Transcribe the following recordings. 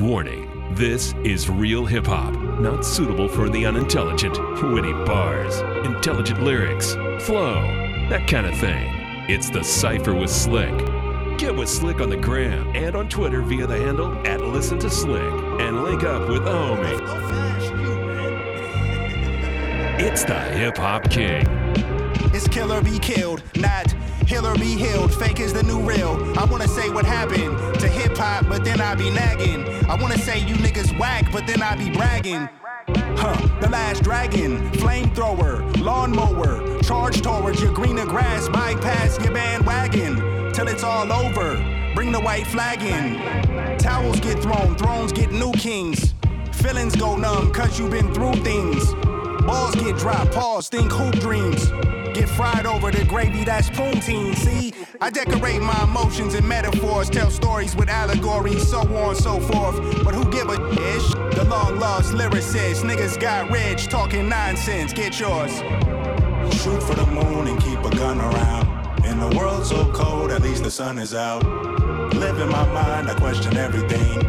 Warning this is real hip hop, not suitable for the unintelligent. Witty bars, intelligent lyrics, flow, that kind of thing. It's the Cypher with Slick. Get with Slick on the gram and on Twitter via the handle at Listen to Slick and link up with Omi. It's the Hip Hop King. It's kill or be killed, not be healed. Fake is the new real. I wanna say what happened to hip hop, but then I be nagging. I wanna say you niggas whack, but then I be bragging. Huh, the last dragon, flamethrower, lawnmower, charge towards your greener grass, bypass your bandwagon till it's all over. Bring the white flag in. Towels get thrown, thrones get new kings. Feelings go numb, cause you been through things. Balls get dropped, pause, think hoop dreams. Get fried over the gravy, that's poutine, see? I decorate my emotions and metaphors, tell stories with allegories, so on so forth. But who give a ish? The long lost lyricist, niggas got rich, talking nonsense, get yours. Shoot for the moon and keep a gun around. In a world so cold, at least the sun is out. Live in my mind, I question everything.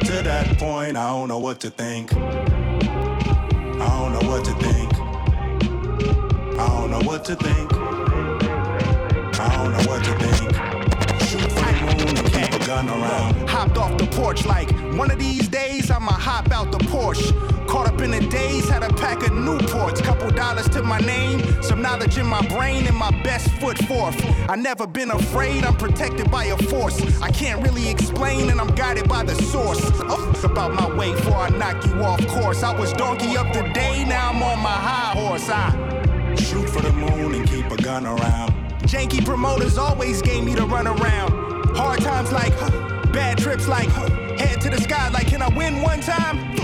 To that point, I don't know what to think. I don't know what to think. I don't know what to think. I don't know what to think. Shoot for the moon and keep a gun around. Hopped off the porch like one of these days I'ma hop out the Porsche. Caught up in the days, had a pack of Newports, couple dollars to my name, some knowledge in my brain, and my best foot forth. I never been afraid, I'm protected by a force. I can't really explain, and I'm guided by the source. Oh, about my way before I knock you off course. I was donkey up today, now I'm on my high horse. I Shoot for the moon and keep a gun around. Janky promoters always gave me the run around. Hard times like, huh, bad trips like, huh, head to the sky like, can I win one time?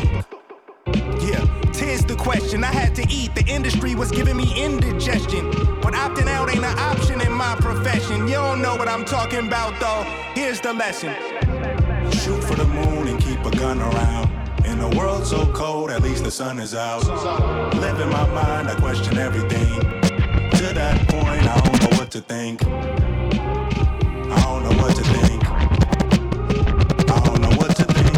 Yeah, tis the question. I had to eat. The industry was giving me indigestion. But opting out ain't an option in my profession. You don't know what I'm talking about, though. Here's the lesson. Shoot for the moon and keep a gun around. In a world so cold, at least the sun is out. Live in my mind, I question everything. To that point, I don't know what to think. I don't know what to think. I don't know what to think.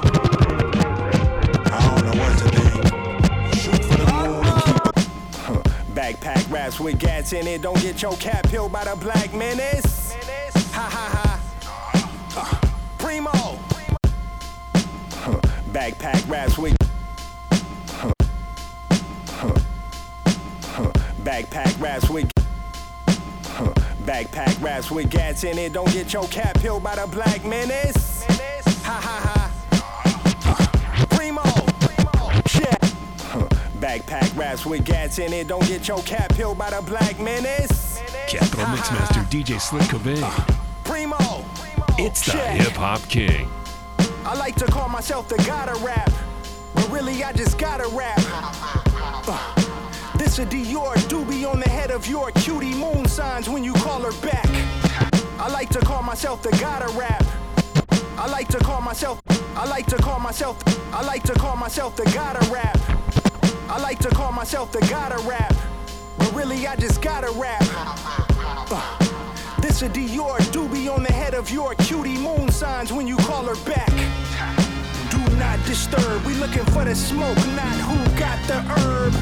I don't know what to think. Backpack raps with gats in it. Don't get your cap peeled by the black menace. Ha ha ha. Uh, Primo. Backpack raps with. Huh. Huh. Huh. Backpack raps with. Backpack raps with gats in it. Don't get your cap peeled by the black menace. Ha ha ha. Primo. Yeah. Backpack raps with gats in it. Don't get your cap peeled by the black menace. Capital Mixmaster DJ Slick Cobain. Primo. It's the. Hip Hop King. I like to call myself the gotta rap, but really I just gotta rap. Uh, this a Dior doobie on the head of your cutie moon signs when you call her back. I like to call myself the gotta rap. I like to call myself. I like to call myself. I like to call myself the gotta rap. I like to call myself the gotta rap, but really I just gotta rap. Uh, this a Dior doobie on the head of your cutie moon signs when you call her back. Do not disturb, we looking for the smoke, not who got the herb.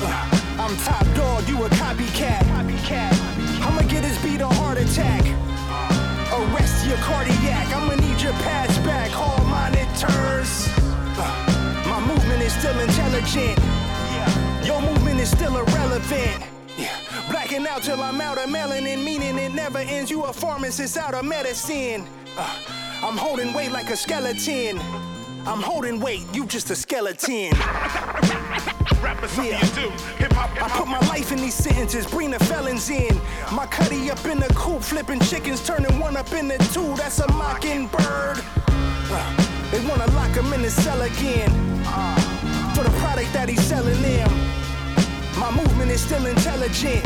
Uh, I'm top dog, you a copycat. copycat. I'ma get his beat a heart attack. Arrest your cardiac, I'ma need your pads back, hall monitors. Uh, my movement is still intelligent. Your movement is still irrelevant. Blacking out till I'm out of melanin, meaning it never ends. You a pharmacist out of medicine. Uh, I'm holding weight like a skeleton. I'm holding weight, you just a skeleton. Yeah. I put my life in these sentences, bring the felons in. My cutty up in the coop, flipping chickens, turning one up into two. That's a mockingbird. Uh, they wanna lock him in the cell again. For the product that he's selling them. My movement is still intelligent.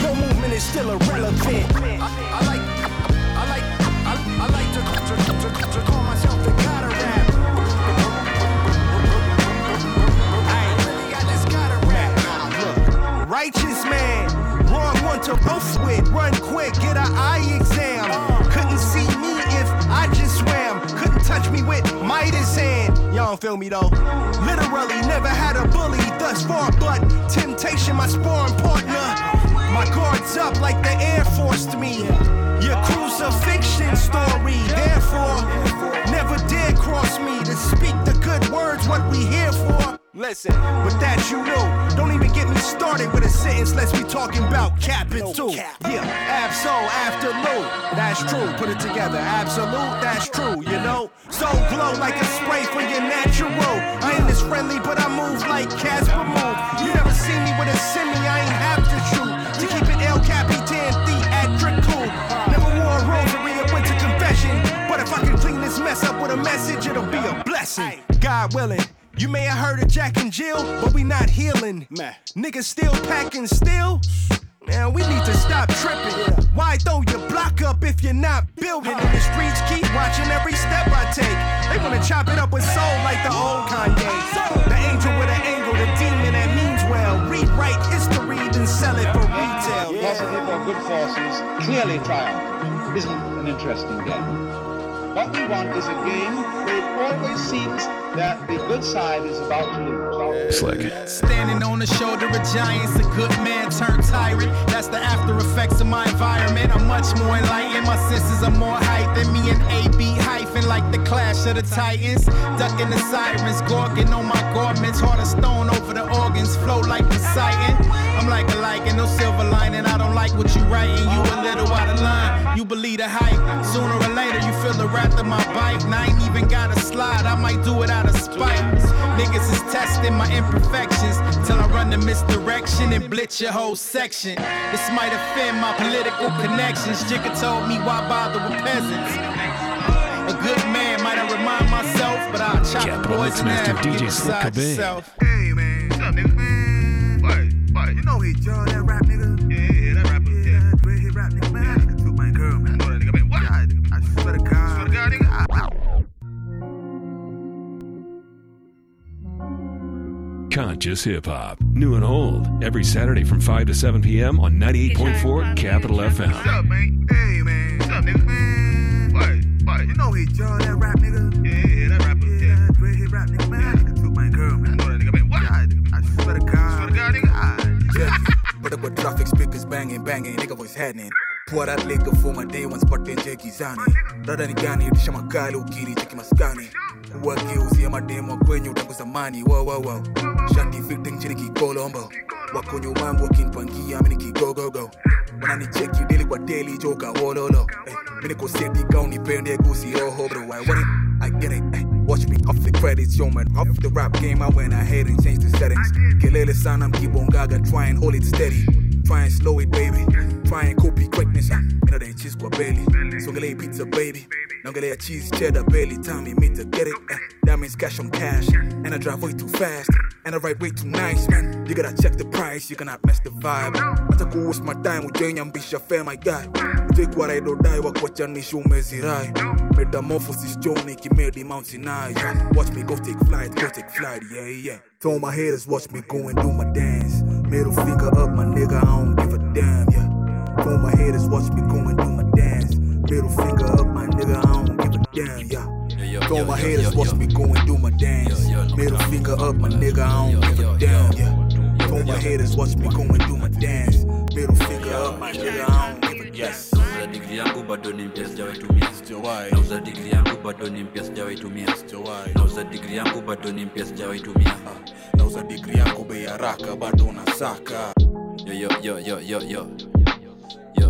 Your movement is still irrelevant. I, I like, I like, I, I like to, to, to, to call myself the god of rap. Righteous man, wrong one to oath with. Run quick, get an eye exam. Couldn't see me if I just swam. Couldn't touch me with my don't feel me though. Literally never had a bully thus far, but temptation, my sparring partner. My guard's up like the Air Force to me. Your crucifixion story, therefore, never dare cross me to speak the good words, what we here for. Listen, but that you know. Don't even get me started with a sentence, let's be talking about capping too. Yeah, abso, afternoon. That's true, put it together. Absolute, that's true, you know. So glow like a spray for your natural. I ain't as friendly, but I move like Casper move. You never see me with a semi, I ain't have to shoot. To keep it El Capitan theatrical. Never wore a rosary or went to confession. But if I can clean this mess up with a message, it'll be a blessing. God willing. You may have heard of Jack and Jill, but we not healing. Man. Niggas still packing still. Man, we need to stop tripping. Why throw your block up if you're not building? And the streets keep watching every step I take. They wanna chop it up with soul like the old Kanye. The angel with an angle, the demon that means well. Rewrite history, then sell it for retail. Possibly for good forces, clearly triumph. Isn't an interesting game. What we want is a game where it always seems that the good side is about to lose. Slick. Standing on the shoulder of giants, a good man turned tyrant. That's the after effects of my environment. I'm much more enlightened. My senses are more hype than me and AB hyphen like the clash of the titans. Ducking the sirens, gorging on my garments. Heart of stone over the organs, flow like Poseidon. I'm like a lichen, no silver lining. I don't like what you're writing. You a little out of line. You believe the hype. Sooner or later, you feel the wrath of my bite. And I ain't even got a slide. I might do it out of spite. Niggas is testing my imperfections till I run the misdirection and blitz your whole section. This might offend my political connections. Jigga told me why bother with peasants. A good man might I remind myself, but I'll chop the Capital boys in half and DJ get Slick beside Cobain. yourself. Hey man, what's up, nigga? Man, what? What? You know he John, that rap nigga. Yeah, Conscious Hip Hop. New and old. Every Saturday from 5 to 7 p.m. on 98.4 Capital FM. What's FM. up, man? Hey man, what's up, nigga? Man, what? What? You know he John, that rap nigga. Yeah, yeah, that rapper. Yeah, that dread hit rap nigga. Man, that nigga took my girl, man. I know that nigga. Man, what? I, swear to God. Swear to God, nigga. I, Yeah, but up with traffic speakers banging, banging, nigga what's happening? Pour that liquor for my day ones, but then Jackie Zani. Dada ni gani, disha makali, ukiri, cheki maskani. Wageuzi mademo kwenye utangu zamani, wow. Shati fitting chini kikolombo. Wako nyumangu wakinipangia, mini kigogogo. Wananicheki daily kwa daily, joka wololo. Eh, mini koseti ka unipende gusi roho, bro. I want it, I get it. Eh, watch me off the credits, yo man. Off the rap game, I went ahead and changed the settings. Kelele sana mkibongaga, try and hold it steady. Try and slow it, baby. Try and copy quickness. Ah, Mina dai cheese kwa belly. Songelei pizza, baby. Naongelea cheese, cheddar, belly. Time me me to get it. Eh, that means cash on cash. And I drive way too fast. And I ride way too nice, man. You gotta check the price. You cannot mess the vibe. Hata waste my time with jenny and ujanyambisha fair, my guy. Take what I don't die, wakuachanisha umezirai. Metamorphosis Johnny Kimedi Mount Sinai. Yeah. Watch me go take flight, go take flight, yeah, yeah. Told my haters, watch me go and do my dance. Middle finger up, my nigga, I don't give a damn, yeah. Told my haters, watch me go and do my dance. Middle finger up, my nigga, I don't give a damn, yeah. Told my haters, watch me go and do my dance. Middle finger up, my nigga, I don't give a damn, yeah. Told my haters, watch me go and do my dance. Middle finger up, my nigga, I don't give a yes. nauza digri yangu bado ni mpya sijawaitumia nauza digri yangu bado ni mpya sijawaitumia nauza digri yangu bado ni mpya sijawaitumia nauza digri yako bei haraka bado unasaka yo yo yo yo yo yo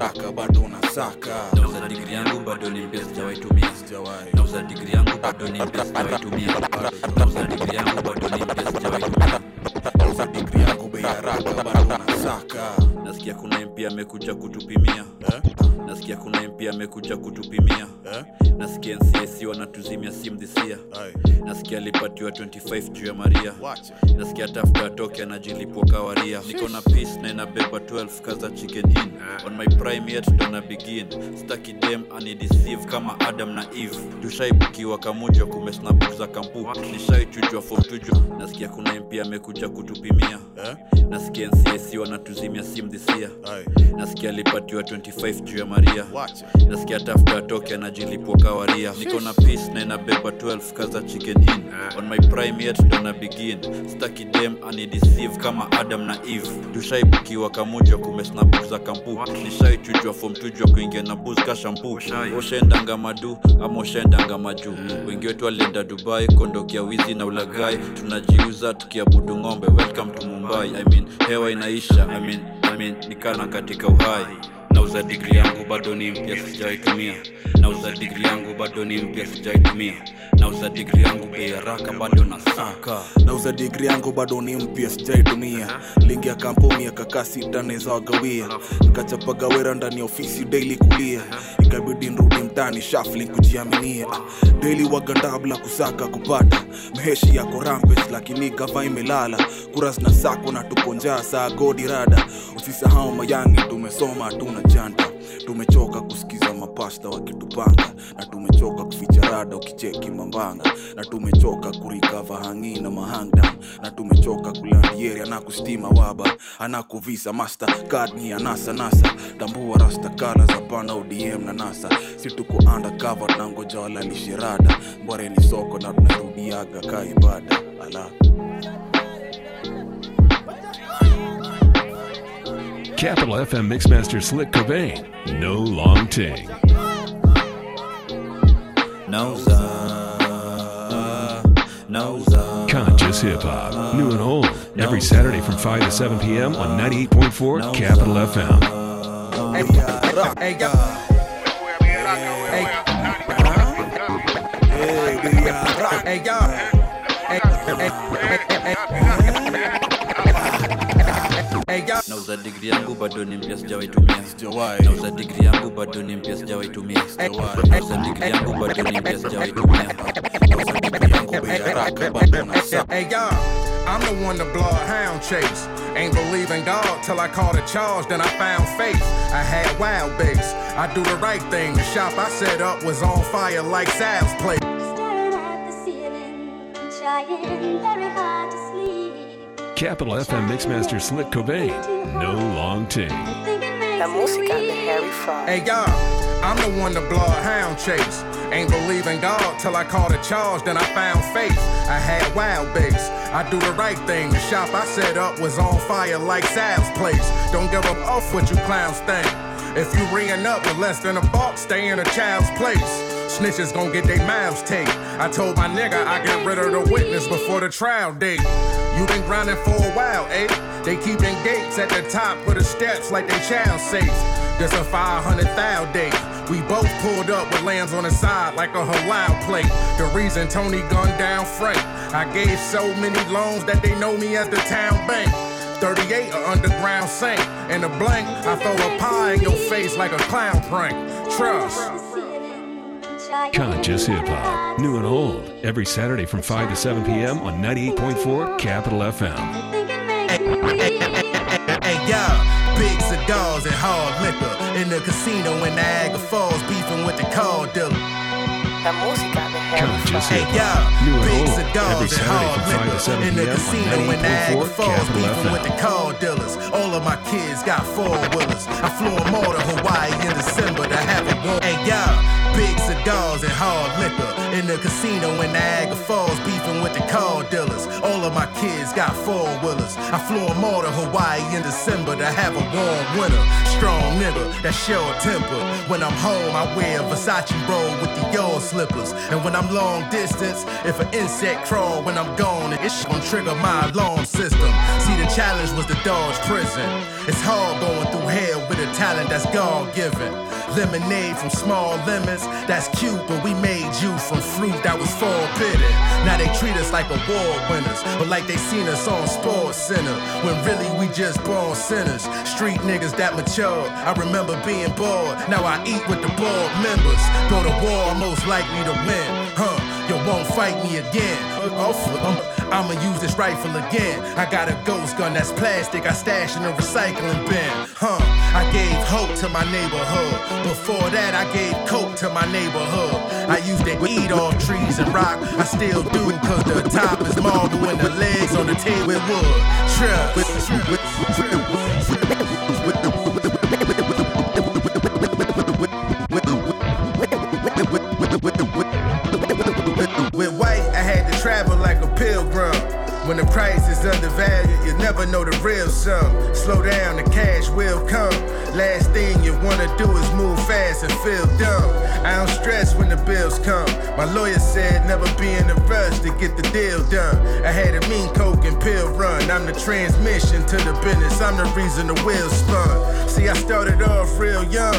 yako bado unasaka. Nauza digri yangu bado ni mpya sijawaitumia nauza digri yangu bado ni mpya sijawaitumia nauza digri yangu bado ni mpya sijawaitumia nauza digri yangu bei haraka bado unasaka tunasaka nasikia kuna mp amekuja kutupimia nasikia kuna mp amekuja kutupimia nasikia ncs wanatuzimia sim dhisia nasikia alipatiwa 25 juu ya maria. Nasikia tafuta atoke anajilipwa kawaria. Niko na peace na inabeba 12 kaza chicken in. On my prime yet ndo na begin. Staki dem anideceive kama adam na eve. Tushaibukiwa kamuja kumesnabuk za kampu nishaichujwa fom tujo nasikia kuna mp amekuja kutupimia nasikia ncs wanatuzimia sim dhisia nasikia alipatiwa 25 juu ya maria. Nasikia tafuta atoke anajilipwa kawaria. Niko na peace na inabeba 12 kaza chicken in. On my prime yet ndo na begin. Staki dem anideceive kama adam na eve. Tushaibukiwa kamuja kumesnabuk za kampu. Nishaichujwa fom tujwa kuingia na ka shampu oshendanga madu ama oshendanga majuu wengi wetu alienda dubai kondokia wizi na ulagai tunajiuza tukiabudu ng'ombe. Welcome to mumbai. I mean, hewa inaisha I mean, I mean, nikana katika uhai nauza digri yangu bado ni mpya sijaitumia nauza digri yangu bado ni mpya sijaitumia nauza digri yangu bei haraka bado nasaka nauza digri yangu bado ni mpya sijaitumia lingi ya kampuni miaka sita naweza wagawia. Nikachapa ndani ya ofisi daily kulia. Ikabidi nrudi mtani shafling kujiaminia. Daily wagandabla kusaka kupata. Meheshi yako rampage lakini gava imelala. Kura zinasakwa na tuko njaa saa godi rada. Usisahau mayangi tumesoma hatuna janta tumechoka kusikiza mapasta wakitupanga na tumechoka kuficha rada ukicheki mambanga na tumechoka kurikava hangi na mahangda na tumechoka kulandieri anakustima waba anakuvisa master card ni anasa nasa tambua rasta kala za pana odm na nasa. Si tuko undercover tunangoja walalishe rada. Mbwareni soko na tunarudiaga kaibada ala Capital FM Mixmaster Slick Cobain. No long ting. No nauza Conscious hip hop. New and old. Every Saturday from 5 to 7 p.m. on 98.4 Capital FM. Hey. Hey, hey, they are rock. hey. Hey, hey, hey, hey, hey. Nauza digri yangu bado ni mpya sijawaitumia Sijawahi. nauza digri yangu bado ni mpya sijawaitumia nauza digri yangu bado ni mpya sijawaitumia Nauza digri yangu bei haraka bado nasaka Hey, y'all, I'm the one to blow a hound chase. Ain't believe in God till I caught a charge, then I found faith. I had wild base. I do the right thing. The shop I set up was on fire like Sal's place. Staring at the ceiling, trying very hard to sleep. Capital FM Mixmaster Slick Cobain. No long ting. Thinking makes La me música de. Harry Fraud. Hey, y'all, I'm the one to blow a hound chase. Ain't believe in God till I caught a charge, then I found faith. I had wild base. I do the right thing. The shop I set up was on fire like Sal's place. Don't give up off what you clowns think. If you ringing up with less than a buck, stay in a child's place. Snitches gon' get their mouths taped. I told my nigga I get rid of the witness before the trial date. You been grinding for a while, eh? They keeping gates at the top of the steps like they child safe. This a 500 thou date. We both pulled up with lands on the side like a halal plate. The reason Tony gunned down Frank. I gave so many loans that they know me as the town bank. 38 a underground saint. In a blank, I throw a pie in your face like a clown prank. Trust. Conscious hip hop. New and old. Every Saturday from 5 to 7 p.m. on 98.4 Capital FM. Hey, y'all, big cigars and hard liquor. In the casino in Niagara Falls, beefing with the car dealer. La música de Harry Conscious Fraud. hip Hey, hop. y'all, New and big old. cigars Every and Saturday hard from 5 to liquor. 7 In the casino on in Niagara 98.4 Falls, Capital beefing with the FM. car dealers. All of my kids got four wheelers. I flew them all to Hawaii in December to have a war. Hey, y'all, big cigars and hard liquor. In the casino in Niagara Falls, beefing with the car dealers. All of my kids got four wheelers. I flew them all to Hawaii in December to have a warm winter. Strong nigga, that short temper. When I'm home, I wear a Versace robe with the Dior slippers. And when I'm long distance, if an insect crawl when I'm gone, it's gonna trigger my alarm system. See, the challenge was to dodge prison. It's hard going through hell with a talent that's God given. Lemonade from small lemons, that's cute, but we made you from fruit that was forbidden. Now they treat us like award winners, but like they seen us on Sports Center. When really we just born sinners. Street niggas that mature. I remember being bored. Now I eat with the board members. Go to war, most likely to win. Fight me again. Oh, I'ma use this rifle again. I got a ghost gun that's plastic. I stash in a recycling bin. Huh? I gave hope to my neighborhood. Before that, I gave coke to my neighborhood. I used to eat off trees and rock. I still do it cause the top is marble and the legs on the table with wood. Trust. Pilgrim. When the price is undervalued, never know the real sum. Slow down, the cash will come. Last thing you wanna do is move fast and feel dumb. I don't stress when the bills come. My lawyer said never be in a rush to get the deal done. I had a mean coke and pill run. I'm the transmission to the business. I'm the reason the wheels spun. See, I started off real young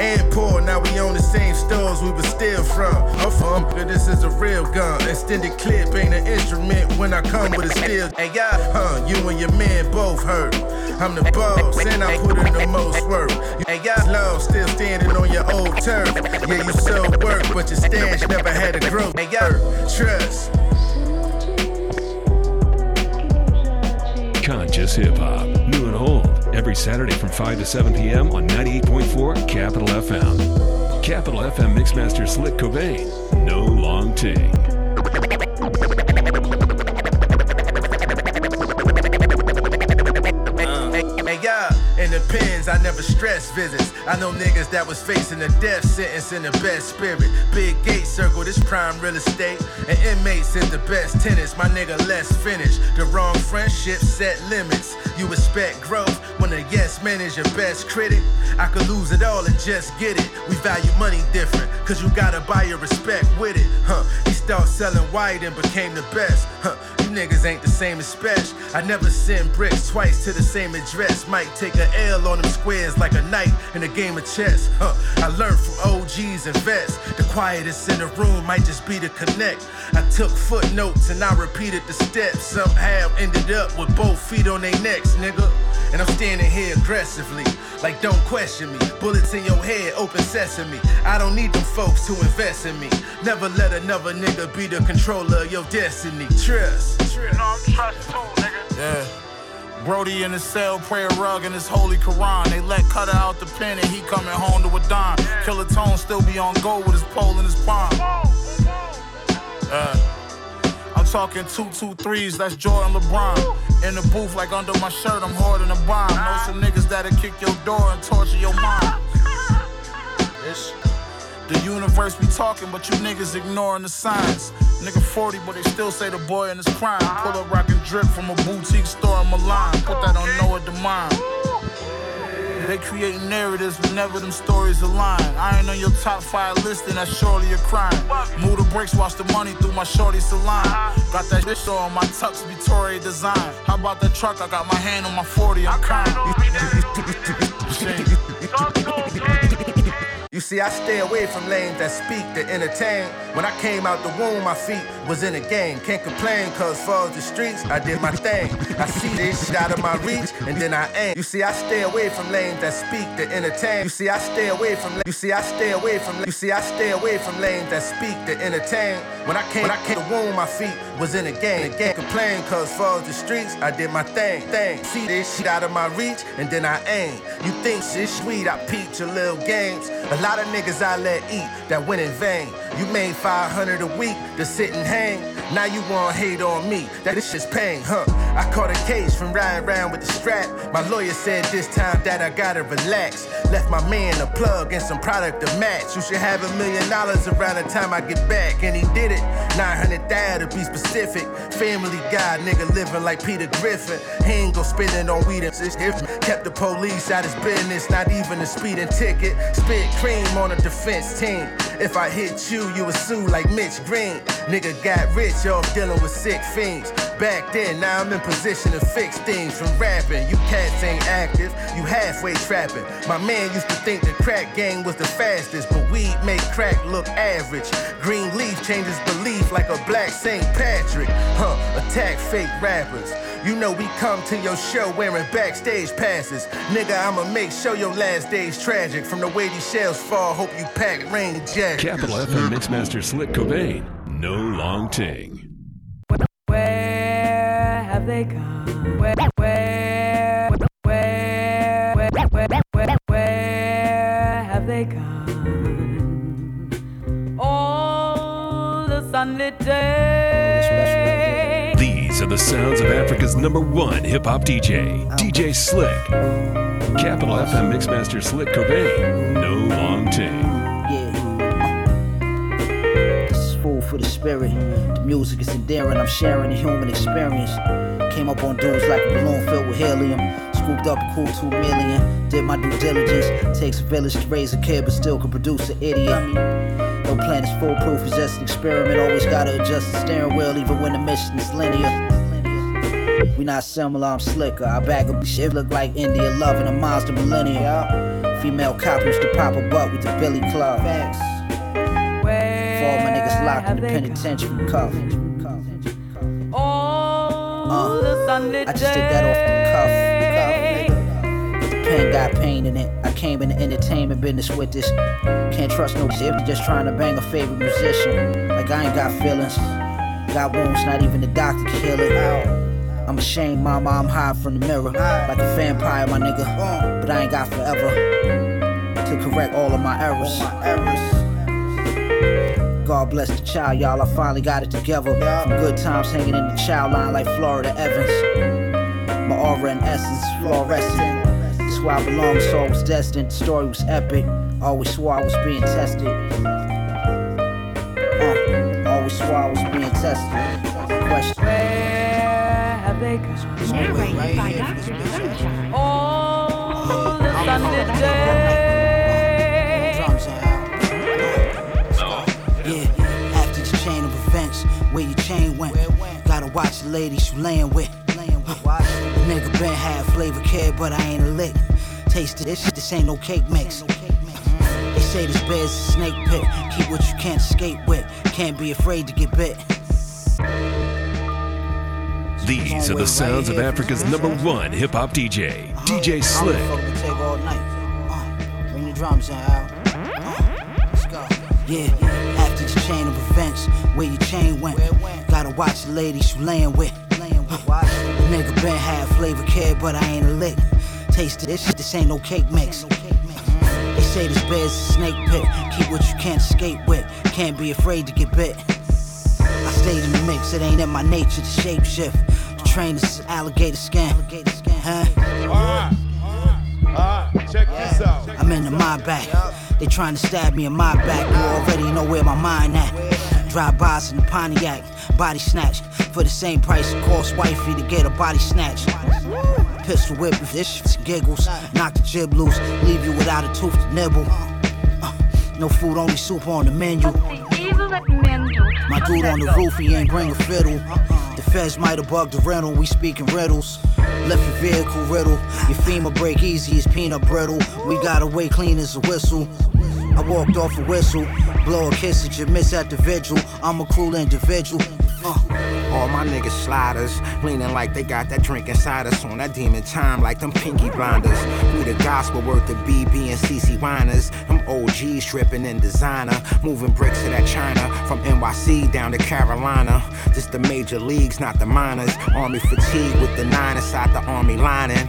and poor. Now we own the same stores we were still from. I'm from, but this is a real gun. Extended clip ain't an instrument when I come with a steel. Hey, yeah, huh? You and your man both hurt. I'm the boss, and I put in the most work. Hey, yeah, love still standing on your old turf. Yeah, you sold work, but your stash never had a growth. Hey, yeah, trust. Conscious hip hop, new and old, every Saturday from 5 to 7 p.m. on 98.4 Capital FM. Capital FM Mixmaster Slick Cobain, no long take. Never stress visits. I know niggas that was facing a death sentence in the best spirit. Big gate circle, this prime real estate. And inmates is the best tenants. My nigga, let's finish. The wrong friendship set limits. You expect growth when a yes man is your best critic. I could lose it all and just get it. We value money different, cause you gotta buy your respect with it. Huh? He started selling white and became the best. Huh? You niggas ain't the same as special. I never send bricks twice to the same address. Might take a L on them squares like a knight in a game of chess. Huh? I learned from OGs and vets. The quietest in the room might just be to connect. I took footnotes and I repeated the steps. Somehow ended up with both feet on their necks, nigga. And I'm standing here aggressively, like don't question me. Bullets in your head, open sesame. I don't need them folks to invest in me. Never let another nigga be the controller of your destiny. Trust. You know I'm trust too, nigga. Yeah. Brody in his cell, prayer rug in his holy Quran. They let Cutter out the pen and he coming home to a dime. Killer Tone still be on go with his pole in his palm. Uh, talking two, two, threes, that's Jordan LeBron. In the booth, like under my shirt, I'm hoarding a bomb. Know some niggas that'll kick your door and torture your. Ish. The universe be talking, but you niggas ignoring the signs. Nigga 40, but they still say the boy in his prime. Pull up rock and drip from a boutique store in Milan. Put that on Noah Demine. They create narratives, but never them stories align. I ain't on your top five list, and that's surely a crime. Move the brakes, watch the money through my shorty salon. Got that bitch on my tux, Victoria design. How about the truck? I got my hand on my 40, I'm You see, I stay away from lanes that speak to entertain. When I came out the womb, my feet was in the game. Can't complain, cause for the streets, I did my thing. I see this shit out of my reach, and then I aim. You see, I stay away from lanes that speak to entertain. You see, I stay away from you see, I stay away from you see, I stay away from lanes that speak to entertain. When I came, when I came the womb, my feet was in the game. Can't complain, cause for the streets, I did my thing. Thing. See this shit out of my reach, and then I aim. You think shit sweet, I peep your little games. A lot of niggas I let eat that went in vain. You made 500 a week to sit and hang. Now you want hate on me. That this shit's pain, huh? I caught a case from riding around with the strap. My lawyer said this time that I gotta relax. Left my man a plug and some product to match. You should have a million dollars around the time I get back. And he did it. 900,000 to be specific. Family guy, nigga living like Peter Griffin. He ain't gon' spend it on weed and shit. Kept the police out his business, not even a speeding ticket. Spit cream on a defense team. If I hit you, you would sue like Mitch Green. Nigga got rich off dealing with sick fiends. Back then, now I'm in position to fix things from rapping. You cats ain't active, you halfway trapping. My man used to think the crack game was the fastest, but weed make crack look average. Green leaf changes belief like a black St. Patrick. Huh, attack fake rappers. You know we come to your show wearing backstage passes. Nigga, I'ma make sure your last day's tragic. From the way these shells fall, hope you pack rain jackets. Capital FM Mixmaster Slick Cobain. No long ting. Where have they gone? Where, where, where, where, where, where, where have they gone? All the sunlit day. These are the sounds of Africa's number one hip hop DJ, oh. DJ Slick. Capital FM Mixmaster Slick Cobain. No long ting. This is food for the spirit. The music is endearing. I'm sharing the human experience. Came up on dudes like a balloon filled with helium. Scooped up a cool two million. Did my due diligence. Takes a village to raise a kid, but still can produce an idiot. No plan is foolproof, it's just an experiment. Always gotta adjust the steering wheel, even when the mission is linear. We not similar, I'm slicker. I bag up shit, look like India loving a monster Millennium. Female cop used to pop a butt with the Billy Club. Facts. My niggas locked in uh, the penitentiary cuff. All the sunlit I just did that off the pen got pain in it. I came in the entertainment business with this. Can't trust no shit, just trying to bang a favorite musician. Like I ain't got feelings. Got wounds, not even the doctor can heal it. I'm ashamed, mama, I'm high from the mirror. Like a vampire, my nigga. But I ain't got forever to correct all of my errors. God bless the child, y'all. I finally got it together. From good times hanging in the child line like Florida Evans. My aura and essence fluorescent. That's where I belong, so I was destined. The story was epic. Always swore I was being tested. Uh, always swore I was being tested. Question. Where have they gone? Narrated by Dr. Sunshine. All the sunlit day. Yeah, after this chain of events, where your chain went. Gotta watch the ladies you laying with. The nigga been had flavor kid, but I ain't a lick. Taste this shit, this ain't no cake mix. They say this bed's a snake pit. Keep what you can't escape with. Can't be afraid to get bit. These are the sounds of Africa's number one hip hop DJ, DJ Slick. I'ma take all night. Uh, bring the drums Al. Uh. Yeah, after this chain of events, where your chain went. Gotta watch the ladies you laying with. Nigga been had flavor kid, but I ain't a lick. Taste this shit, this ain't no cake mix. They say this bed's a snake pit. Keep what you can't escape with. Can't be afraid to get bit. I stayed in the mix, it ain't in my nature to shape shift. The train is alligator skin. Huh? Alright, alright, Check this out. I'm in the my back. They trying to stab me in my back. You already know where my mind at. Drive bys in the Pontiac, body snatch. For the same price it costs wifey to get a body snatch. Pistol whip if this shit's giggles. Knock the jib loose, leave you without a tooth to nibble. Uh, no food, only soup on the menu. My dude on the roof, he ain't bring a fiddle. The feds might have bugged the rental, we speaking riddles. Left your vehicle riddle. Your femur break easy as peanut brittle. We got away clean as a whistle. I walked off a whistle, blow a kiss at you, miss at the vigil. I'm a cruel individual. Uh. All my niggas sliders, leaning like they got that drink inside us on that demon time, like them pinky blinders. We the gospel worth the BB and CC whiners. Them OGs tripping in designer, moving bricks to that China from NYC down to Carolina. This the major leagues, not the minors. Army fatigue with the nine inside the army lining.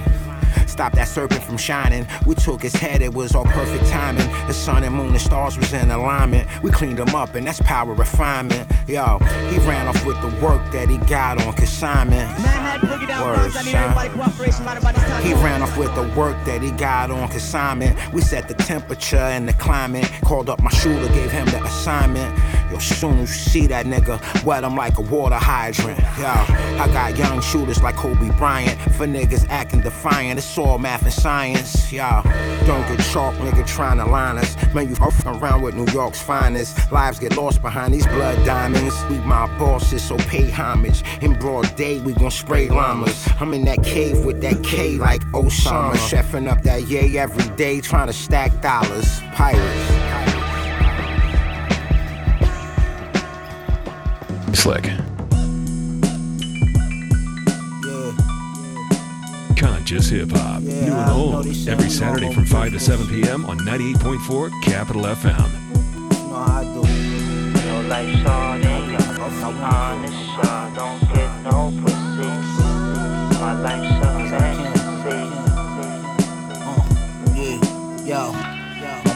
Stop that serpent from shining. We took his head, it was all perfect timing. The sun and moon and stars was in alignment. We cleaned him up, and that's power refinement. Yo, he ran off with the work that he got on consignment. Word, son. He ran off with the work that he got on consignment. We set the temperature and the climate. Called up my shooter, gave him the assignment. Yo, soon as you see that nigga, wet him like a water hydrant. Yo, I got young shooters like Kobe Bryant. For niggas acting defiant, it's all all math and science. Y'all don't get chalk, nigga, trying to line us. Man, you f around with New York's finest. Lives get lost behind these blood diamonds. We my bosses, so pay homage. In broad day, we gon' spray llamas. I'm in that cave with that K like Osama. Uh-huh. Chefing up that yay every day, trying to stack dollars. Pirates. Slick. Conscious hip hop. New and old. Every Saturday from 5 to 7 p.m. on 98.4 Capital FM. No life shorting, I'm honest, y'all don't get no pussy. My life's a fantasy. Yeah, yo.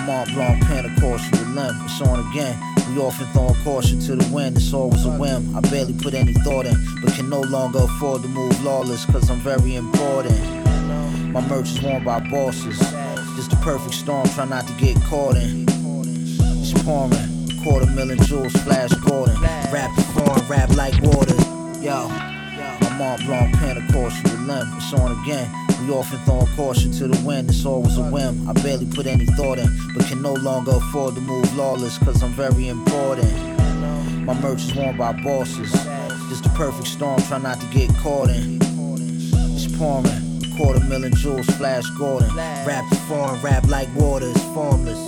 Mont Blanc pen, of course, you. It's on again. We often throwing caution to the wind, it's always a whim. I barely put any thought in, but can no longer afford to move lawless, cause I'm very important. My merch is worn by bosses. Just the perfect storm, try not to get caught in. It's pouring, quarter million jewels, flash Gordon. Rap foreign, rap like water. Yo, my Mont Blanc pen, of course, you. It's on again. We often throwing caution to the wind, it's always a whim. I barely put any thought in, but can no longer afford to move lawless, cause I'm very important. My merch is worn by bosses. Just the perfect storm, try not to get caught in. It's pouring, quarter million jewels, flash Gordon. Rap the foreign, rap like water, it's formless.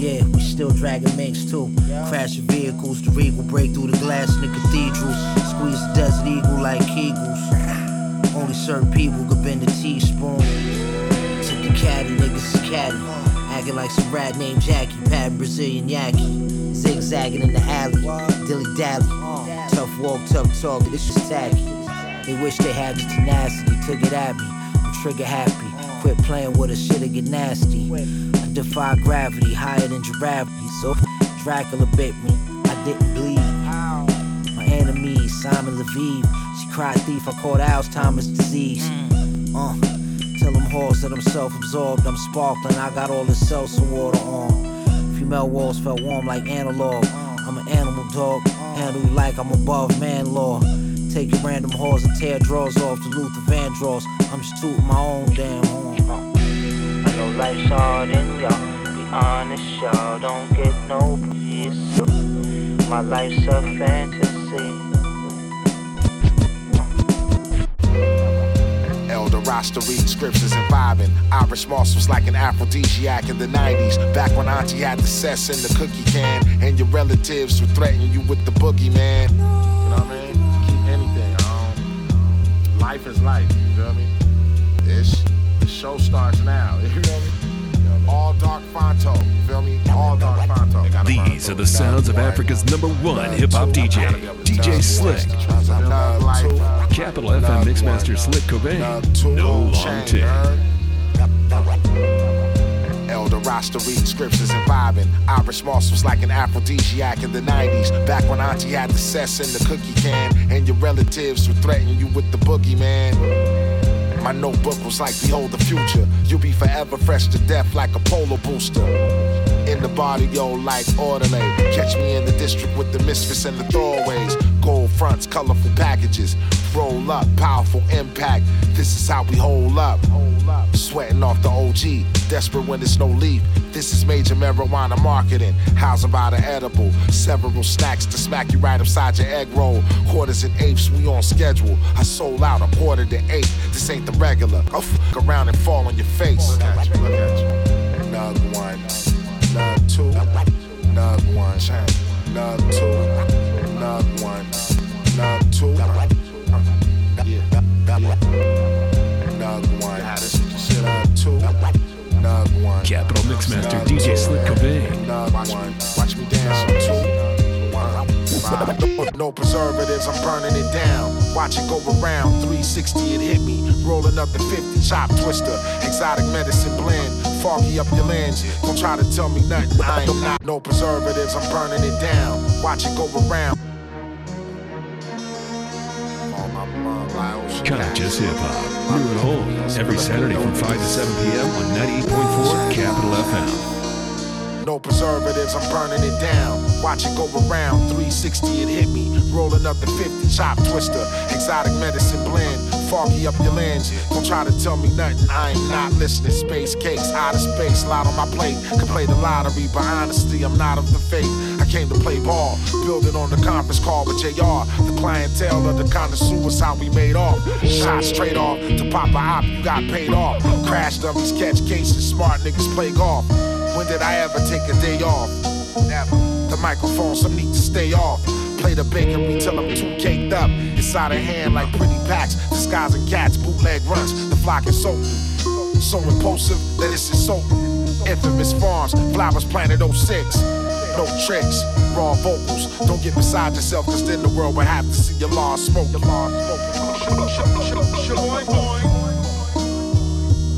Yeah, we still dragging minks too. Crashing vehicles, the regal break through the glass in the cathedrals. Squeeze the desert eagle like Kegels. Only certain people could bend a teaspoon. Took the caddy, niggas is caddy. Acting like some rat named Jackie, patting Brazilian Yaki. Zigzagging in the alley, dilly dally. Tough walk, tough talk, this is tacky. They wish they had the tenacity, took it at me. I'm trigger happy, quit playing with us, shit'll get nasty. I defy gravity, higher than gravity. So Dracula bit me, I didn't bleed. My enemy, Simon Leviev. Cried thief, I caught Alzheimer's disease. Mm. Uh, tell them whores that I'm self-absorbed, I'm sparkling, I got all the seltzer water on. Female walls felt warm like analog. Mm. I'm an animal dog, mm. handle you like I'm above man law. Take your random whores and tear drawers off to Luther Vandross. I'm just tooting my own damn horn. I know life's hard and y'all be honest, y'all don't get no peace. My life's a fantasy. Roster reading scriptures and vibing. Irish moss was like an aphrodisiac in the 90s. Back when Auntie had the cess in the cookie can, and your relatives would threaten you with the boogeyman. You know what I mean? Keep anything. Um, life is life. You feel me? This the show starts now. You feel me? All dark Fonto. Feel me? All dark Fonto. These are the sounds of Africa's number one hip hop DJ, DJ Slick. Capital FM Mixmaster Slick Cobain. No long tail. Elder roster reading scriptures and vibing. Irish moss was like an aphrodisiac in the 90s. Back when Auntie had the cess in the cookie can, and your relatives would threaten you with the boogeyman. My notebook was like, behold the future. You'll be forever fresh to death like a polo booster. In the body, yo, like orderly. Catch me in the district with the misfits and the throwaways. Gold fronts, colorful packages. Roll up, powerful impact. This is how we hold up. Sweating off the OG, desperate when there's no leaf. This is major marijuana marketing. Housing by the edible. Several snacks to smack you right upside your egg roll. Quarters and eighths, we on schedule. I sold out a quarter to eight. This ain't the regular. I'll fuck around and fall on your face. Look you, look you. Nug one, nug two, nug one, nug two, nug one, nug two. Yeah, yeah. One. Capital Mixmaster DJ Slick Cobain. One, watch me dance. Two. No, no preservatives, I'm burning it down. Watch it go around. 360, it hit me. Rolling up the 50 chop twister. Exotic medicine blend. Foggy up your lens. Don't try to tell me nothing. I ain't not. No preservatives, I'm burning it down. Watch it go around. Conscious Hip Hop. New and old. Every Saturday from 5 to 7 p.m. on 98.4 Capital FM. No preservatives, I'm burning it down. Watch it go around. 360, it hit me. Rolling up the 50 chop twister. Exotic medicine blend. foggy up your lens. Don't try to tell me nothing, I ain't not listening. Space cakes, out of space, lot on my plate. Can play the lottery, but honestly, I'm not of the faith. Came to play ball, building on the conference call with JR. The clientele of the connoisseurs, how we made off. Shot straight off to pop a op, you got paid off. Crash dummies, catch cases, smart niggas play golf. When did I ever take a day off? Never. The microphone, some need to stay off. Play the bakery till I'm too caked up. Inside a hand like pretty packs, disguising cats, bootleg runs. The flock is so, so impulsive that it's insulting. Infamous farms, flowers planted 06. No tricks, raw vocals. Don't get beside yourself, cause then the world would have to see your law smoke. Your law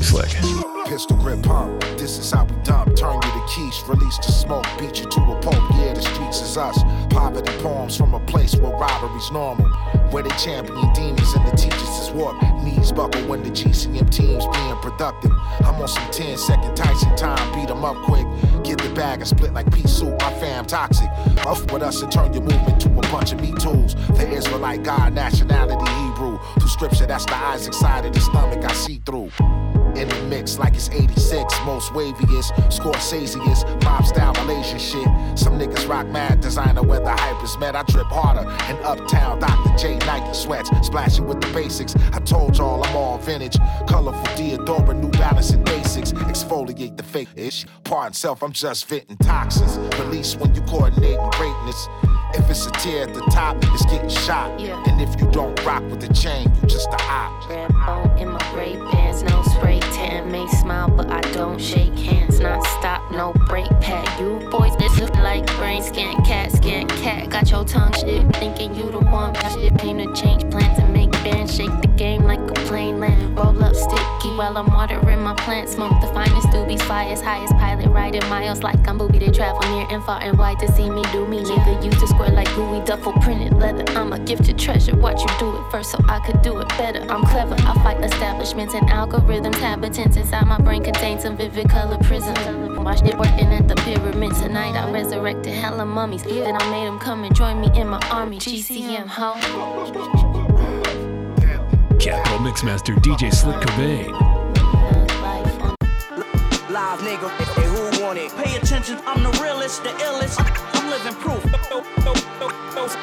Slick. Pistol grip pump. This is how we dump. Turn you to quiche, release the smoke, beat you to a pulp. Yeah, streets is us. Poverty poems from a place where robbery's normal. Where they champion demons and the teachers is warped. Knees buckle when the GCM team's being productive. I'm on some 10 second Tyson time, beat 'em up quick. Get the bag and split like pea soup. My fam toxic. Off with us and turn your movement to a bunch of me tools. The Israelite God, nationality Hebrew. Through scripture, that's the Isaac side of the stomach I see through. In the mix like it's 86, most waviest, Scorsese's, mob style Malaysian shit. Some niggas rock mad designer where the hype is met. I trip harder in uptown Dr. J Nike sweats, splashing with the basics. I told y'all I'm all vintage, colorful Diadora, New Balance and basics. Exfoliate the fake ish. Pardon self, I'm just venting toxins. Release when you coordinating greatness. If it's a tear at the top, it's getting shot. And if you don't rock with the chain, you just a op. Red bone in my gray pants, no spray. May smile, but I don't shake hands. Not stop, no break pad. You boys, this look like brain scan, cat scan, cat. Got your tongue shit, thinking you the one. Shit came to change plans and shake the game like a plane land. Roll up sticky while I'm watering my plants. Smoke the finest doobies, fly as high as pilot, riding miles like I'm booby to travel near and far and wide to see me do me. Nigga used to square like gooey duffel printed leather. I'm a gifted treasure. Watch you do it first so I could do it better. I'm clever. I fight establishments and algorithms. Habitants inside my brain contain some vivid color prisms. Watched it working at the pyramid tonight. I resurrected hella mummies. Then I made them come and join me in my army. GCM, ho. Capital Mixmaster DJ Slick Cobain. Live nigga, hey, who want it? Pay attention, I'm the realest, the illest. I'm living proof.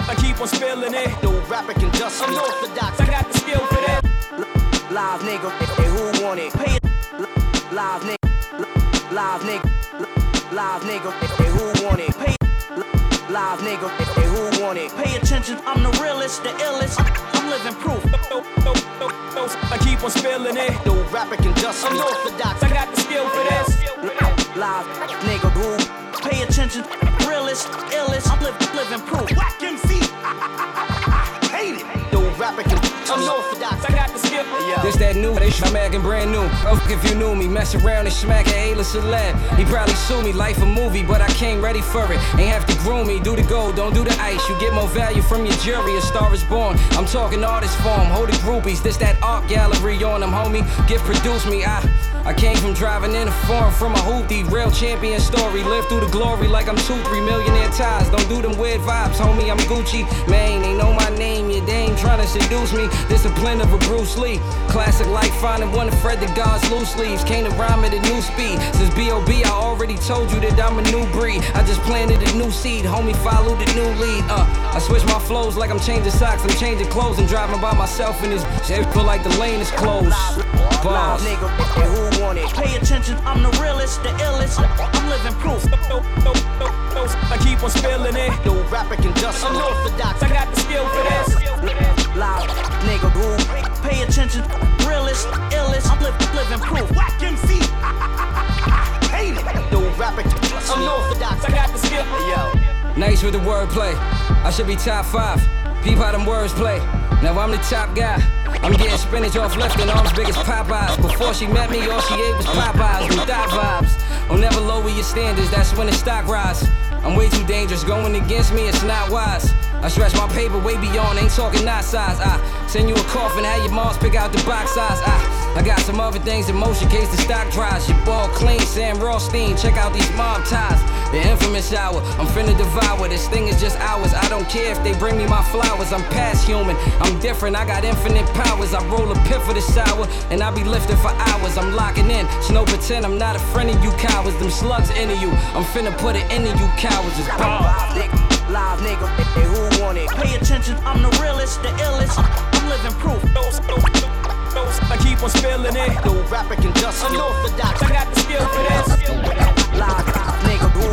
I keep on spilling it. No rapper can just I'm orthodox. I got the skill for that. Live nigga, hey, who want it? Pay Live nigga, live nigga, live nigga, hey, who want it? Pay Live nigga, hey, who want it? Pay attention, I'm the realest, the illest. I'm living proof. I keep on spilling it. No rapper can just I'm orthodox. I got the skill for this. Live nigga, who? Pay attention, realest, illest. I'm li- living proof. Whack MC. Hate it. No rapper can. I'm orthodox. I got the. This that new, they sh- acting brand new. Oh, if you knew me, mess around and smack a A-list celeb. He probably sue me, life a movie, but I came ready for it. Ain't have to groom me, do the gold, don't do the ice. You get more value from your jury, a star is born. I'm talking artist form, hold the groupies. This that art gallery on them, homie. Get produce me, I. I came from driving in a foreign from a hoopty, real champion story. Live through the glory like I'm two, three millionaire ties. Don't do them weird vibes, homie. I'm Gucci. Man, they know my name, yeah, they ain't trying to seduce me. Discipline of a Bruce Lee. Classic like finding one of Fred the God's loose leaves. Came to rhyme at a new speed. Since B.O.B., I already told you that I'm a new breed. I just planted a new seed, homie. Follow the new lead. Uh, I switch my flows like I'm changing socks. I'm changing clothes. I'm driving by myself in this shit. Feel like the lane is closed. Bars. nigga, who it? Pay attention, I'm the realest, the illest. I'm living proof. I keep on spilling it. No rapper can just I'm orthodox. I got the skill for this. Live nigga, who? Pay attention, realest, illest. I'm li- living proof. Whack MC. Hate it. No rapper can just I'm orthodox. I got the skill. Yo. Nice with the wordplay. I should be top five. Peep how them words play. Now I'm the top guy. I'm getting spinach off left and arms big as Popeyes. Before she met me, all she ate was Popeyes and thigh vibes. I'll never lower your standards, that's when the stock rise. I'm way too dangerous, going against me, it's not wise. I stretch my paper way beyond, ain't talking not size. I send you a coffin, have your moms pick out the box size. I, I got some other things in motion, case the stock dries. Your ball clean, Sam Rothstein, check out these mob ties. The infamous hour, I'm finna devour. This thing is just ours. I don't care if they bring me my flowers. I'm past human, I'm different. I got infinite powers. I roll a pit for the sour, and I be lifting for hours. I'm locking in. No pretend I'm not a friend of you cowards. Them slugs into you. I'm finna put it into you cowards. It's bars. Live nigga, hey, who want it? Pay attention, I'm the realest, the illest. I'm living proof. I keep on spilling it. No rapper can just unorthodox. I got the skill for this. Live nigga, who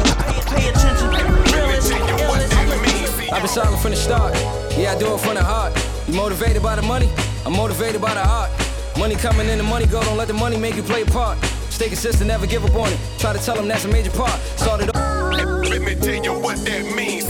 pay attention? Realest, the illest. I've been silent from the start. Yeah, I do it from the heart. You motivated by the money? I'm motivated by the heart. Money coming in, the money go. Don't let the money make you play a part. Stay consistent, never give up on it. Try to tell them that's a major part. Started Let me tell you what that means.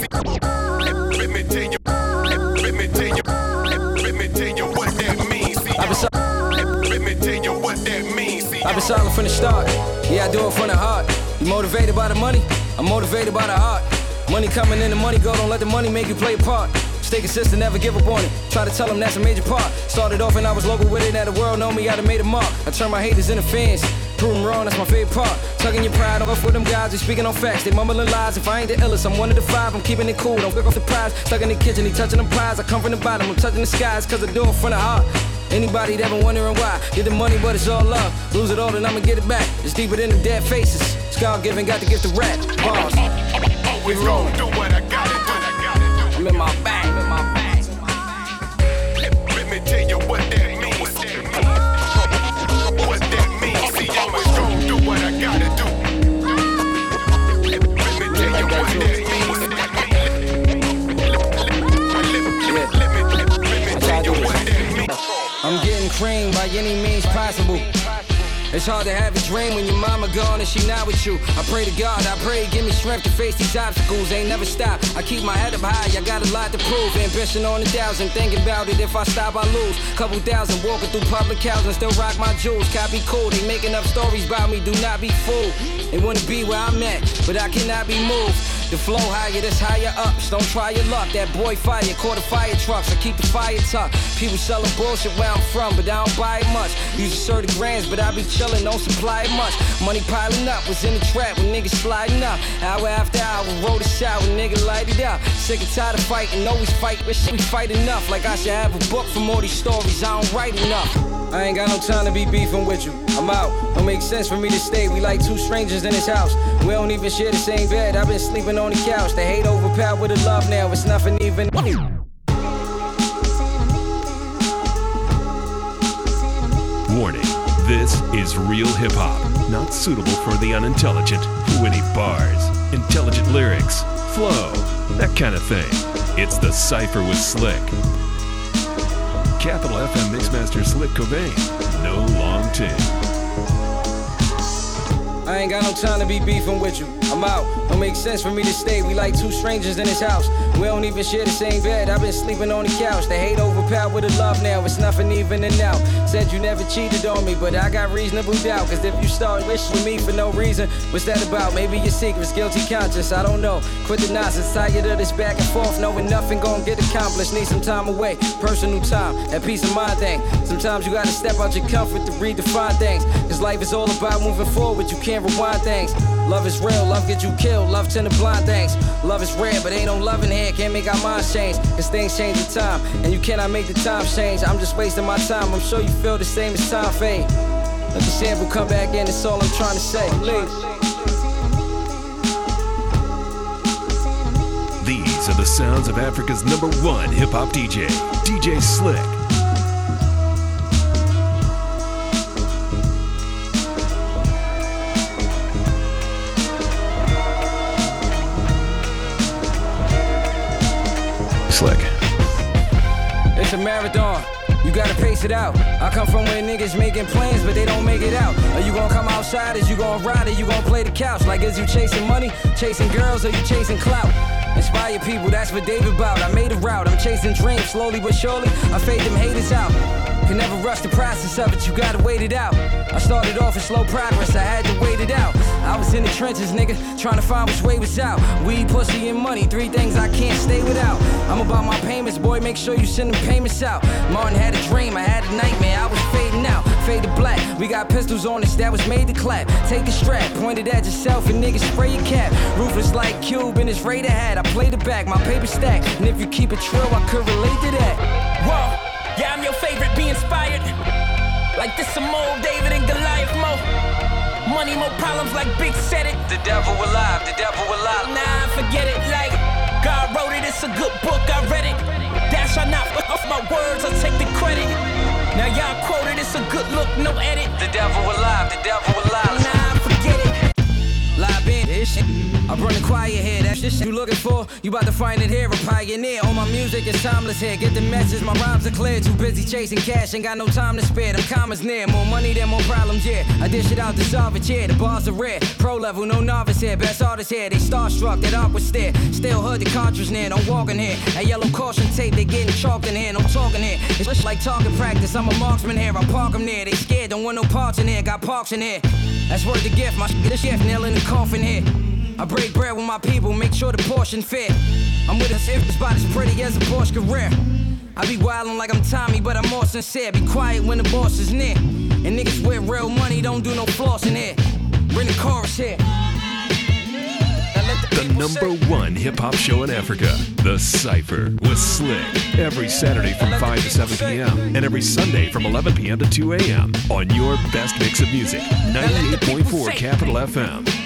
What that means. I've been silent from the start. Yeah, I do it from the heart. You motivated by the money? I'm motivated by the heart. Money coming in, the money go. Don't let the money make you play a part. Stay consistent, never give up on it. Try to tell them that's a major part. Started off and I was local with it. Now the world know me, I done made a mark. I turn my haters into fans. Prove them wrong, that's my favorite part. Tugging your pride off with them guys, they speaking on facts. They mumbling lies. If I ain't the illest, I'm one of the five. I'm keeping it cool, don't pick off the prize. Stuck in the kitchen, he touching them pies. I come from the bottom, I'm touching the skies, cause I do it from the heart. Anybody that been wondering why? Get the money, but it's all love. Lose it all, then I'ma get it back. It's deeper than the dead faces. Scar giving, got to get the rap. Bars. Always gonna do what I gotta do. I'm in my bag, I'm in my bag. Let me tell you what that means. What that means. See, always gonna do what I gotta do. Let me tell you what that cream by any means possible. It's hard to have a dream when your mama gone and she not with you. I pray to God, I pray, give me strength to face these obstacles. Ain't never stop. I keep my head up high, I got a lot to prove. Ambition on a thousand, thinking about it. If I stop, I lose. Couple thousand walking through public housing, still rock my jewels. Copy cool, they making up stories about me. Do not be fooled. They wanna be where I'm at, but I cannot be moved. The flow higher, this higher ups. Don't try your luck. That boy fire, quarter fire trucks. I keep the fire tucked. People selling bullshit where I'm from, but I don't buy it much. Use a certain grams, but I be chillin', don't supply it much. Money piling up, was in the trap when niggas sliding up. Hour after hour, roll the shot when nigga light it up. Sick and tired of fighting, always fight, but shit, we fight enough. Like I should have a book from all these stories, I don't write enough. I ain't got no time to be beefing with you. I'm out. Don't make sense for me to stay. We like two strangers in this house. We don't even share the same bed. I've been sleeping on the couch. The hate overpowered the love now. It's nothing even. Warning this is real hip hop, not suitable for the unintelligent. Who Witty bars, intelligent lyrics, flow, that kind of thing. It's the Cypher with Slick. Capital FM Mixmaster Slick Cobain. No long tin. I ain't got no time to be beefing with you. I'm out. Don't make sense for me to stay. We like two strangers in this house. We don't even share the same bed. I've been sleeping on the couch. The hate overpowered the love now. It's nothing even and out. Said you never cheated on me, but I got reasonable doubt. Cause if you start wishing me for no reason, what's that about? Maybe your secret's guilty conscience. I don't know. Quit the nonsense. Tired of this back and forth, knowing nothing gon' get accomplished. Need some time away. Personal time. That peace of mind thing. Sometimes you gotta step out your comfort to redefine things. Cause life is all about moving forward. You can't rewind things. Love is real, love get you killed, love tend to blind things. Love is rare, but ain't no love in here, can't make our minds change. Cause things change with time, and you cannot make the time change. I'm just wasting my time, I'm sure you feel the same as time fade. Let the sample come back in, that's all I'm trying to say. These are the sounds of Africa's number one hip hop DJ, DJ Slick. Slick. It's a marathon. You gotta pace it out. I come from where niggas making plans, but they don't make it out. Are you gonna come outside? Is you gonna ride it? You gonna play the couch? Like, is you chasing money, chasing girls, or you chasing clout? Inspire people, that's what David about. I made a route, I'm chasing dreams slowly but surely. I fade them haters out. Can never rush the process of it, you gotta wait it out. I started off in slow progress, I had to wait it out. I was in the trenches, nigga, trying to find which way was out. Weed, pussy, and money, three things I can't stay without. I'm about my payments, boy, make sure you send them payments out. Martin had a dream, I had a nightmare, I was fading out. Fade to black, we got pistols on us that was made to clap. Take a strap, pointed at yourself, and niggas spray your cap. Ruthless like Cube in his Raider hat, I play the back, my paper stack. And if you keep it true, I could relate to that. Whoa. Yeah, I'm your favorite, be inspired. Like this some old David and Goliath mo. Money, more problems like Big said it. The devil alive, the devil alive. Nah, forget it. Like God wrote it, it's a good book, I read it. Dash I not off my words, I take the credit. Now y'all quoted, it's a good look, no edit. The devil alive, the devil alive. Nah, I run the choir here, that's the shit you looking for. You about to find it here, a pioneer. All my music is timeless here. Get the message, my rhymes are clear. Too busy chasing cash, ain't got no time to spare. Them commas near, more money than more problems, yeah. I dish it out to solve it, yeah. The bars are rare. Pro level, no novice here. Best artist here, they starstruck, that awkward stare. Still hood, the cartridge near, don't walk in here. That yellow caution tape, they getting chalked in here, no talking here. It's just like talking practice, I'm a marksman here. I park them there, they scared, don't want no parts in here. Got parks in here. That's worth the gift, my shit, the shift, nail in the coffin here. I break bread with my people, make sure the portion fit. I'm with a if spot as pretty as a Porsche career. I be wildin' like I'm Tommy, but I'm more sincere. Be quiet when the boss is near. And niggas with real money don't do no floss in here. Bring the chorus here. The number one hip hop show in Africa, The Cypher with Slick. Every Saturday from 5 to 7 p.m. and every Sunday from 11 p.m. to 2 a.m. on your best mix of music, 98.4 Capital FM.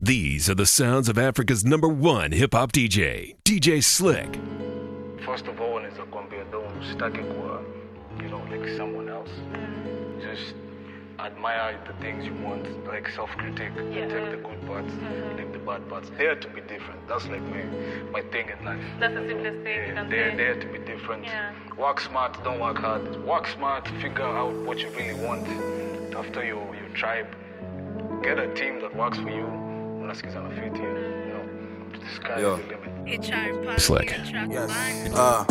These are the sounds of Africa's number one hip hop DJ, DJ Slick. First of all, naweza kuambia don't usitake you know, like someone else. Just admire the things you want, like self-critic. Take the good parts, leave mm-hmm. the bad parts. Dare to be different. That's like my my thing in life. That's the simplest thing you Yeah, can dare, say. to be different. Yeah. Work smart, don't work hard. Work smart, figure out what you really want after your, you tribe. Get a team that works for you. Unasikiza na fit you, you know. The sky Yo. is the limit. Slick. Yes. Uh,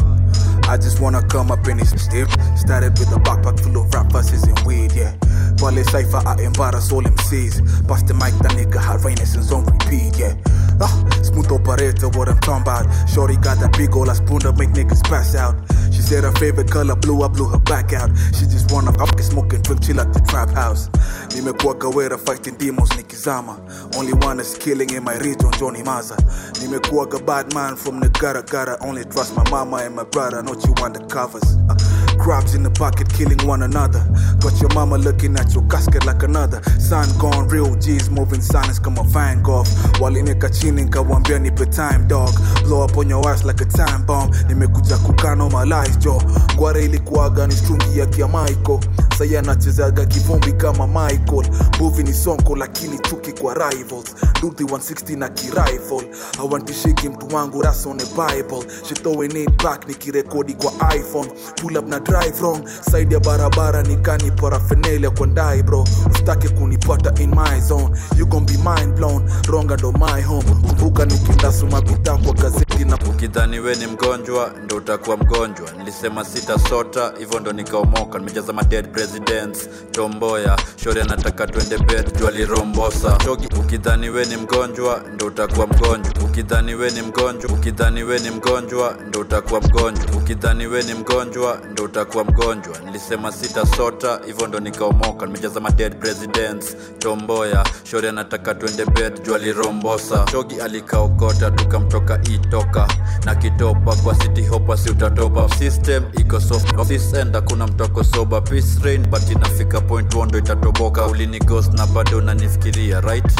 I just wanna come up in this step. Started with a backpack full of rap verses and weed, yeah. Wale Cypher, I embarrass all MCs. Bust the mic, that nigga had Renaissance on repeat, yeah. Ah, smooth operator, what I'm talking about. Shorty got that big ol' ass spoon to make niggas pass out. She said her favorite color blue, I blew her back out. She just wanna up smoke and drink, chill at the trap house. Nimekuwa gawera fighting demons nikizama. Only one is killing in my region, Johnny Maza. Nimekuwa a bad man from the gutter gutter. Only trust my mama and my brother, not you undercovers. Uh, crabs in the bucket killing one another. Got your mama looking at your casket like another. Sun gone real G's moving silence kama Van Gogh. Walineka chini nkawambia nipe time dog. Blow up on your ass like a time bomb. Nimekuja kukano life jo. Gware ilikuwaga ni strungi ya kia Michael. Saya anachezaga kivumbi kama Michael. Movie ni sonko lakini chuki kwa rivals. Duthi 160 na kirifle. Hawantishiki mtu wangu ras on the Bible. She throwing it back nikirekodi kwa iPhone. Pull up na drive wrong. Side ya barabara nikani paraphernalia kwa ndai bro. Usitake kunipata in my zone. You gon be mind blown. Ronga ndo my home. Kumbuka nikindasuma bidhaa kwa gazeti na ukidhani we ni mgonjwa ndo utakuwa mgonjwa nilisema sita sota hivyo ndo nikaomoka nimejaza ma presidents tomboya shori anataka twende bed jwalirombosa shogi ukidhani we ni mgonjwa ndo utakuwa mgonjwa ukidhani we ni mgonjwa ukidhani we ni mgonjwa ndo utakuwa mgonjwa ukidhani we ni mgonjwa ndo utakuwa mgonjwa. Nilisema sita sota hivyo ndo nikaomoka. Nimejaza dead presidents tomboya shori anataka twende bed jwalirombosa chogi alikaokota tukamtoka itoka. Na kitopa kwa city hopa si utatopa. System iko soft of this end hakuna mtoko soba peace but inafika point wondo itatoboka. Ulini ghost na bado unanifikiria right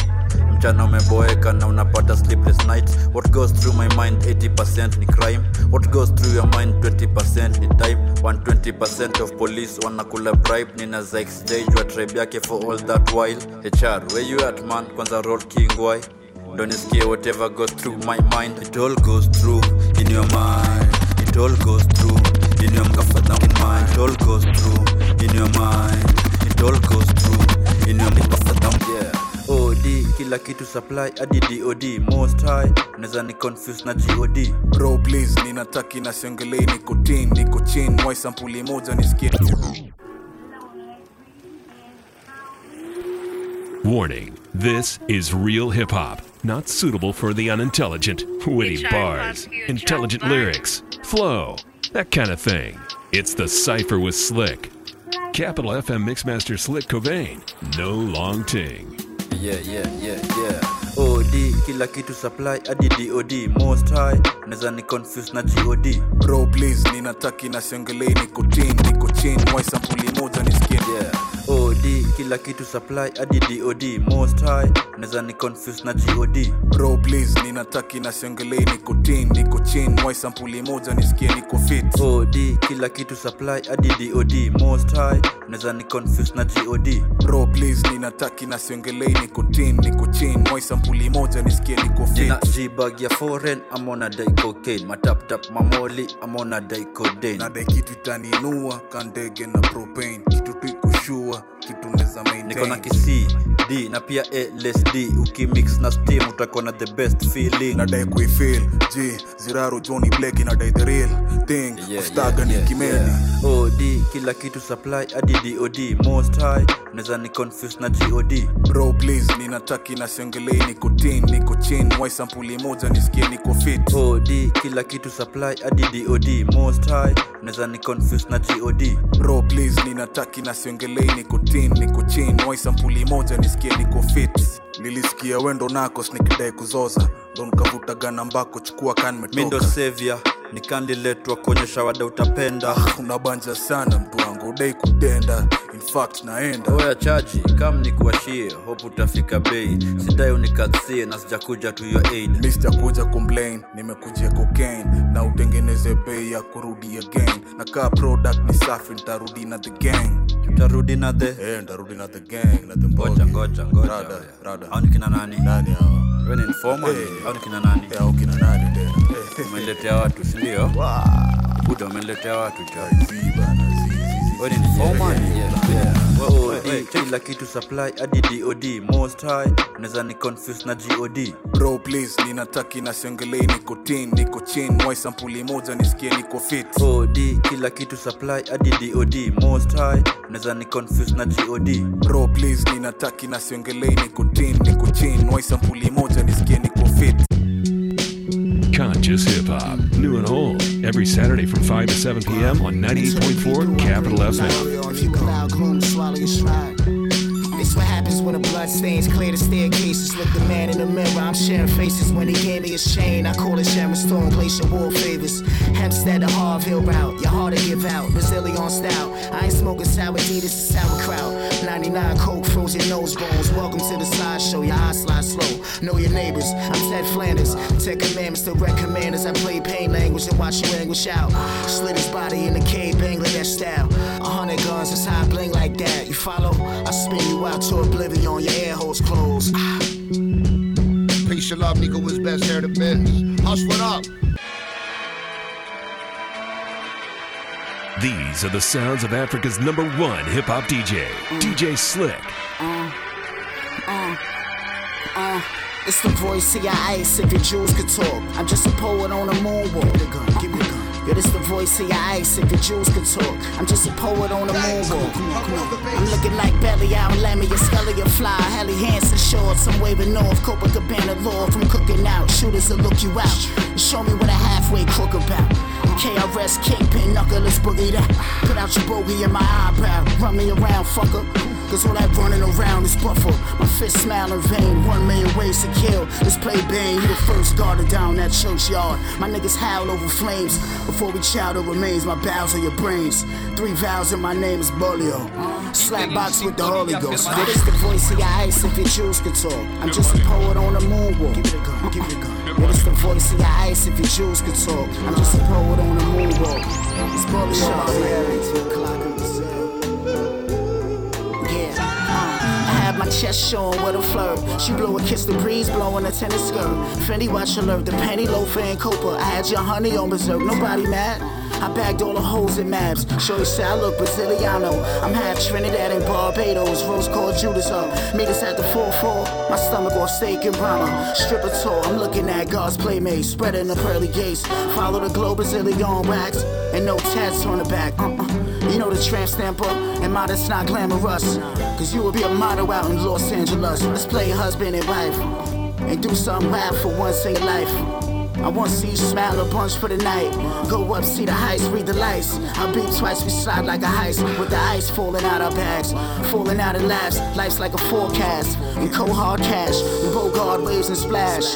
mchana umeboeka na unapata sleepless nights. What goes through my mind 80% ni crime. What goes through your mind 20% ni time. 120% of police wanakula bribe. Nina za exchange wa tribe yake for all that while. Hr where you at man? Kwanza roll king why don't nisikie whatever goes through my mind. It all goes through in your mind. It all goes through in your mind. It all goes through in your mind. It all goes through in your OD kila kitu supply hadi dod most high unaweza ni confuse na god bro please ninataki na sengelei niko tin niko chin mwai sampuli moja nisikie Warning this is real hip hop, not suitable for the unintelligent. Witty bars, intelligent lyrics, flow, that kind of thing. It's the Cypher with Slick. Capital FM Mixmaster Slick Cobain. No long ting. Yeah, yeah, yeah, yeah. od kila kitu supply hadi dod most high naweza ni confuse na god bro please ninataki na siongelei niko tin niko chin. Mwai sampuli moja nisikie yeah. od kila kitu supply hadi dod most high naweza ni confuse na god bro please ninataki na sengelei niko tin niko moi sampuli moja nisikie niko fit od kila kitu supply hadi dod most high naweza ni confuse na god bro please ninataki na siongelei niko tin niko chin moi sampuli moja nisikie niko fit na jibag ya foreign amona dai cocaine. Mataptap mamoli amona dai na dai kitu itaniinua kandege na propane. Kitu tuikushua kitu neza niko na kisii d na pia lsd ukimix na steam utakuwa na the best feeling. Nadai kuifil g ziraro johnny blake nadai the real thing. Yeah, staga yeah, ni kimeni yeah. od kila kitu supply hadi dod most high unaweza ni confuse na god bro please ninataki na siongelei niko tin niko chin. Why sampuli moja nisikie niko fit? Od kila kitu supply hadi dod most high unaweza ni confuse na god bro please ninataki na siongelei niko tin niko chin. Why sampuli moja nisikie niko fit. Nilisikia wendo nako snikidai kuzoza. Ndo nikavutaga nambako chukua kan mi sevia nikandiletwa kuonyesha wada utapenda. Unabanja sana mtu wangu udai kutenda. Infact naenda. Oya chaji kam nikuashie hope utafika bei. Sidai unikatsie na sijakuja to your aid. Mi sijakuja complain nimekujia cocaine. Na utengeneze bei ya kurudi again. Na kaa product ni safi ntarudi na the gang. Tarudi na the? Hey, ntarudi na the gang na the ngoja ngoja ngoja. Rada rada au ni kina nani? Nani hawa wewe ni informer? Hey, au ni kina nani? Au kina nani tena umeletea watu sindio? buda umeletea watu kila kitu supply hadi dod most high. Unaweza ni confuse na god bro please ninataki na sengelei niko tin niko chin. Mwai sampuli moja nisikie niko fit? Od kila kitu supply hadi dod most high. Unaweza ni confuse na god bro please ninataki na sengelei niko tin niko chin. Mwai sampuli moja nisikie niko fit Conscious hip hop, new and old, every Saturday from 5 to 7 p.m. on 98.4 Capital FM. This what happens when the blood stains clear the staircases. Look the man in the mirror, I'm sharing faces. When he gave me his chain, I call it Sharon Stone, your war favors. Hempstead to Harville route, your heart to give out. Brazilian style, I ain't smoking sour D, this is sauerkraut. 99 coke, frozen nose bones. Welcome to the slideshow, your eyes slide slow. Know your neighbors, I'm Ned Flanders. Ten commandments to red commanders. I play pain language and watch you anguish out. Slit his body in the cave, Bangladesh style. A hundred guns, it's high bling like that. You follow? I spin you out to oblivion, your air holes closed. Ah. Peace and love, Nico was best hair to business. Hustling up. These are the sounds of Africa's number one hip hop DJ, DJ Slick. Uh, uh, uh. It's the voice of your ice if your jewels could talk. I'm just a poet on a moonwalk. Yo, this the voice of your ice if your jewels could talk. I'm just a poet on a moonwalk. I'm looking like Belly out, Lammy, your Scully, your Fly, Helly Hansen shorts. I'm waving north, Copacabana law from cooking out. Shooters will look you out. Show me what a halfway crook about. KRS Kingpin, knuckle's boogie that. Put out your bogey in my eyebrow. Run me around, fucker. Cause all that running around is buffer. My fist smile in vain. One million ways to kill. Let's play Bane. You the first guarded down that churchyard. My niggas howl over flames. Before we chow the remains, my bowels are your brains. Three vowels in my name is Bolio. Slap box with the Holy Ghost. What is the voice of your ice if your Jews could talk? I'm just a poet on the moonwalk. Give me a gun, give me a gun. What is the voice of your ice if your Jews could talk? I'm just a poet on the moonwalk. It's Bolio. Chest showing with a flirt. She blow a kiss, the breeze blowing a tennis skirt. Fendi watch alert, the penny loafer and Copa. I had your honey on berserk, nobody mad. I bagged all the holes in maps. Shorty say I look Braziliano. I'm half Trinidad and Barbados. Rose called Judas up. Meet us at the 4-4. My stomach all steak and Brahma. Stripper tour. I'm looking at God's playmates. Spreading the pearly gates. Follow the globe Brazilian wax. And no tats on the back. Uh-uh. You know the tramp stamp up. And modest not glamorous. Cause you will be a model out in Los Angeles. Let's play husband and wife. And do something wild for once in your life. I want to see you smile a bunch for the night. Go up, see the heights, read the lights. I'll beat twice, we slide like a heist. With the ice falling out our bags, falling out of laughs. Life's like a forecast. And cold hard cash, we roll guard waves and splash.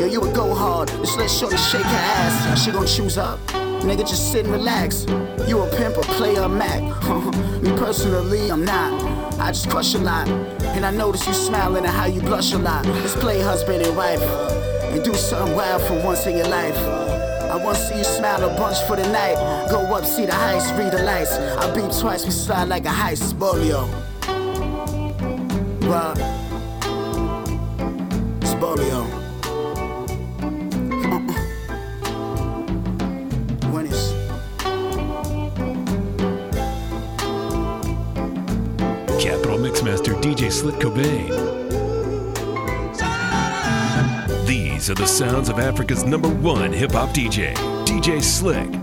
Yo, you a go hard, just let shorty shake her ass. She gon' choose up. Nigga, just sit and relax. You a pimp or player Mac. Me personally, I'm not. I just crush a lot. And I notice you smiling and how you blush a lot. Let's play husband and wife and do something wild for once in your life. I want to see you smile a bunch for the night. Go up, see the heights, read the lights. I beat twice, we slide like a heist. Bolio. Well, it's Bolio. Slick Cobain. These are the sounds of Africa's number one hip hop DJ, DJ Slick.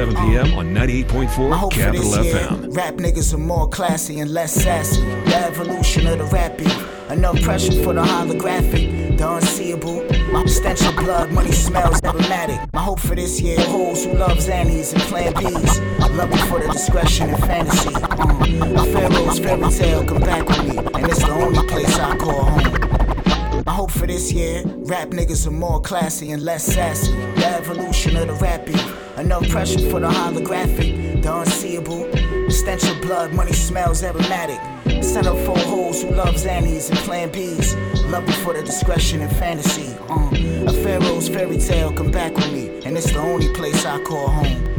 7 p.m. on My 98.4 hope Capital this year, FM. rap niggas are more classy and less sassy. The evolution of the rap beat. Enough pressure for the holographic, the unseeable. My stench of blood, money smells emblematic. My hope for this year, hoes who loves Annies and Plan Bs. Love for the discretion and fantasy. Mm. A pharaoh's fairy tale come back with me, and it's the only place I call home. My hope for this year, rap niggas are more classy and less sassy. The evolution of the rap beat. Enough pressure for the holographic, the unseeable. The stench of blood, money smells aromatic. Send up for hoes who loves Annies and Plan Bs. Love me for the discretion and fantasy. Uh, a pharaoh's fairy tale come back with me, and it's the only place I call home.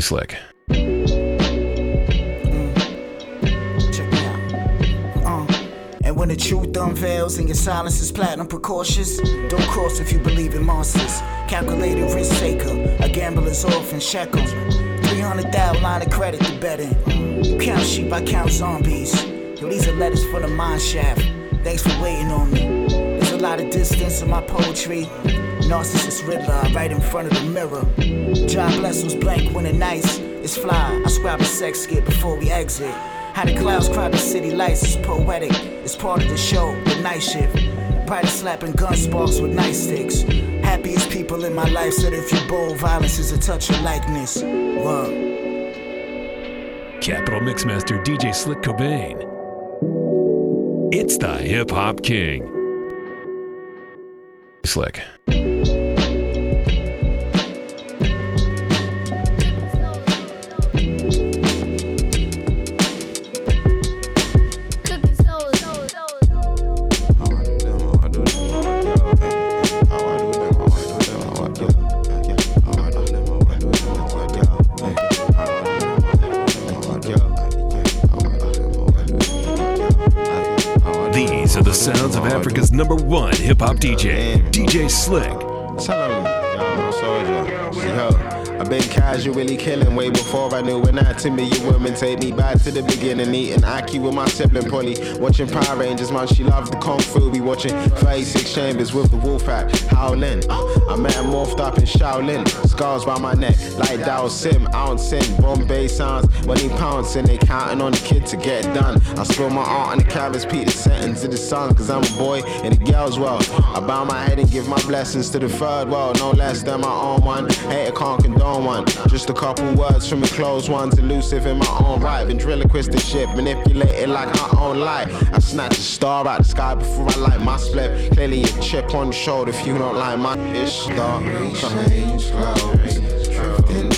Slick. When the truth unveils and your silence is platinum precautious, don't cross if you believe in monsters. Calculated risk taker, a gambler's orphan shekel. 300,000 line of credit to bet in. You count sheep, I count zombies. Yo, these are letters for the mine shaft. Thanks for waiting on me. There's a lot of distance in my poetry. Narcissist Riddler, write in front of the mirror. John Bless was blank when the nights is fly. I scribe a sex skit before we exit. How the clouds cry the city lights is poetic. It's part of the show, the night shift. Brighter slapping gun sparks with nightsticks. Happiest people in my life said if you're bold, violence is a touch of likeness. Word. Capital Mixmaster DJ Slick Cobain. It's the Hip Hop King. Slick. Sounds of Africa's number one hip hop DJ, DJ Slick. Been casually killing way before I knew anatomy. You women take me back to the beginning, eating Aki with my sibling Polly. Watching Power Rangers, man, she loved the Kung Fu. Be watching 36 Chambers with the wolf pack, howling. I morphed up in Shaolin. Scars by my neck, like Dao Sim, ouncing. Bombay sounds when he pouncing. They counting on the kid to get done. I spill my art on the canvas, peep the sentence to the sun, cause I'm a boy in the girl's world. I bow my head and give my blessings to the third world, no less than my own one. Hater can't condone one. Just a couple words from a closed ones, elusive in my own right. Ventriloquist the shit, manipulated like my own light. I snatch a star out the sky before I light my split. Clearly a chip on the shoulder if you don't like my ish. Dark change clothes, drifting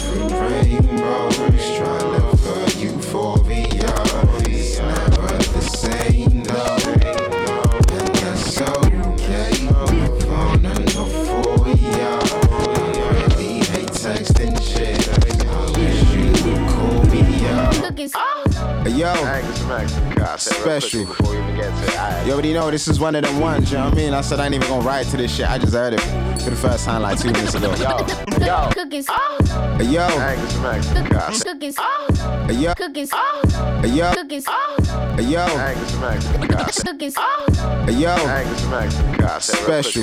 Yo, special. You already know this is one of them ones, you know what I mean? I said I ain't even gonna ride to this shit. I just heard it for the first time like two minutes ago. Yo, yo, Cookies. hey, yo, hey, Cookies. yo, Cookies. hey, yo, Cookies. hey, yo, Cookies. hey, yo, special.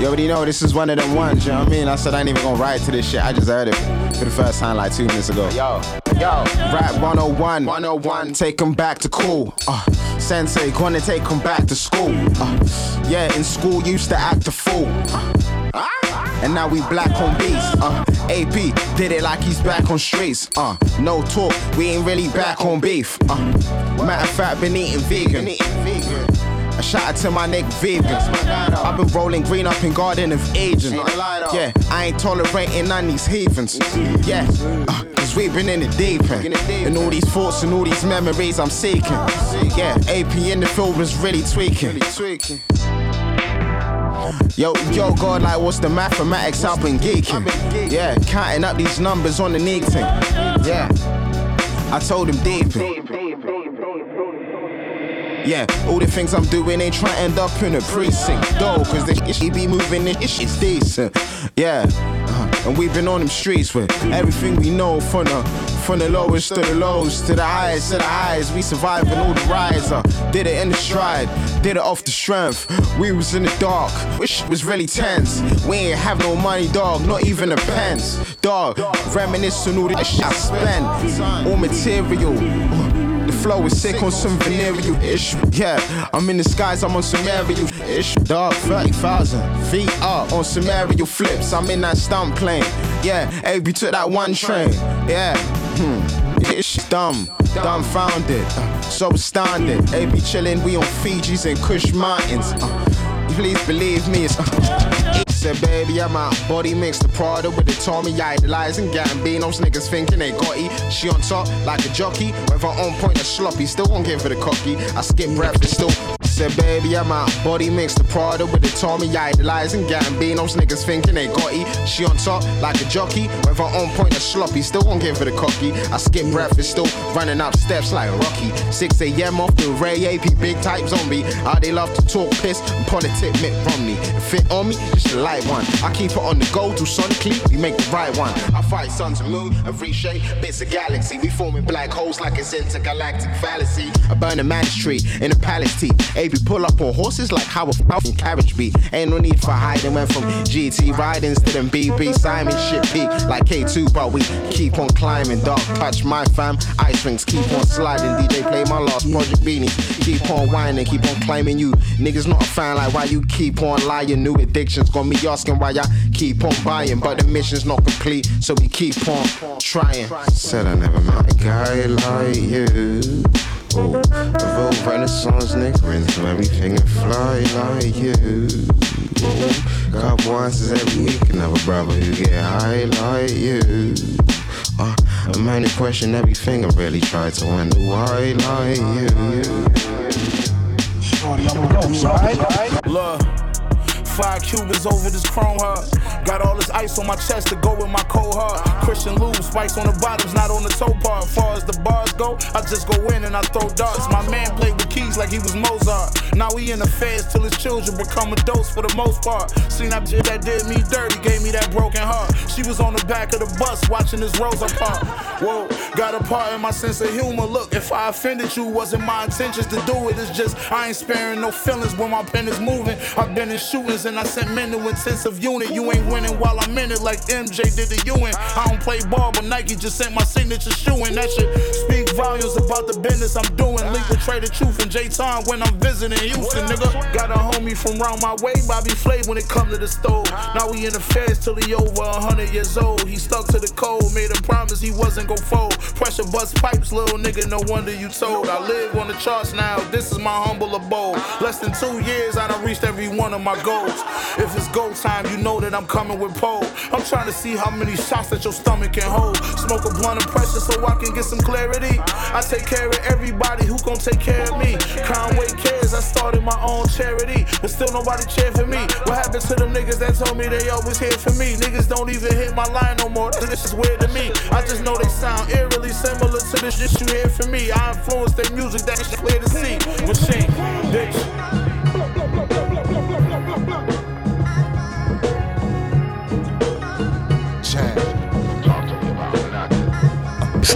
You already know this is one of them ones, you know what I mean? I said I ain't even gonna ride to this shit. I just heard it for the first time like two minutes ago. Yo, yo, rap 101, 101, Take take 'em back to cool. Uh, sensei, gonna take take 'em back to school. Uh, yeah, in school used to act a fool. Uh, and now we black on beats. Uh, AP did it like he's back on streets. Uh, no talk, we ain't really back on beef. Uh, matter of fact, been eating vegan. A shout out to my nigga vegans. I've been rolling green up in Garden of Eden. Yeah, I ain't tolerating none of these heathens. Yeah, uh, cause we been in the deep end. And all these thoughts and all these memories I'm seeking. Yeah, AP in the field was really tweaking. Yo, yo, God, like, what's the mathematics? I've been geeking. Yeah, counting up these numbers on the neat thing. Yeah, I told him deep. Yeah, all the things I'm doing ain't trying to end up in a precinct. Though, cause the shit be moving, this shit's decent. Yeah, uh, and we've been on them streets with everything we know from the from the lowest to the lows to the highest to the highest. We surviving all the rides. Uh, did it in the stride, did it off the strength. We was in the dark, which was really tense. We ain't have no money, dog, not even a pence. Dog, reminiscing all the shit I spent. All material. Flow is sick on some venereal ish. Yeah, I'm in the skies, I'm on some aerial ish. Dog, 30,000 feet up on some aerial flips. I'm in that stunt plane. Yeah, AB took that one train. Yeah, hmm. It's dumb, dumbfounded, uh, so astounded. AB chilling, we on Fiji's and Kush Mountains. Uh, please believe me, it's. Uh, Said, baby, I'm out. Body mix the Prada with the Tommy. Idolizing Gambinos. Niggas thinking they got it. She on top like a jockey. Whether on point or sloppy. Still won't give her the cocky. I skip breakfast still. Said, baby, I'm out. Body mix the Prada with the Tommy. Idolizing Gambinos. Niggas thinking they got it. She on top like a jockey. Whether on point or sloppy. Still won't give her the cocky. I skip breakfast still. Running up steps like a Rocky. 6 a.m. off the Ray AP. Big type zombie. How they love to talk piss and politic Mitt Romney. Fit on me, just a light one. I keep it on the go to sonically, we make the right one. I fight suns and moon and reshape bits of galaxy. We forming black holes like it's intergalactic fallacy. I burn a man's tree in a palace tea. AB pull up on horses like how a fucking carriage be. Ain't no need for hiding. Went from GT ridings to them BB Simon shit peak like K2, but we keep on climbing. Dark touch my fam, ice rings keep on sliding. DJ play my last project beanie. Keep on whining, keep on climbing you. Niggas not a fan like why you keep on lying. New addictions got me asking why I keep on buying, but the mission's not complete, so we keep on trying. Said I never met a guy like you. Oh, the real Renaissance nigga so everything and fly like you. Oh, got once every week, another brother who get high like you. Uh, a man who question everything and really try to wonder why like you. Look, Five Cubans over this chrome heart. Got all this ice on my chest to go with my cold heart. Christian lube, spikes on the bottoms, not on the toe part. Far as the bars go, I just go in and I throw darts. My man played with keys like he was Mozart. Now he in the feds till his children become adults for the most part. Seen that bitch that did me dirty, gave me that broken heart. She was on the back of the bus watching this Rosa Park. Whoa, got a part in my sense of humor. Look, if I offended you, wasn't my intentions to do it. It's just I ain't sparing no feelings when my pen is moving. I've been in shootings and I sent men to intensive unit. You ain't winning while I'm in it like MJ did the UN. I don't play ball, but Nike just sent my signature shoe in. That shit speak volumes about the business I'm doing. Link with Trae tha Truth and J Time when I'm visiting Houston, nigga. Got a homie from round my way, Bobby Flay when it come to the stove. Now we in the feds till he over 100 years old. He stuck to the code, made a promise he wasn't gon' fold. Pressure bust pipes, little nigga, no wonder you told. I live on the charts now, this is my humble abode. Less than two years, I done reached every one of my goals. If it's go time, you know that I'm coming with pole. I'm trying to see how many shots that your stomach can hold. Smoke a blunt of pressure so I can get some clarity. I take care of everybody who gon' take care of me. Conway cares, I started my own charity, but still nobody cheer for me. What happened to them niggas that told me they always here for me? Niggas don't even hit my line no more. This is weird to me. I just know they sound eerily similar to the shit you hear from me. I influence their music, that's clear to see. Machine, bitch.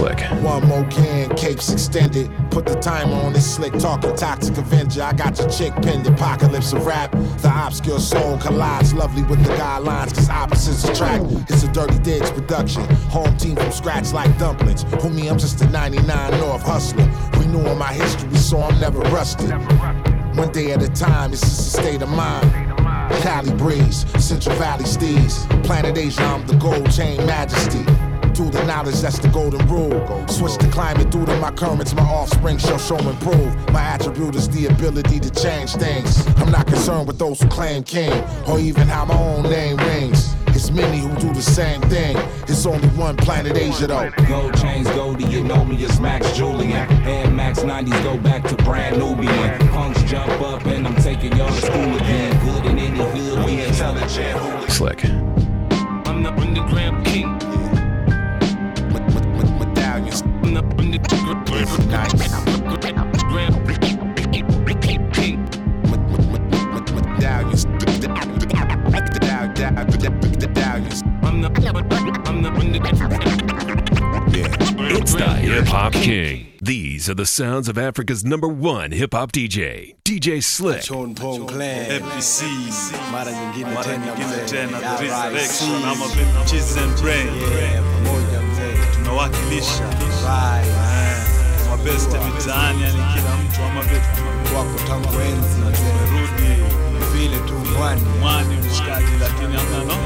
Slick. One more can, capes extended. Put the timer on this slick talking toxic avenger. I got your chick pinned, apocalypse of rap. The obscure soul collides lovely with the guidelines, cause opposites attract. It's a dirty digs production. Home team from scratch like dumplings. Homie, I'm just a 99 North hustler. Renewing my history so I'm never rusted. One day at a time, it's just a state of mind. Cali breeze, Central Valley steez. Planet Asia, I'm the gold chain majesty. Through the knowledge, that's the golden rule. Switch the climate through to my currents, my offspring shall show improve. My attribute is the ability to change things. I'm not concerned with those who claim king, or even how my own name rings. It's many who do the same thing. It's only one planet Asia though. Gold chains, Goldie, you know me as Max Julien. Air Max 90s go back to brand Nubian. Punks jump up and I'm taking y'all to school again. Good in any hood, we intelligent. Slick. I'm the underground king. It's the Hip Hop King. These are the sounds of Africa's number one hip hop DJ, DJ Slick. FBC mara nyingine mara tena nyingine tena the resurrection ama vipi cheese and brain Yeah, pamoja mzee. tunawakilisha Eh, mabeste mitaani yani kila mtu ama vitu wako tangu enzi na tumerudi vile tu mwani mwani mshikaji lakini hamna no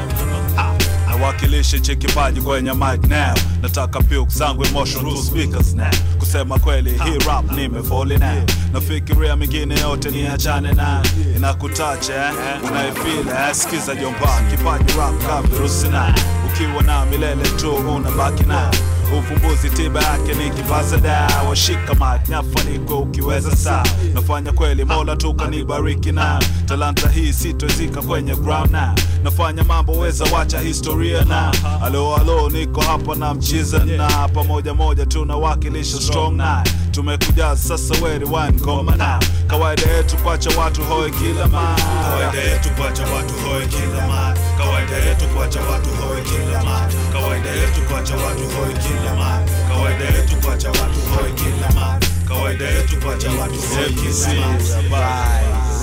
Ah, nawakilishe chekipaji kwenye mic now nataka puke zangu emotion to speakers now kusema kweli hii rap nimefoli now nafikiria mingine yote ni achane na inakutacha eh? unaifila eh? sikiza jomba kipaji rap ka virusi na ukiwa na milele tu unabaki na ufumbuzi tiba yake ni kipasa dawa. Shika mic nyafaniko ukiweza saa. Nafanya kweli mola tu kanibariki na talanta hii sitozika kwenye ground na nafanya mambo weza wacha historia na alo alo niko hapa na mchiza na pamoja moja tunawakilisha strong na tumekuja sasa weri one ngoma na kawaida yetu kwacha watu hoe kila ma kawaida yetu kwacha watu hoe kila ma kawaida yetu kwacha watu hoe kila ma kawaida yetu kwacha watu hoe kila ma kawaida yetu kwacha watu hoe kila ma kawaida yetu kwacha watu hoe kila ma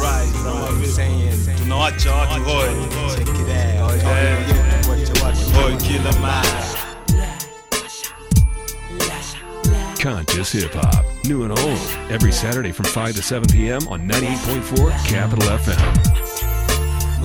Right, right. tunawacha watu hoe hoe kila ma Conscious Hip Hop. New and old. Every Saturday from 5 to 7 p.m. on 98.4 Capital FM.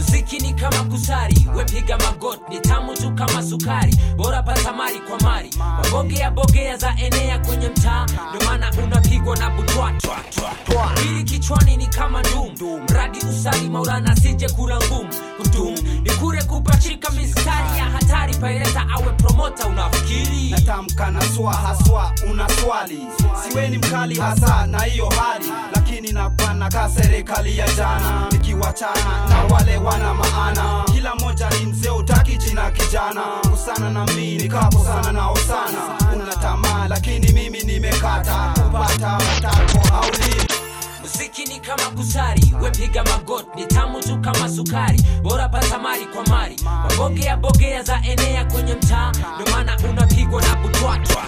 Muziki ni kama kusari. Wepiga magot ni tamu tu kama sukari. Bora pata mari kwa mari. Wabogea bogea za enea kwenye mtaa. Ndio maana unapigwa na butwa twa, twa, twa. pili kichwani ni kama ndum mradi usali maulana sije kura ngumu. Kutum ni kure kupachika mistari ya hatari. Paeleza awe promota unafikiri? Natamka na swa haswa una swali. Siweni mkali hasa na hiyo hali. Lakini napana ka serikali ya jana. Nikiwachana na wale wana maana. Kila moja ni mzee utaki jina kijana. Kusana na mi nikaposana nao sana una tamaa lakini mimi nimekata. Kupata matako haulii muziki ni kama kusari. Wepiga magot ni tamu tu kama sukari. Bora pata mari kwa mari mabogea bogea za enea kwenye mtaa. Ndio maana unapigwa na butwatwa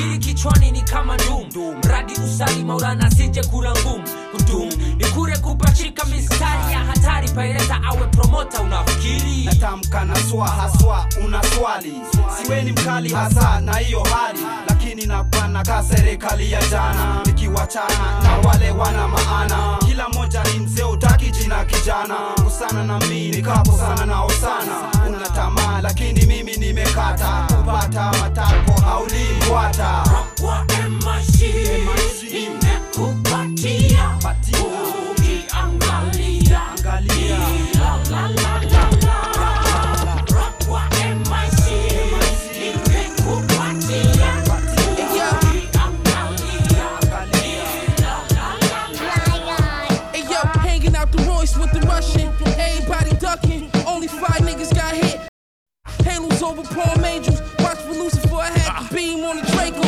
ili kichwani ni kama dum, mradi usali maulana sije kura ngumu. Kudum ni kure kupachika mistari ya hatari. Paileta awe promota unafikiri? Natamka na swa haswa una swali. Siweni mkali hasa na hiyo hali lakini napana ka serikali ya jana nikiwachana na wale wana maana. Kila moja ni mzee utaki jina kijana. Kusana na mi nikakosana nao sana una tamaa lakini mimi nimekata. Kupata matako haulimfuata imekupatia Halos over Palm Angels. Watch for Lucifer. I had the beam on the Draco.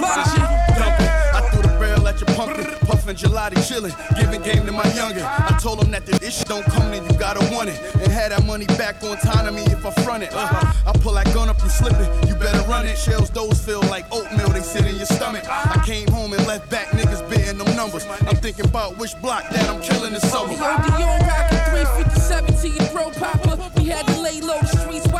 Launching. I threw the barrel at your pumpkin, puffin' gelati chillin', giving game to my youngin'. I told him that the shit don't come, then you gotta want it. And had that money back on time to me if I front it. Uh, I pull that gun up and slip it, you better run it. Shells, those feel like oatmeal, they sit in your stomach. I came home and left back niggas bidding them numbers. I'm thinking about which block that I'm killing this summer. Yo, Dior rockin' 357 to your throat popper. We had to lay low, the streets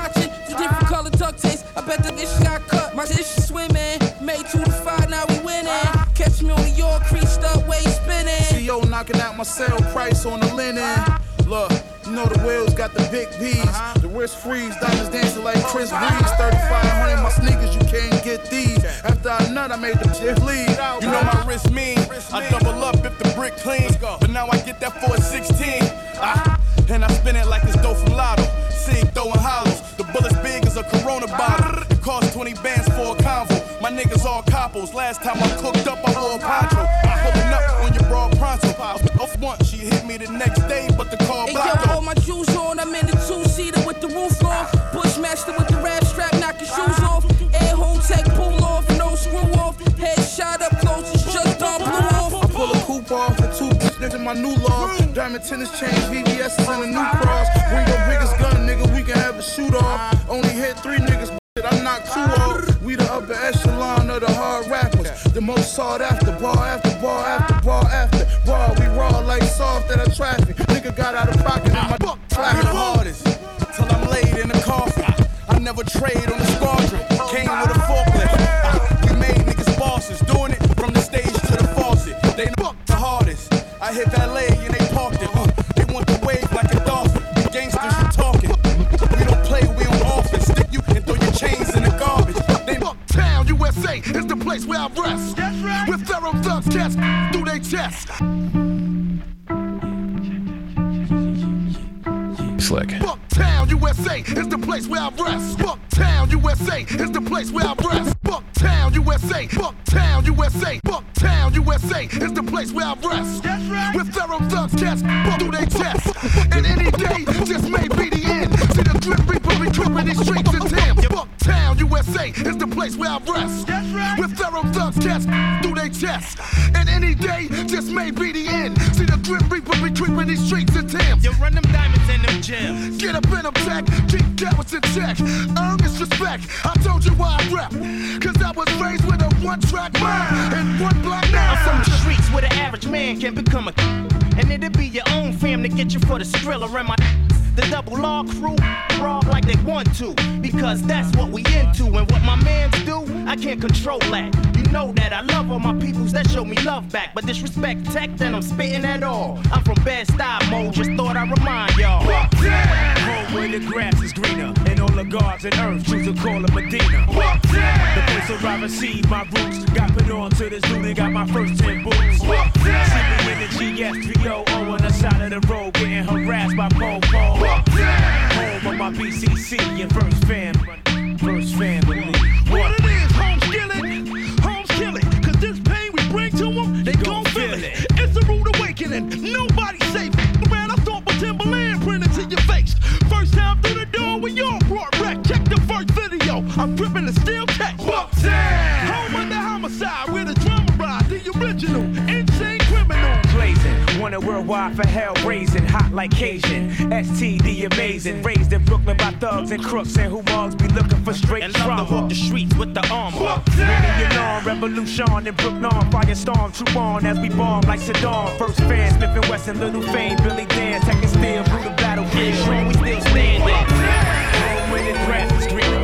duct tapes. I bet the dish got cut. My dish is swimming. Made two to five, now we winning. Catch me on the York, creased up, way spinning. CO knocking out my sale price on the linen. Look, you know the wheels got the big B's. The wrist freeze, diamonds dancing like Chris Breeze. 3500 my sneakers, you can't get these. After I nut, I made the shit bleed. You know my wrist mean. I double up if the brick clean. But now I get that for a 16. Ah, and I spin it like it's dough from Lotto. Sig throwing hollows. The bullet's big as a Corona bottle. It cost 20 bands for a convo. My niggas all coppos. Last time I cooked up, I wore a poncho. Pulling up on your broad pronto. I was off once, she hit me the next day, but the call Hey blocked yo, her. all my jewels on, I'm in the two-seater with the roof on. Bushmaster with the rap strap, knock your shoes off. Air home tech, pull off, no screw off. Head shot up close, it's just on blew off. I pull a coupe off with two niggas in my new loft. Diamond tennis chains, VVS and a new cross. Bring your biggest gun, nigga, we can have a shoot off. Only hit three niggas, but I knocked two off. We the upper echelon of the hard rappers. The most sought after, bar after bar after bar after bar. We raw like soft at a traffic. Nigga got out of pocket and my Flapping the hardest till I'm laid in the coffin. I never trade on the squadron. Came with a forklift. We made niggas bosses, doing it from the stage to the faucet. They know the hardest. I hit valet and is the place where I rest. With thorough thugs cats through their chest. Slick. Bucktown, USA is the place where I rest. Bucktown, USA is the place where I rest. Bucktown, USA. Bucktown, USA. Bucktown, USA is the place where I rest. With thorough thugs cats through their chest. And any day just may be the end. See the grim reaper recruiting these streets and Thames. Bucktown, USA is the place where I rest. With thorough thugs cats through their chest. And any day just may be the end. See the grim reaper recruiting these streets and Thames. You run them diamonds in them gems. Get up in them tech, keep carrots in check. Earn this respect. I told you why I rap. Cause I was raised with a one track mind and one black I'm from the streets where the average man can become a and it'll be your own fam to get you for the skrilla and my the double law crew raw like they want to because that's what we into. And what my mans do I can't control that. You know that I love all my peoples that show me love back. But disrespect tech that I'm spitting at all. I'm from bad style mode just thought I'd remind y'all. Home where the grass is greener and all the gods and earth choose to call it Medina. The place where I received my roots. Got put on to this dude and got my first 10 boots. Sleeping energy, yes, 300 on the side of the road, getting harassed by Po Popo. Home on my BCC and first fan, first fan with me. What it is, home's it, home's killing, cause this pain we bring to them, they gon' feel it. it. It's a rude awakening, nobody safe. Man, I thought with Timberland printed to your face. First time through the door, we all brought wreck. Check the first video, I'm dripping and still catch. Home under homicide. For hell raising, hot like Cajun. STD amazing, raised in Brooklyn by thugs and crooks and who mugs be looking for straight and love to walk the streets with the armor. Your lawn, revolution in Brooklyn, firestorm, troop on as we bomb like Saddam. First fan, Smith and Wesson, Little Fame, Billy Danze, Tekken Steel, through the battlefield, strong we still standing. Home the grass is greener,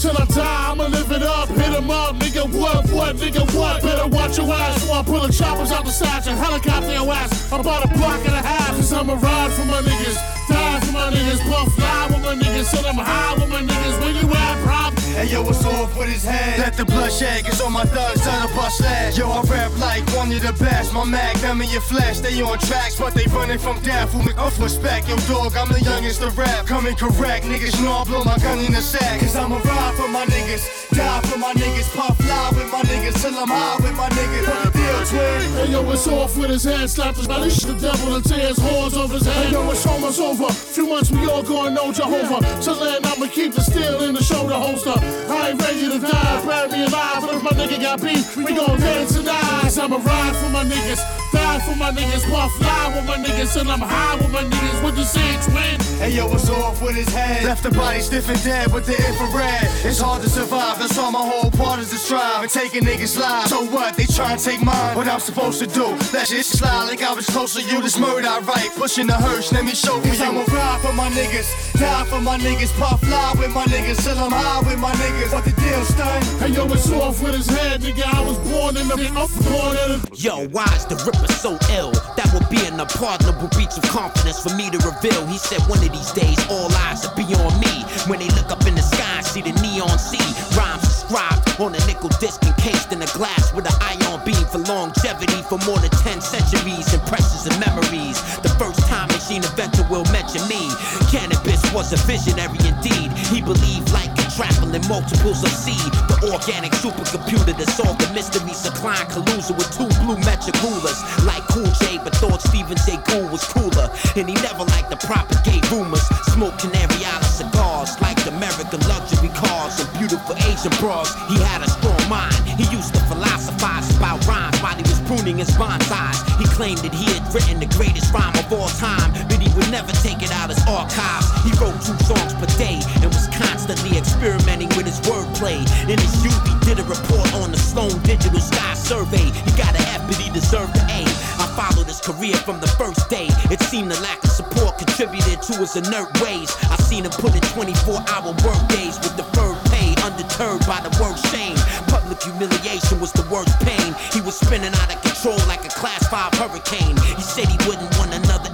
till I die. I'ma live it up, hit 'em up, nigga. What, what, nigga, what? Better watch your ass while I pull the choppers out the sides and helicopter your ass about a block and a half. Cause I'ma ride for my niggas, die for my niggas, puff fly with my niggas, till I'm high with my niggas. When you at? Hey yo, what's off with his head? Let the bloodshed, cause all my thugs the bust lead. Yo, I rap like one of the best. My mag, them in your flesh, they on tracks, but they running from death. Who make off respect? Yo, dog, I'm the youngest to rap. Coming correct, niggas know I blow my gun in the sack. Cause I'ma ride for my niggas, die for my niggas, puff fly with my niggas, till I'm high with my niggas. What the deal, twin? Hey yo, it's off with his head, slap his body, the devil and tears horns over his head. Hey yo, it's almost over. Few months we all gonna know Jehovah. Till then, I'ma keep the steel in the shoulder holster. I ain't ready to die, bury me alive. But if my nigga got beef, we gon' dance and die. Cause I'ma ride for my niggas, die for my niggas, puff fly with my niggas, till I'm high with my niggas. What you say, twin? Hey yo, what's off with his head? Left the body stiff and dead with the infrared. It's hard to survive, that's all my whole part is to strive and taking niggas lives. So what? They try and take mine. What I'm supposed to do? Let shit slide like I was close to you. This murder I write, pushing the hearse. Let me show you. I'ma ride for my niggas, die for my niggas, puff fly with my niggas, till I'm high with my niggas. What the deal, stun? Hey yo, it's off with his head, nigga. I was born in the born in the Yo, why is the Ripper so ill? That would be an unpardonable breach of confidence for me to reveal. He said one of these days all eyes will be on me. When they look up in the sky see the neon sea, rhymes inscribed on a nickel disc encased in a glass with an ion beam for longevity for more than 10 centuries. Impressions and memories. The first time machine inventor will mention me. Canibus was a visionary indeed. He believed like could travel in multiples of C. The organic supercomputer that solved the mysteries of Klein Kaluza with two blue metric rulers. Like Cool J, but thought Stephen J. Gould was cooler. And he never liked to propagate rumors. Smoke Canary Island like American luxury cars and beautiful Asian bras. He had a strong mind. He used to philosophize about rhymes while he was pruning his bonsais. He claimed that he had written the greatest rhyme of all time, but he would never take it out of his archives. He wrote two songs per day and was constantly experimenting with his wordplay. In his youth, he did a report on the Sloan Digital Sky Survey. He got an F, but he deserved the A. I followed his career from the first day. It seemed the lack of support contributed to his inert ways. I seen him put in 24 hour work days with deferred pay, undeterred by the word shame. Public humiliation was the worst pain. He was spinning out of control like a class 5 hurricane. He said he wouldn't want another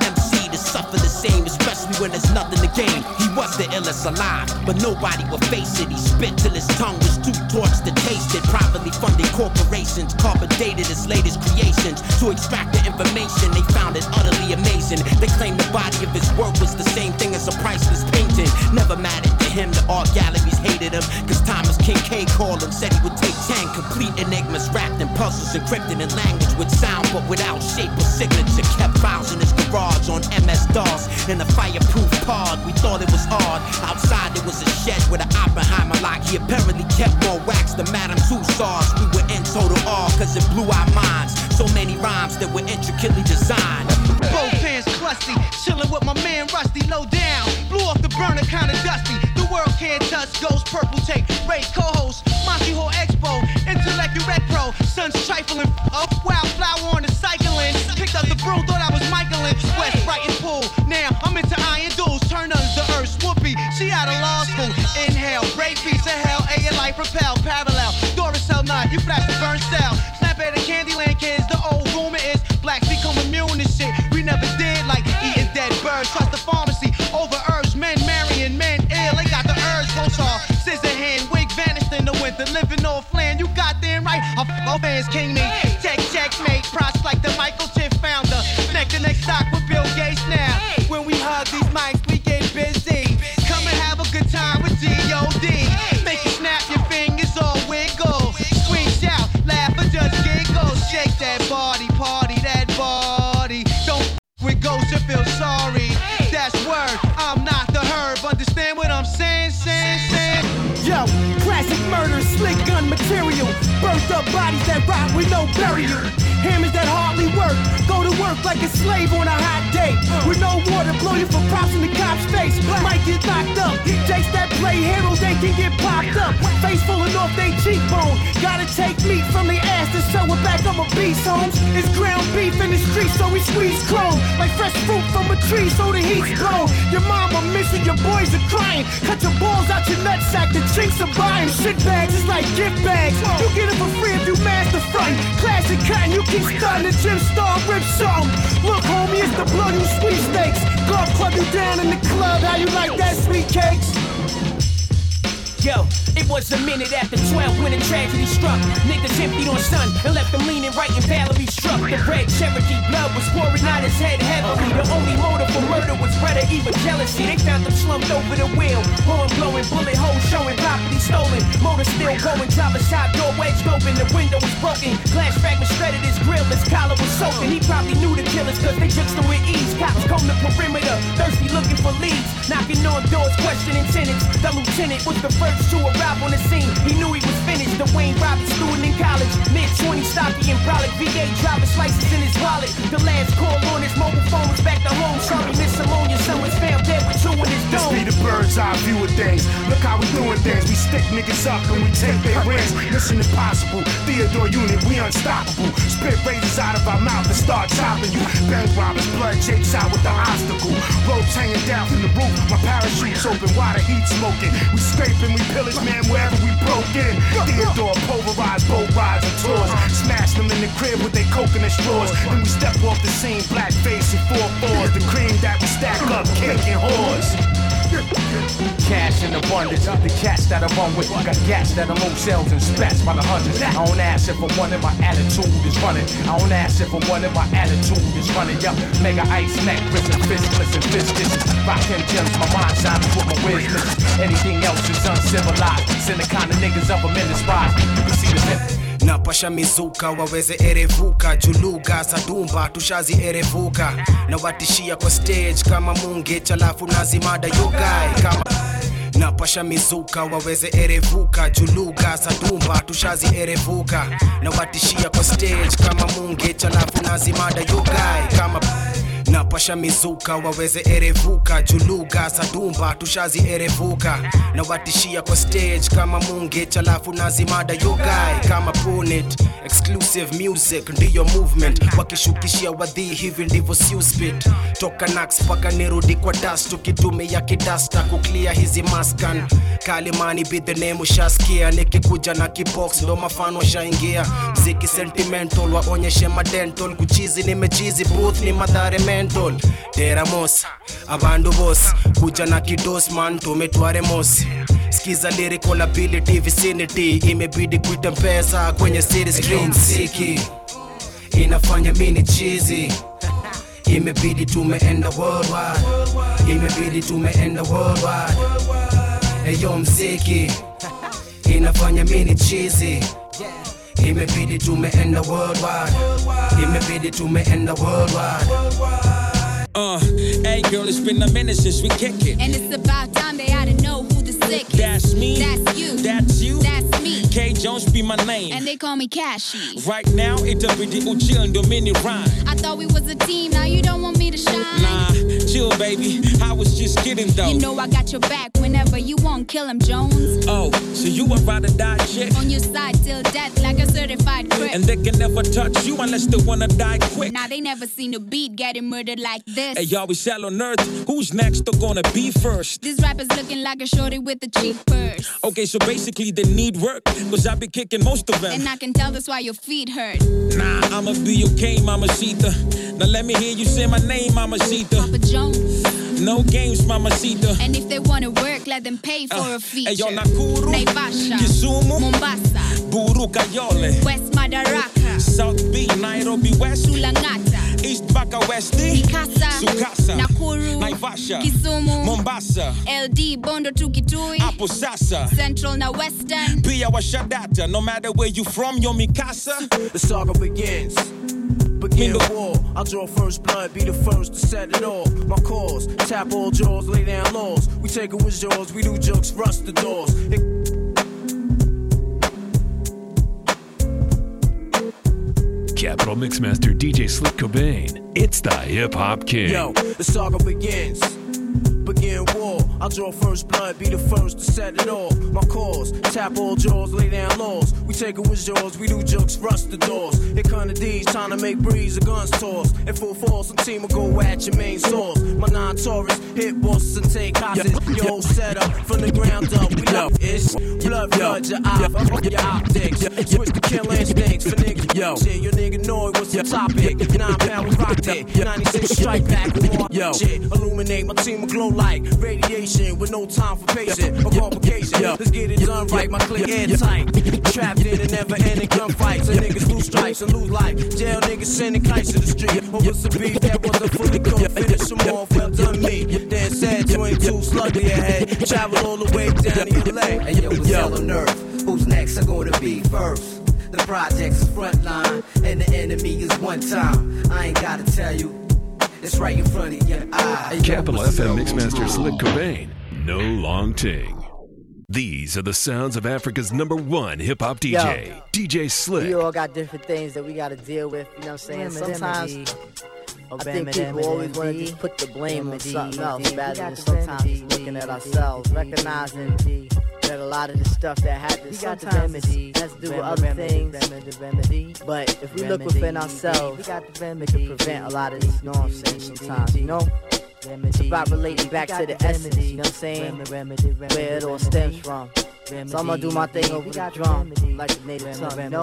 suffer the same, especially when there's nothing to gain. He was the illest alive, but nobody would face it. He spit till his tongue was too torched to taste it. Privately funded corporations carbon dated his latest creations to extract the information. They found it utterly amazing. They claimed the body of his work was the same thing as a priceless painting. Never mattered to him, the art galleries hated him. Cause Thomas Kinkade called him, said he would take 10 complete enigmas wrapped in puzzles encrypted in language with sound but without shape or signature. Kept files in his garage on MS DOS in a fireproof pod. We thought it was odd. Outside there was a shed with an Oppenheimer lock. He apparently kept more wax than Madame Tussauds. We were in total awe cause it blew our minds. So many rhymes that were intricately designed. Both hands crusty, chillin' with my man Rusty, low down. Blew off the burner, kinda dusty. The world can't touch, ghost purple tape. Race co-host, Monkey Hole Expo, Intellect Rec Pro. Sun's trifling, up wildflower on the cycling. Picked up the broom, thought I was Michaelin. Inhale, break piece of hell, A your life propel, parallel. Duracell nut, you flash the burn cell. Snap at the Candyland kids, the old rumor is blacks become immune to shit. We never did like eating dead birds. Trust the pharmacy over herbs, men marrying men ill. They got the urge, close off. Scissor hand, wig vanished in the winter. Living off land, you got them right. All fans king me. Check, checkmate. Props like the microchip founder. Neck to neck stock with Bill Gates now. When we hug these mics, understand what I'm saying, saying, saying? Yo, classic murder, slick gun material. Yo, up bodies that rot with no burial. Hammers that hardly work. Go to work like a slave on a hot day. With no water, blow you for props in the cop's face. Might get knocked up. Jakes that play heroes, they can get popped up. Face falling off they cheekbone. Gotta take meat from the ass to sew it back. I'm a beast, homes. It's ground beef in the streets, so we squeeze chrome. Like fresh fruit from a tree, so the heat's blown. Your mama missing, your boys are crying. Cut your balls out your nutsack, the chinks are buying. Shit bags is like gift bags. You get it for free if you master front. Classic cotton, you keep the gym star rip something. Look, homie, it's the bloody sweepstakes. Golf club you down in the club, how you like that sweet cakes? Yo, it was a minute after 12 when a tragedy struck. Niggas emptied on sun and left them leaning right in Valerie struck. The red Cherokee blood was pouring out his head heavily. The only motive for murder was brother, even jealousy. They found them slumped over the wheel. Horn blowing, bullet holes showing, property stolen. Motor still going, driver side door open. The window was broken. Glass fragments shredded his grill, his collar was soaking. He probably knew the killers cause they him with ease. Cops comb the perimeter, thirsty looking for leads. Knocking on doors, questioning tenants. The lieutenant was the first to arrive on the scene. He knew he was finished. The Wayne Roberts student in college. Mid 20 stocky and brolic. VA driver's license in his wallet. The last call on his mobile phone was back to home. Sorry, Miss Ammonia. Someone's found dead with two in his This dome. be the bird's eye view of things. Look how we doing things. We stick niggas up and we take their rings. Mission impossible. Theodore unit, we unstoppable. Spit razors out of our mouth and start chopping you. Bank robbers, blood jakes out with the obstacle. Ropes hanging down from the roof. My parachute's open while the heat smoking. We scraping, we pillage, man, wherever we broke in. Theodore pulverized boat rides and tours. Smash them in the crib with their coconut straws. Then we step off the scene, black face and four fours. The cream that we stack up, cake and whores. Cash in abundance, the cats that I run with got gas that are low sales and spats by the hundreds. I don't ask if I'm one and my attitude is running. I don't ask if I'm one and my attitude is running. Yup, mega ice neck, wrist and fistless and fistless. Rockin' gems, my mind shining with my wisdom. Anything else is uncivilized. Send the kind of niggas up a minute spot. You see the. Napasha mizuka waweze erevuka. Juluga sadumba tushazi erevuka na watishia kwa stage kama munge chalafu nazimada yugai kama napasha mizuka waweze erevuka. Juluga sadumba tushazi erevuka na watishia kwa stage kama munge chalafu nazimada yugai kama napasha mizuka waweze erevuka. Juluga sadumba tushazi erevuka na watishia kwa stage kama munge chalafu nazimada yugai kama punit exclusive music ndiyo movement. Wakishukishia wadhii hivi ndivyo siuspit toka nax mpaka nirudi kwa das tukitumia kidasta kuklia hizi maskan. Kalimani be the nikikuja na kibox ndo mafano shaingia. Mziki sentimental waonyeshe madental kuchizi nimechizi booth ni madhare mental deramos abandu bose kuja na kidos man tumetware mosi. Skiza lyrical vicinity imebidi kuita mpesa kwenye city inafanya mini chizi imebidi tumeenda imebidi tumeenda eyo mziki inafanya mini chizi imebidi tumeenda worldwide imebidi tumeenda worldwide Uh, hey girl, it's been a minute since we kick it. And it's about time they ought to know who the sick is. That's me. That's you. That's you. That's me. K Jones be my name. And they call me Cashy. Right now, it'll be the Uchill and Domini rhyme. I thought we was a team, now you don't want me to shine. Nah, chill, baby. I was just kidding, though. You know I got your back whenever you want, kill him, Jones. Oh, so you a ride or die chick? On your side till death, like a certified crip. And they can never touch you unless they wanna die quick. Now they never seen a beat getting murdered like this. Hey, y'all, we sell on earth. Who's next or gonna be first? This rapper's looking like a shorty with a cheap purse. Okay, so basically they need work, cause I be kicking most of them. And I can tell that's why your feet hurt. Nah, I'ma be okay, Mamacita. Now let me hear you say my name, Mamacita. Papa Jones. No games, Mamacita. And if they wanna work, let them pay for uh, a feature. Yo, Nakuru, Naivasha, Kisumu, Mombasa, Buru Kayole, eh. West Madaraka, South B, Nairobi West, Sulangata, East Baka West D, Mikasa, Sukasa, Nakuru, Naivasha, Kisumu, Mombasa, LD, Bondo to Kitui, Hapo Sasa, Central na Western. Pia Washadata. No matter where you from, yo Mikasa. The saga begins. Begin the war. I'll draw first blood, be the first to set it off. My cause, tap all jaws, lay down laws. We take it with yours, we do jokes, rust the doors. It- Capital Mixmaster DJ Slick Cobain. It's the Hip Hop King. Yo, the saga begins. Begin war. I'll draw first blood, be the first to set it off. My cause, tap all jaws, lay down laws. We take it with jaws, we do jokes, rust the doors. Hit kind of D's, trying to make breeze, the guns toss. In full force, some team will go at your main source. My non Taurus, hit bosses and take hostage. Your whole setup from the ground up. We love it's blood, blood, your eye, your optics. Switch the kill instincts for niggas. Yo, shit, your nigga know it was the topic. Nine pound rock it, 96 strike back with more Yo. shit. Illuminate my team will glow like radiation with no time for patient or complication. Let's get it done right, my click airtight. Trapped in a never ending gunfights. So niggas lose stripes and lose life. Jail niggas sending kites to the street. Over some beef that wasn't fully cooked. Finish them off, well done me. Then said 22 slug to your head. Travel all the way down to LA. And yo, what's hell on earth? Who's next are gonna be first? The project's front line, and the enemy is one time. I ain't gotta tell you, it's right in front of your ah. eye. Capital FM? Mixmaster Slick Cobain. No long ting. These are the sounds of Africa's number one hip hop DJ, DJ Slick. We all got different things that we got to deal with. You know what I'm saying? Sometimes I think people always want to just put the blame on something else rather than sometimes looking at ourselves, recognizing that a lot of the stuff that happens sometimes has to do with other things. But if we look within ourselves, we can prevent a lot of these nonsense sometimes, you know? It's about relating back to the essence, you know what I'm saying? Where it all stems from. So I'm gonna do my thing over the drum, like the native tongue, you know?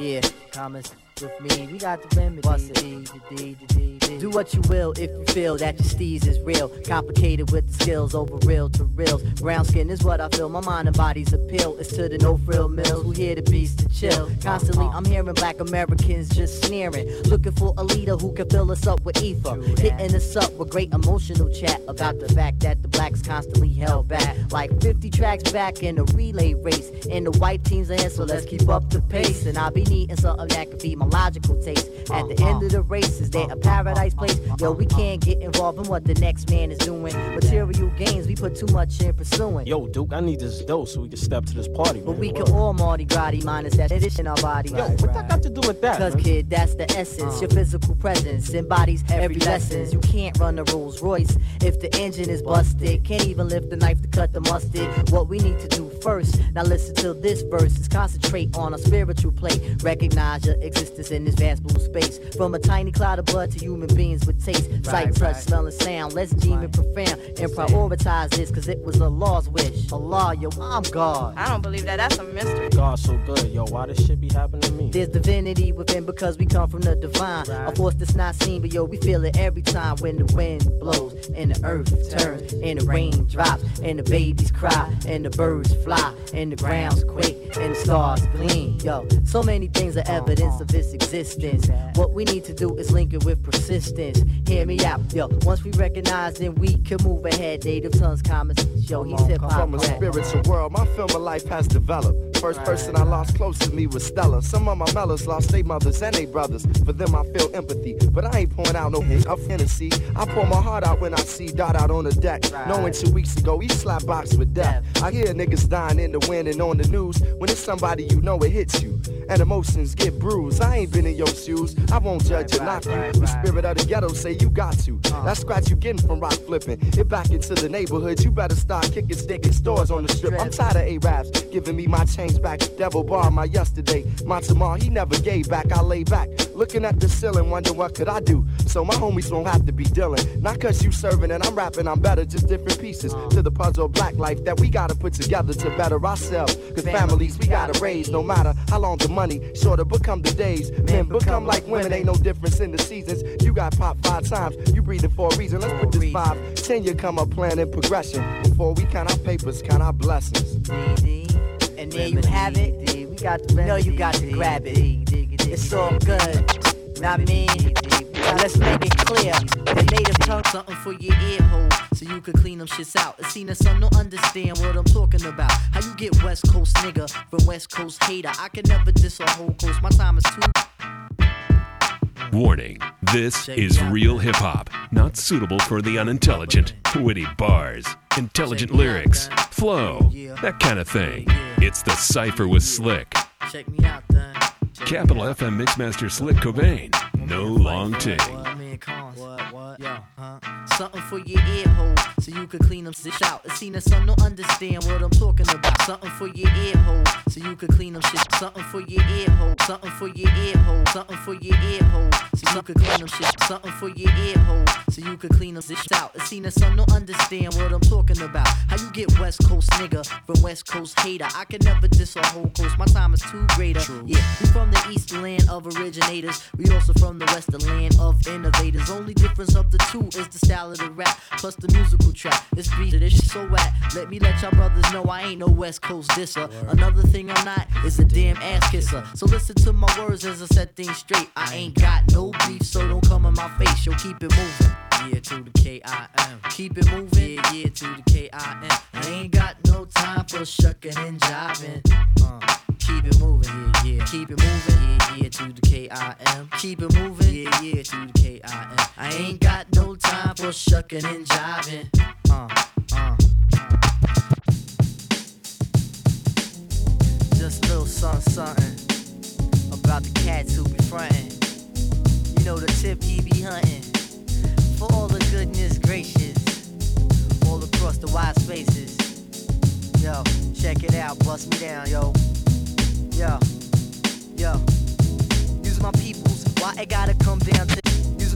Yeah, comments with me, we got the remedy. It? Do what you will if you feel that your steez is real. Complicated with the skills over real to reals. Brown skin is what I feel. My mind and body's appeal is to the no frill mills who hear the beats to chill. Constantly, I'm hearing black Americans just sneering, looking for a leader who can fill us up with ether, hitting us up with great emotional chat about the fact that the blacks constantly held back. Like 50 tracks back in a relay race, and the white teams are in, so let's keep up the pace. And I'll be needing something that can feed my logical taste. At the end of the race, is there a paradise place? Yo, we can't get involved in what the next man is doing. Material gains, we put too much in pursuing. Yo, Duke, I need this dough so we can step to this party, Man. But we can all Mardi Gras minus that shit in our body. Yo, what that got to do with that? Cause man? kid, that's the essence. Your physical presence embodies every lesson. You can't run the Rolls Royce if the engine is busted. Can't even lift the knife to cut the mustard. What we need to do first. Now listen to this verse. Is concentrate on a spiritual plate. Recognize your existence in this vast blue space. From a tiny cloud of blood to human beings with taste, sight, touch, smell, and sound. Let's deem it profound and prioritize this, cause it was a law's wish. Allah, yo, I'm God. I don't believe that. That's a mystery. God so good, yo. Why this shit be happening to me? There's divinity within because we come from the divine. A force that's not seen, but yo, we feel it every time when the wind blows and the earth turns and the rain drops and the babies cry and the birds fly and the grounds quake and the stars gleam. Yo, so many things are evidence of its existence. What we need to do is link it with persistence. Hear me out, yo. Once we recognize, then we can move ahead. Native tongues, comments, yo, he's hip hop. From a spiritual world, my film of life has developed. First person I lost close to me was Stella. Some of my mellows lost their mothers and their brothers. For them, I feel empathy. But I ain't pouring out no hate of Hennessy. I pour my heart out when I see Dot out on the deck. Knowing two weeks ago, he slapped box with death. I hear niggas dying in the wind and on the news. When it's somebody you know, it hits you. And emotions get bruised. I ain't been in your shoes. I won't judge or knock you. The spirit of the ghetto say you got to. That scratch you getting from rock flipping. It back into the neighborhood. You better start kicking stick in stores on the strip. I'm tired of A-Raps giving me my change back. Devil bar my yesterday. My tomorrow, he never gave back. I lay back. Looking at the ceiling, wonder what could I do. So my homies don't have to be dealing. Not cause you serving and I'm rapping, I'm better. Just different pieces to the puzzle of black life that we gotta put together to better ourselves. Cause families we gotta raise no matter how long the money. Shorter become the days. Men become like women, ain't no difference in the seasons. You got pop five times, you breathing for a reason. Let's put this five, ten year come up plan in progression. Before we count our papers, count our blessings. And there you have it. We got to know you got to grab it. It's all good. Not me. Now let's make it clear. The native tongue something for your ear hole. So you can clean them shits out. See that some don't understand what I'm talking about. How you get West Coast nigga from West Coast hater. I can never diss a whole coast. My time is too Warning this is real hip hop, not suitable for the unintelligent. Witty bars, intelligent lyrics, flow, that kind of thing. It's the Cypher with Slick. Check me out then. Capital FM Mixmaster Slick Cobain. No long take. What, what, Yo, huh? Something for your ear hole, so you could clean them shit out. It seen that son don't understand what I'm talking about. Something for your ear hole, so you could clean them shit. Something for your ear hole, something for your ear hole, something for your ear hole, so you could clean them shit. Something for your ear hole, so you could clean them shit out. It seen that son don't understand what I'm talking about. How you get West Coast nigga from West Coast hater? I can never diss a whole coast. My time is too greater. Yeah, we from the east land of originators. We also from the west the land of innovators. Only difference of the two is the style of the rap plus the musical track. This beat this shit so whack. Let me let y'all brothers know I ain't no West Coast disser. Another thing I'm not is a damn ass kisser. So listen to my words as I set things straight. I ain't got no beef, so don't come in my face. Yo, keep it moving. Yeah, to the K-I-M. Keep it moving. Yeah, yeah, to the K-I-M. I ain't got no time for shucking and jiving. Uh, keep it moving. Yeah, yeah. Keep it moving. Yeah, yeah, to the K-I-M. Keep it moving. Yeah, yeah, to the K-I-M. I ain't got no time for shucking and jiving. Uh, uh. Just a little something, something about the cats who be frontin'. You know the tip he be hunting all the goodness gracious, all across the wide spaces. Yo, check it out, bust me down, yo. Yo, yo. Use my peoples, why gotta come down to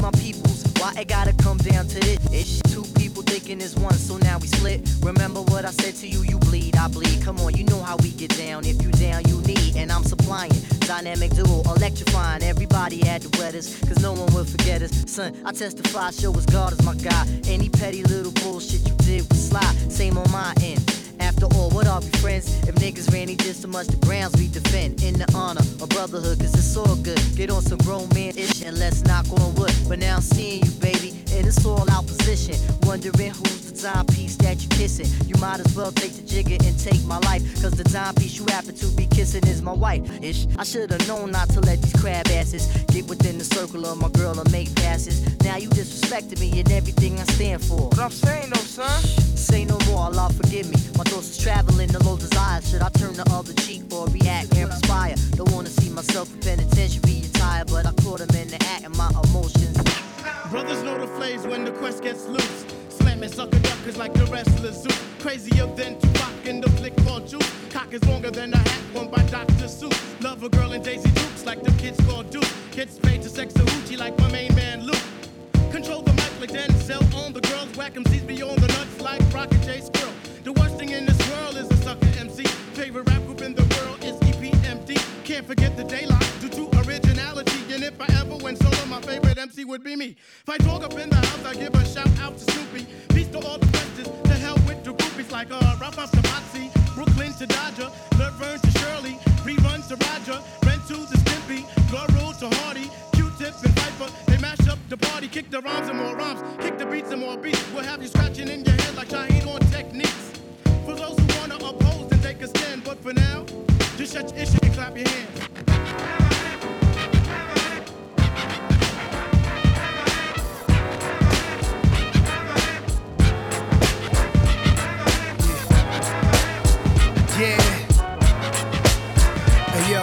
my peoples, why it gotta come down to this? It's two people thinking it's one, so now we split. Remember what I said to you, you bleed, I bleed. Come on, you know how we get down. If you down, you need, and I'm supplying. Dynamic duo, electrifying everybody at the wetters, cause no one will forget us. Son, I testify, show us God is my guy. Any petty little bullshit you did was slide, same on my end. After all, what are we friends? If niggas ran each just so much the grounds we defend in the honor of brotherhood, cause it's all good. Get on some grown man ish and let's knock on wood. But now I'm seeing you, baby, and it's all out position. Wondering who's kissing. You might as well take the jigger and take my life, cause the timepiece you happen to be kissing is my wife. Ish, I should've known not to let these crab asses get within the circle of my girl and make passes. Now you disrespecting me and everything I stand for. What I'm saying though, son. Say no more, Allah forgive me. My thoughts is traveling, the low desire. Should I turn the other cheek or react and inspire? Don't wanna see myself in penitentiary attire, but I caught him in the act and my emotions. Brothers know the flames when the quest gets loose. Slamming sucker duckers like the wrestlers Zeus. Crazier than Tupac in the flick called Juice. Cock is longer than a hat worn by Dr. Seuss. Love a girl in Daisy Dukes like the kids called Duke. Kids paid to sex a hoochie like my main man Luke. Control the mic like Denzel on the girls. Whack 'em C's beyond the nuts like Rocket J Squirrel. The worst thing in this world is a sucker MC. Favorite rap group in the world Can't forget the daylight due to originality. And if I ever went solo, my favorite MC would be me. If I talk up in the house, I give a shout out to Snoopy. Peace to all the questions. To hell with the groupies like uh, Ralph off to Moxie, Brooklyn to Dodger, Laverne to Shirley, reruns to Roger, Ren to the Stimpy, Gloral to Hardy, Q-Tip and Viper. They mash up the party, kick the rhymes and more rhymes, kick the beats and more beats. We'll have you scratching in your head like Shaheed on techniques. For those who wanna take a stand. But for now, just shut your issue and clap your hands. Yeah. Hey, yo.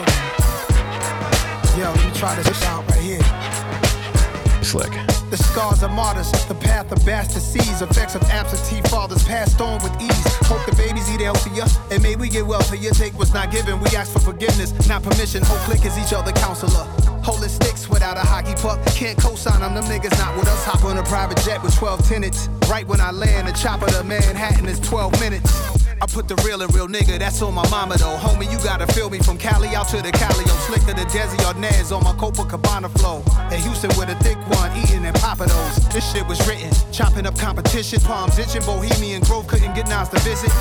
Yo, let me try this out right here. Slick. The scars of martyrs, the path of bastard seeds, effects of absentee fathers passed on with ease. Hope the babies eat healthier, and may we get wealthier. Take what's not given, we ask for forgiveness, not permission. Whole click is each other counselor. Holding sticks without a hockey puck. Can't co-sign them, them niggas not with us. Hop on a private jet with 12 tenants. Right when I land, the chopper to Manhattan is 12 minutes. I put the real and real nigga, that's on my mama though. Homie, you gotta feel me from Cali out to the Cali. I'm slicker than Desi Arnaz on my Copacabana flow. In Houston with a thick one, eating and those. This shit was written, chopping up competition. Palms itching, Bohemian Grove couldn't get Nas to visit.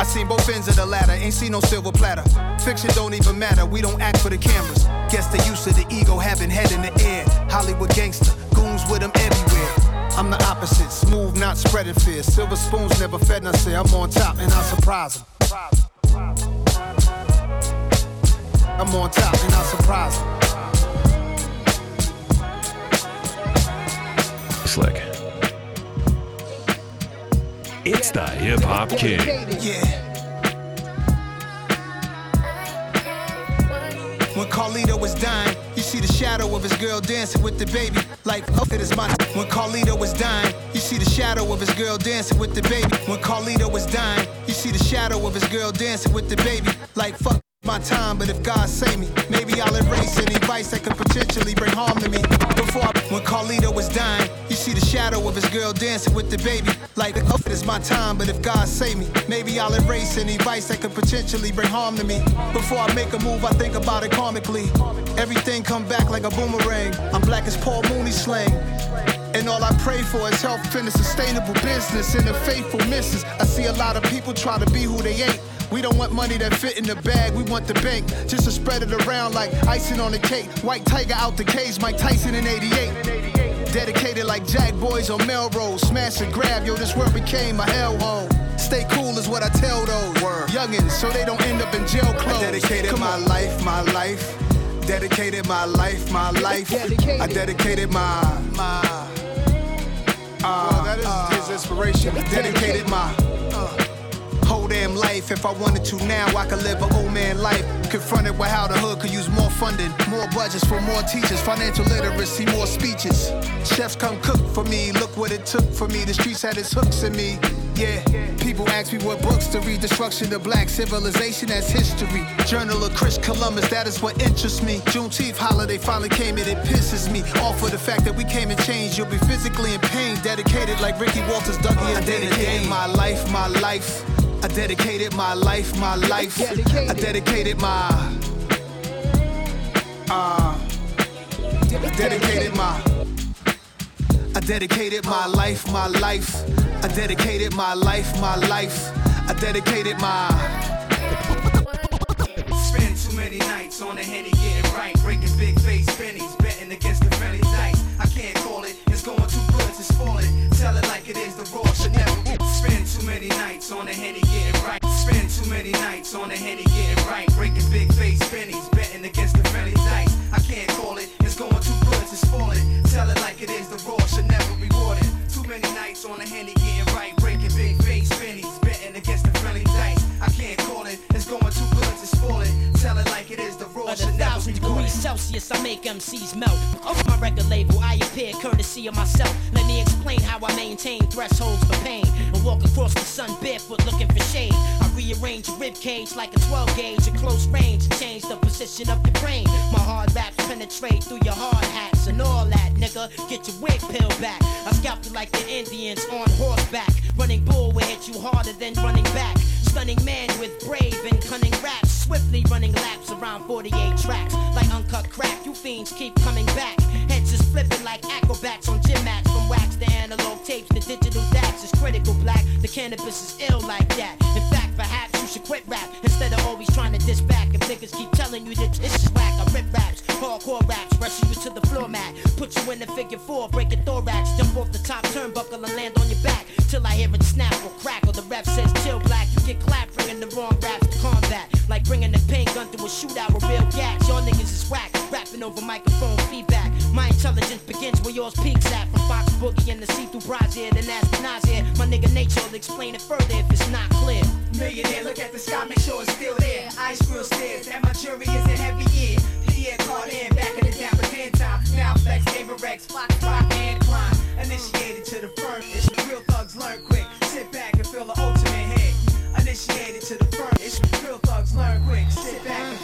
I seen both ends of the ladder, ain't seen no silver platter. Fiction don't even matter, we don't act for the cameras. Guess the use of the ego having head in the air. Hollywood gangster, goons with them everywhere. I'm the opposite, smooth, not spreading fear. Silver spoons never fed, and I say I'm on top, and I surprise them. I'm on top, and I surprise them. Slick. It's the Hip Hop King. Yeah. When Carlito was dying, see the shadow of his girl dancing with the baby. Like, oh, it is my. When Carlito was dying, you see the shadow of his girl dancing with the baby. When Carlito was dying, you see the shadow of his girl dancing with the baby. Like, fuck my time, but if God save me, maybe I'll erase any vice that could potentially bring harm to me. Before I, when Carlito was dying, you see the shadow of his girl dancing with the baby. Like, oh, it is my time, but if God save me, maybe I'll erase any vice that could potentially bring harm to me. Before I make a move, I think about it karmically. Everything come back like a boomerang. I'm black as Paul Mooney slang. And all I pray for is health and a sustainable business and a faithful missus. I see a lot of people try to be who they ain't. We don't want money that fit in the bag, we want the bank. Just to spread it around like icing on the cake. White tiger out the cage, Mike Tyson in 88. Dedicated like Jack Boys on Melrose. Smash and grab, yo, this world became a hellhole. Stay cool is what I tell those youngins so they don't end up in jail clothes. I dedicated Come my on. life, my life. Dedicated my life, my life. I dedicated my my. Uh, that is uh, his inspiration. Dedicated my damn life. If I wanted to now, I could live an old man life. Confronted with how the hood could use more funding, more budgets for more teachers, financial literacy, more speeches. Chefs come cook for me. Look what it took for me. The streets had its hooks in me. Yeah, people ask me what books to read. Destruction of black civilization as history. Journal of Chris Columbus, that is what interests me. Juneteenth holiday finally came and it pisses me off for the fact that we came and changed. You'll be physically in pain, dedicated like Ricky Walters, Dougie, and dedicated dedicated my life, my life. I dedicated my life, my life. I dedicated my. Uh, I dedicated my. I dedicated my life, my life. I dedicated my life, my life. I dedicated my. Spend too many nights on the henny getting right, breaking big face pennies, betting against the friendly dice. I can't call it, it's going too good to spoil it. Tell it like it is, the raw should many nights on the henny getting right. Spend too many nights on the henny getting right, breaking big face pennies, betting against the friendly dice. I can't call it, it's going too good to spoil it. Tell it like it is, the raw Celsius, I make MCs melt. Off my record label, I appear courtesy of myself. Let me explain how I maintain thresholds for pain. And walk across the sun barefoot looking for shade. I rearrange rib cage like a 12 gauge at close range. Change the position of your brain. My hard raps penetrate through your hard hats and all that, nigga. Get your wig peeled back. I scalp you like the Indians on horseback. Running bull will hit you harder than running back. Stunning man with brave and cunning raps. Swiftly running laps around 48 tracks. Like uncut crack, you fiends keep coming back. Heads is flipping like acrobats on gym mats. From wax to analog tapes to digital DATs is critical black. The Canibus is ill like that. In fact, perhaps you should quit rap instead of always trying to diss back. If niggas keep telling you that this is whack, I rip raps, hardcore raps, rushing you to the floor mat. Put you in the figure four, break your thorax, jump off the top turnbuckle and land on your back. Till I hear it snap or crack, or the ref says chill black. Get clapped, bringing the wrong raps to combat. Like bringing the pain gun to a shootout with real gas. Y'all niggas is whack, rapping over microphone feedback. My intelligence begins where yours peaks at. From Fox Boogie and the see-through brazier, then the Nazir. My nigga Nature will explain it further if it's not clear. Millionaire, look at the sky, make sure it's still there. Ice grill stairs, and my jury is a heavy year. Pierre Cardin, back in the dapper ten time. Now flex, Avirex, Fox, rock, and climb. Initiated to the firm, it's real thugs learn quick. Sit back and feel the ultimate. Initiated to the firm, it's real thugs learn quick. Sit back and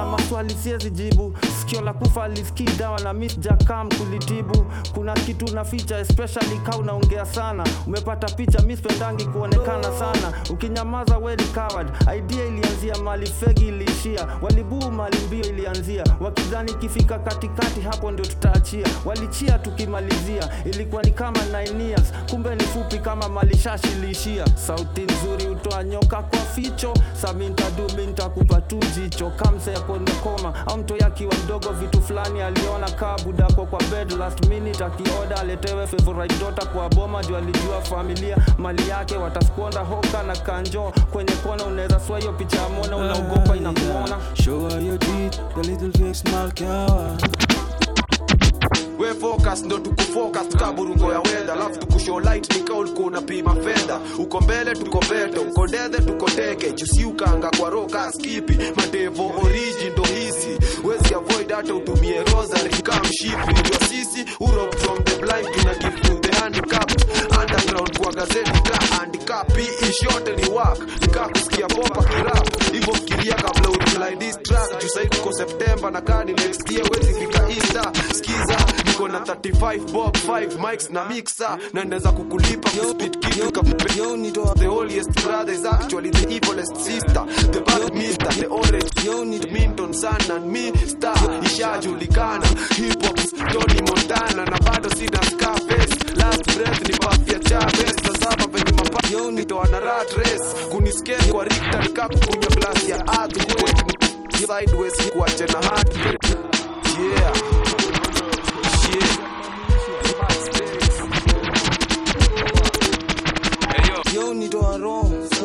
kuna maswali siezi jibu. Sikio la kufa lisikii dawa na mit jakam kulitibu. Kuna kitu na ficha especially ka unaongea sana. Umepata picha mi spendangi kuonekana sana. Ukinyamaza weli coward. Idea ilianzia mali fegi iliishia. Walibuu mali mbio ilianzia. Wakidhani ikifika katikati hapo ndio tutaachia. Walichia tukimalizia. Ilikuwa ni kama nine years. Kumbe ni fupi kama malishashi iliishia. Sauti nzuri utoa nyoka kwa ficho. Samintadumi ntakupa tu jicho. Kamse yakondekoma au mto akiwa mdogo vitu fulani aliona. Kaa budako kwa bed last minute akioda. Aletewe favorite daughter kwa boma juu alijua familia. Mali yake wataskuonda hoka na kanjo. Kwenye kona unaweza swa hiyo picha ya mona unaogopa inakuona. Show her your teeth, the little fake smile kawa we focus ndo tukufocus tukaburungo ya weda alafu tukushow light nika ulikuwa unapima fedha. Uko mbele tuko beto uko ndethe tuko teke. Jusi ukanga kwa roka skipi. Matevo oriji ndo hisi. Wezi avoid hata utumie rosary kama mshipi. Ndio sisi urop from the blind tuna give to the handicapped underground kwa gazeti ka handicap. Hii ish yote ni work nikaa kusikia popa kirap hivyo fikiria kabla ureply this track. Juu kuko september na kani next year wezi fika easter. Skiza niko na 35 bob 5 mics na mixer. Na naweza kukulipa speed kick kuspit kitu kakupe the holiest brother is actually the evilest sister. The bad mister the orange the minton son and me star. Ishajulikana hip hop Tony Montana. Na bado sina scarface last breath ni puff ya Chavez. Sasa venye mapayo nitoa ana rat race. Kuniscare kwa Richter cup kunywa glass ya earth sideways kuacha na heart yeah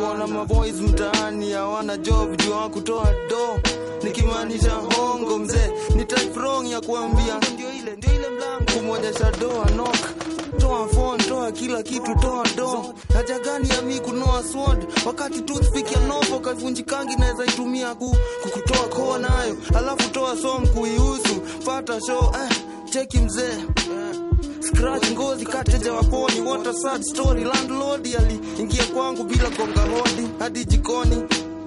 kuona maboys mtaani hawana job juu hawakutoa do nikimaanisha hongo mzee ni type wrong ya kuambia. Ndio ile ndio ile mlango. Kumwonyesha do knock. Toa phone toa kila kitu toa do haja gani ya mimi kunoa sword? Wakati toothpick ya novo kaivunjikangi naweza itumia ku, kukutoa koa nayo. Alafu toa som kuihusu pata show eh, cheki mzee. eh scratch ngozi kateja waponi. What sad story. Landlord aliingia kwangu bila gonga hodi hadi jikoni.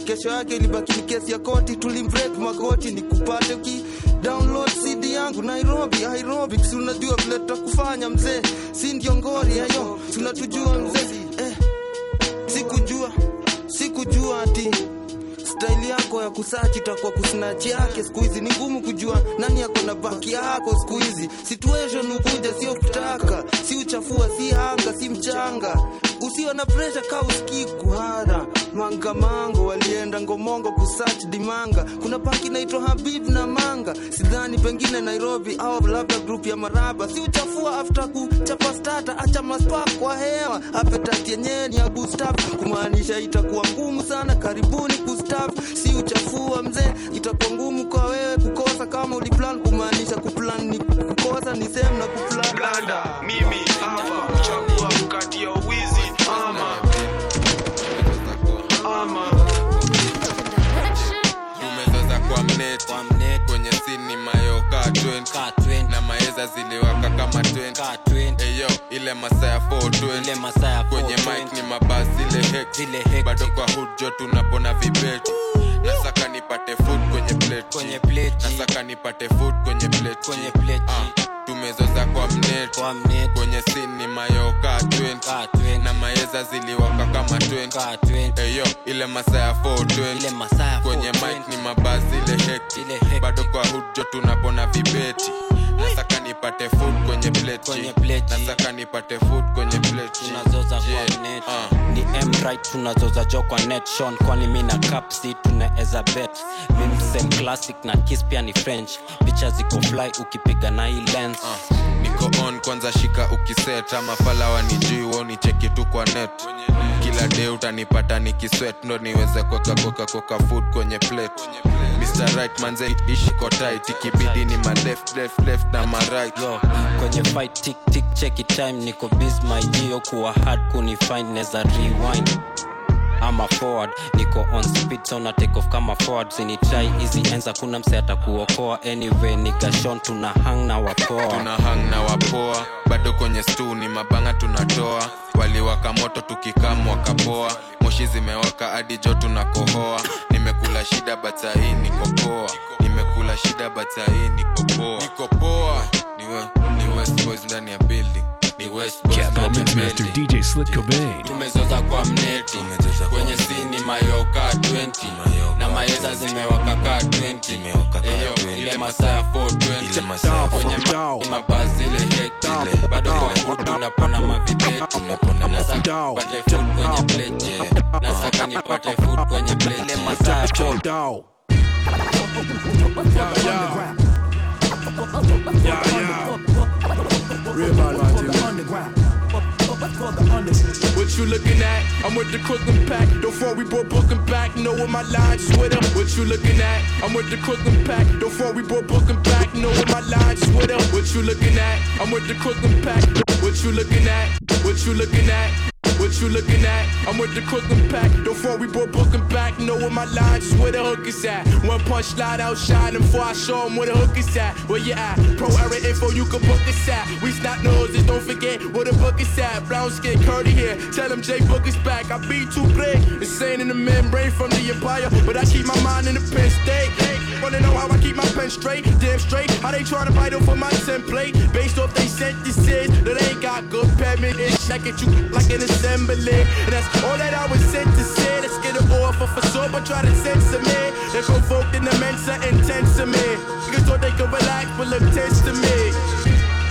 Kesho yake ilibaki ni kesi ya koti. Tulimbreak magoti ni kupate ki. Download cd yangu nairobi nairobi si unajua vile tutakufanya mzee. Si ndio ngori ayo tunatujua mzee. Eh, sikujua sikujua ati staili yako ya kusachi itakuwa kusnatch yake. Siku hizi ni ngumu kujua nani yako na baki yako siku hizi. Situation ukuja sio kutaka. Si uchafua si hanga si mchanga. Usio na pressure ka usikii kuhara. Manga mango walienda ngomongo kusearch dimanga. Kuna paki naitwa habib na manga. Sidhani pengine nairobi au labda group ya maraba. Si uchafua after kuchapa stata acha maspak kwa hewa. Apetati yenyewe ni ya Gustav, kumaanisha itakuwa ngumu sana karibuni gustaf si uchafua mzee itakuwa ngumu kwa wewe kukosa. Kama uliplan kumaanisha kuplan ni kukosa ni sehemu na kuplan. Blanda mimi hapa kuchagua kati ya uwizi ama. Ama. Umezoza kwa mneti kwenye sini mayoka 20 na maeza ziliwaka kama 20 eyo ile masaa ya 420 kwenye mik ni mabasi ile bado kwa hujo tunapona vibeti. Nasaka nipate food kwenye plate. Nasaka nipate food kwenye plate. Ah, tumezoza kwa mnet. Kwenye ni mayoka 20 na maeza ziliwaka kama 20 eyo ile masaa ya 420 kwenye mik ni mabasi ile hek bado kwa hujo tunapona vibeti nasaka nipate food kwenye plate. Nataka nipate food kwenye plate. Tunazoza Yeah. kwa net. Ah. ni mright tunazoza jo kwa net. Shon kwani mi na capsi tunaeza bet. Mimsem classic na kis pia ni french. Picha ziko fly ukipiga na hii lens. Niko on kwanza shika ukiseta ama falawa ni juu woni cheki tu kwa net kila de utanipata nikiswet ndo niweze kweka koka koka food kwenye plate Mr. Right manze na ma right yo kwenye fight kuwa hard kunifind neza rewind ama forward niko on speed so na take off kama forward sinitrai hizi enza kuna mse atakuokoa. Anyway nikashon tuna hang na wapoa tuna hang na wapoa bado kwenye stu ni mabanga tunatoa. Waliwaka moto tukikam wakapoa moshi zimewaka hadi jo tunakohoa. Nimekula shida batai nikopoa nimekula shida batai nikopoa nikopoa niwe niwe boys ndani ya building Capital Mixmaster. DJ Slick Cobain. tumezoza kwa mneti. Kwenye sini mayoka 20 na maeza zimewaka ka 20 ile masaa ya 420 kwenye ma- hekti bado kwa hudu napona mavibeti nasaka nipate food kwenye plate yeah. nasaka nipate food kwenye plate. Ile masaa ya 4 What you looking at? I'm with the Crooklyn pack. Before we brought Brooklyn back, know what my lines with them. What you looking at? I'm with the Crooklyn pack. Before we brought Brooklyn back, know what my lines with them. What you looking at? I'm with the Crooklyn pack. What you looking at? What you looking at? What you looking at? I'm with the Crooklyn pack. Before we brought Brooklyn back, know where my lines where the hook is at. One punch slide outshine them before I show them where the hook is at. Where you at? Pro era info, you can book us at. We snot noses, don't forget where the book is at. Brown skin, Curdy here. Tell them Jay Book is back. I be too big. Insane in the membrane from the empire. But I keep my mind in the pen state. Wanna know how I keep my pen straight? Damn straight. How they tryna bite off for my template? Based off they sentences that ain't got good payment. It's like it you like an assembly. And that's all that I was sent to say. Let's get it off for soap. I try to censor me. They provoked in the mensa intense to me. Niggas thought they could relax, but look tense to me.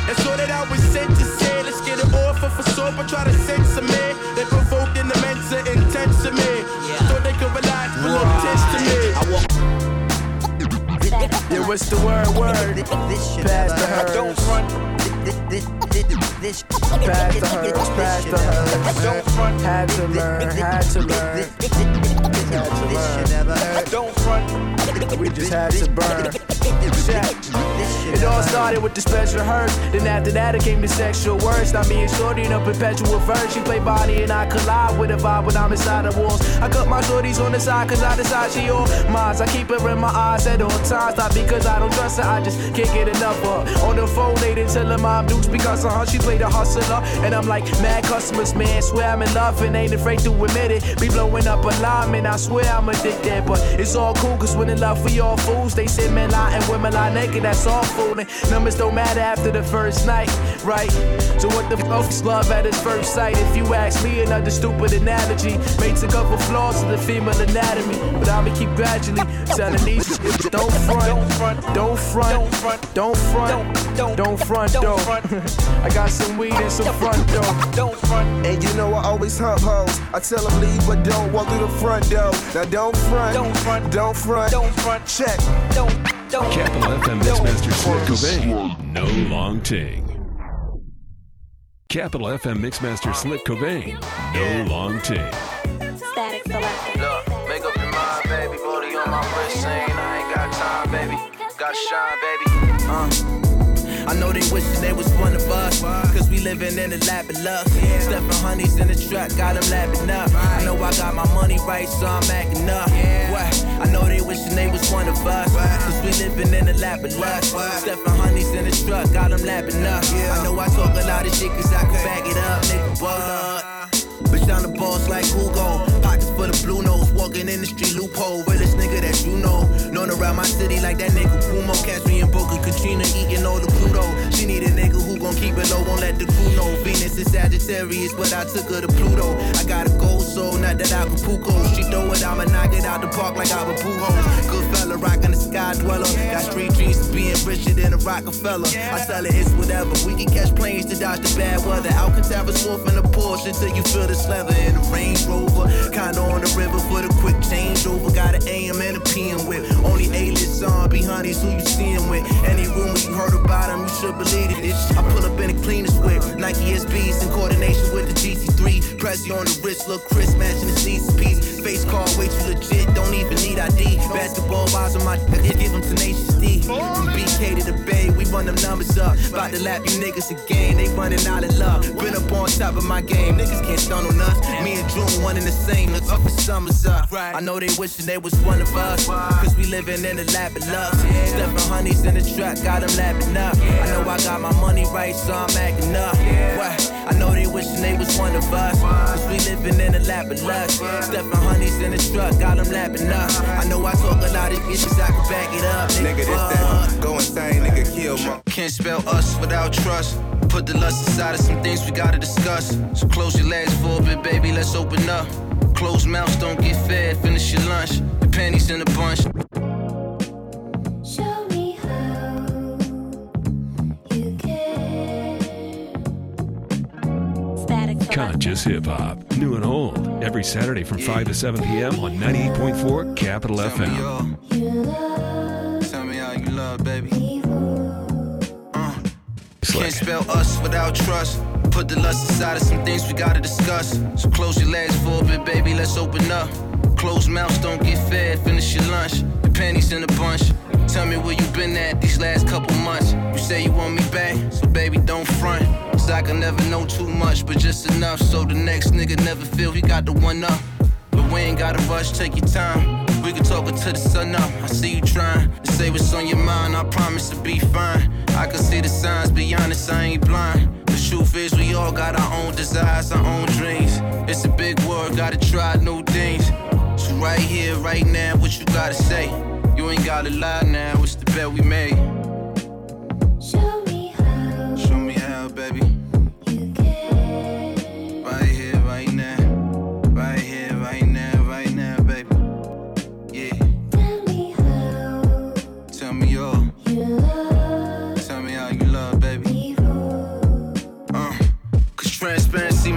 That's all that I was sent to say. Let's get it off for soap. I try to censor me. They provoked in the mensa intense to me. Thought they could relax, but look tense to me. I walk. Yeah, what's the word? Word. Pass the herd. Don't front. This pass the herd. Pass the herd. Don't. Had to learn. Had to learn. Had to learn. Don't front. We just had to burn. It all started with the special hurts. Then after that, it came the sexual words. Now me and Shorty in a perpetual verse. She play body and I collide with a vibe when I'm inside the walls. I cut my shorties on the side cause I decide she all mine. I keep her in my eyes at all times. Not because I don't trust her, I just can't get enough of her. On the phone, they didn't tell her mom dukes because of her. She played a hustler. And I'm like, mad customers, man. Swear I'm in love and ain't afraid to admit it. Be blowing up a line, man. I swear I'm addicted. But it's all cool cause when in love, we all fools. They say men lie and women lie naked. That's all fooling. Numbers don't matter after the first night, right? So what the fuck is love at its first sight? If you ask me, another stupid analogy. Made to cover flaws of the female anatomy. But I'ma keep gradually telling these don't front, don't front, don't front, don't front, don't front, don't front, I got some weed and some front door. Don't front. And you know I always hump hoes. I tell them leave, but don't walk through the front door. Now don't front, don't front, don't front, don't front. Check. Don't, don't. Capital FM Mixmaster Slick Cobain, no long ting. Capital FM Mixmaster Slick Cobain, no long ting. Static selector. Look, make up your mind, baby. Booty on my wrist, saying I ain't got time, baby. Gotta shine, baby. Uh. I know they wishing they was one of us. Cause we living in the lap of luck. Stepping honeys in the truck, got them lapping up. I know I got my money right, so I'm acting up. What? I know they wishing they was one of us. Cause we living in the lap of luck. Stepping honeys in the truck, got them lapping up. I know I talk a lot of shit cause I can back it up, nigga. What? Bitch, I'm the boss like Hugo. Full of blue nose. Walking in the street loophole. Realest nigga that you know. Known around my city like that nigga Kumo. Catch me in Boca Katrina eating all the Pluto. She need a nigga who gon' keep it low, won't let the crew know. Venus is Sagittarius, but I took her to Pluto. I got a gold soul, not that Acapulco. She throw it, I'ma knock it out the park like I was Pujols. Good fella, rockin' the sky dweller. Got street dreams of being richer than a Rockefeller. I sell it, it's whatever. We can catch planes to dodge the bad weather. Alcatraz wolf in a Porsche till you feel the leather in a Range Rover. On the river for the quick changeover. Got an AM and a PM with. Only A-list zombie honeys who you seeing with. Any rumor you heard about them, you should believe it. It's- I pull up in the cleanest whip. Nike SBs in coordination with the GC3. Prezi on the wrist, look crisp, matching the piece. Face card way too legit, don't even need ID. Basketball vibes on my give them tenacious D. From BK to the Bay, we run them numbers up. About to lap you niggas again, they running out of love. Been up on top of my game, niggas can't stun on us. Me and June one in the same, look up the summers up. I know they wishing they was one of us. Cause we living in the lap of love. Stepping honeys in the truck, got them lapping up. I know I got my money right, so I'm acting up. What? I know they wishing they was one of us. Cause we living in the lap of luck. Stepping honeys in the truck, got them lapping up. I know I talk a lot of bitches, I can back it up. Nigga, this that uh. go insane, nigga, kill my. Can't spell us without trust. Put the lust aside of some things we gotta discuss. So close your legs for a bit, baby, let's open up. Closed mouths don't get fed, finish your lunch. Your panties in a bunch. Show me how you care. Static selector. Conscious hip hop, new and old, every Saturday from 5 to 7 p.m. on 98.4 Capital FM. Tell me how you love, baby. Uh. Can't spell us without trust. Put the lust aside of some things we gotta discuss. So close your legs for a bit, baby, let's open up. Closed mouths don't get fed, finish your lunch. Your panties in a bunch. Tell me where you been at these last couple months. You say you want me back, so baby, don't front. Cause I can never know too much, but just enough so the next nigga never feel he got the one up. But we ain't gotta rush, take your time. We can talk until the sun up. I see you trying to say what's on your mind. I promise to be fine. I can see the signs, be honest, I ain't blind. The truth is, we all got our own desires, our own dreams. It's a big world, gotta try new things. So right here, right now, what you gotta say? You ain't gotta lie now, it's the bet we made. Show me how. Show me how, baby.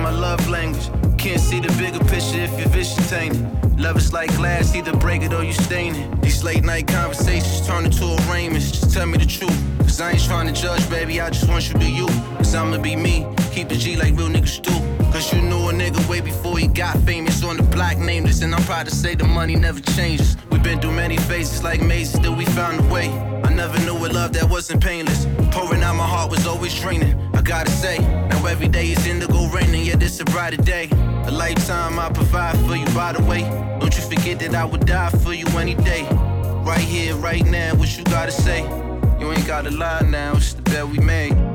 My love language. Can't see the bigger picture if your vision tainted. Love is like glass, either break it or you stain it. These late night conversations turn into arraignments. Just tell me the truth. Cause I ain't trying to judge, baby. I just want you to be you. Cause I'ma be me. Keep the G like real niggas do. Cause you knew a nigga way before he got famous on the block nameless. And I'm proud to say the money never changes. We've been through many phases like mazes, still we found a way. I never knew a love that wasn't painless. Pouring out my heart was always draining. Gotta say, now every day is indigo raining, yet it's a brighter day. A lifetime I provide for you, by the way. Don't you forget that I would die for you any day. Right here, right now, what you gotta say? You ain't gotta lie now, it's the bet we made.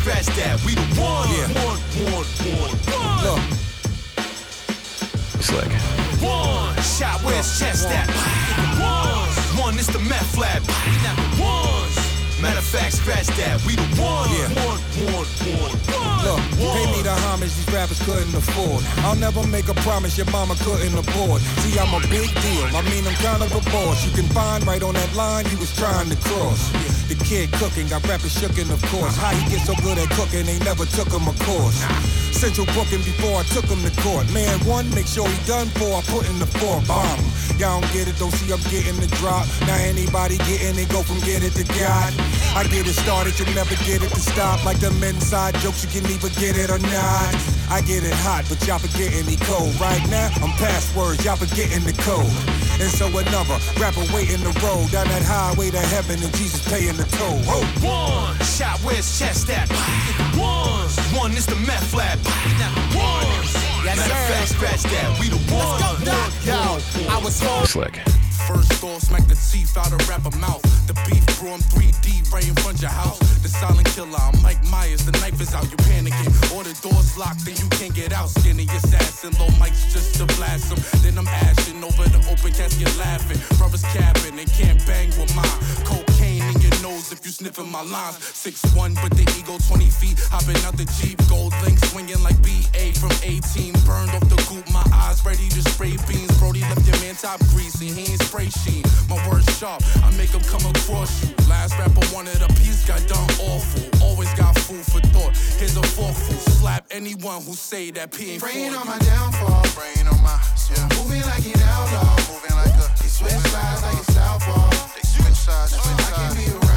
Scratch that. We the one. Yeah. One, one, one, one. Look. Slick. One shot, where's chest at? One, one is the meth lab. One, matter of fact, scratch that. We the one. Yeah. One, one, one, one. Look, pay me the homage these rappers couldn't afford. I'll never make a promise your mama couldn't afford. See, I'm a big deal. I mean, I'm kind of a boss. You can find right on that line he was trying to cross. The kid cooking, got rappers shookin', of course. How he get so good at cooking, they never took him a course. Central booking before I took him to court. Man, one, make sure he done for I put in the four bomb. Y'all don't get it, don't see I'm getting the drop. Now anybody getting it, go from get it to God. I get it started, you'll never get it to stop. Like them inside jokes, you can either get it or not. I get it hot, but y'all forgetting me cold. Right now, I'm past words, y'all forgetting the code. And so another rapper waiting the road down that highway to heaven, and Jesus paying the toll. Whoa. Oh, one shot, where's chest at? One, one is the meth lab. One, matter of fact, scratch that. We the one. Yo, I was home. Slick. First thought, smack the teeth out of rapper mouth. The beef grew on 3D right in front of your house. The silent killer, I'm Mike Myers. The knife is out, you panicking. All the doors locked, then you can't get out. Skinny assassin, low mics just to blast them. Then I'm ashing over the open casket laughing. Brothers capping, they can't bang with mine. Cocaine if you sniffing my lines. Six one, but the ego 20 feet. Hopping out the Jeep, gold link swinging like BA from 18. Burned off the goop, my eyes ready to spray beans. Brody left your man top greasy, he ain't spray sheen. My words sharp, I make them come across you. Last rapper wanted a piece, got done awful. Always got food for thought. Here's a forkful. Slap anyone who say that P ain't for on you. my downfall. Praying on my yeah. Moving like an outlaw. Moving like a he switch sides like a southpaw. They switch sides, switch sides. I can't be around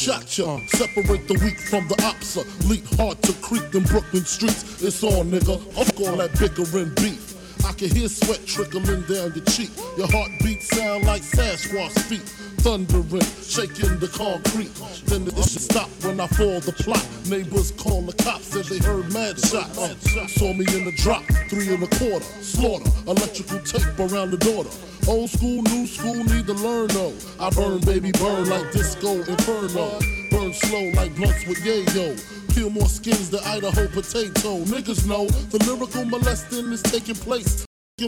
shot ya? Separate the weak from the opsa. Leap hard to creep them Brooklyn streets. It's on, nigga. Fuck all that bickering beef. I can hear sweat trickling down your cheek. Your heartbeat sound like Sasquatch feet. Thundering, shaking the concrete. Then it should stop when I fall the plot. Neighbors call the cops, said they heard mad shot. shots. Saw me in the drop, three and a quarter. Slaughter, electrical tape around the daughter. Old school, new school, need to learn though. I burn, baby, burn like disco inferno. Burn slow like blunts with yayo. Peel more skins than Idaho potato. Niggas know the lyrical molesting is taking place.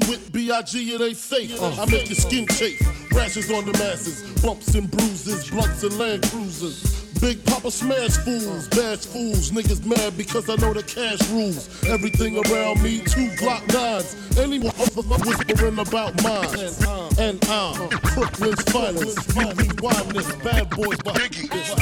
With B.I.G. it ain't safe. Oh. I make your skin chafe. Rashes on the masses, bumps and bruises, blunts and land cruisers. Big Papa smash fools, bash fools. Niggas mad because I know the cash rules. Everything around me, two Glock nines. Anyone whispering about mine. And uh, I'm Brooklyn's finest. You rewind this bad boys, but it's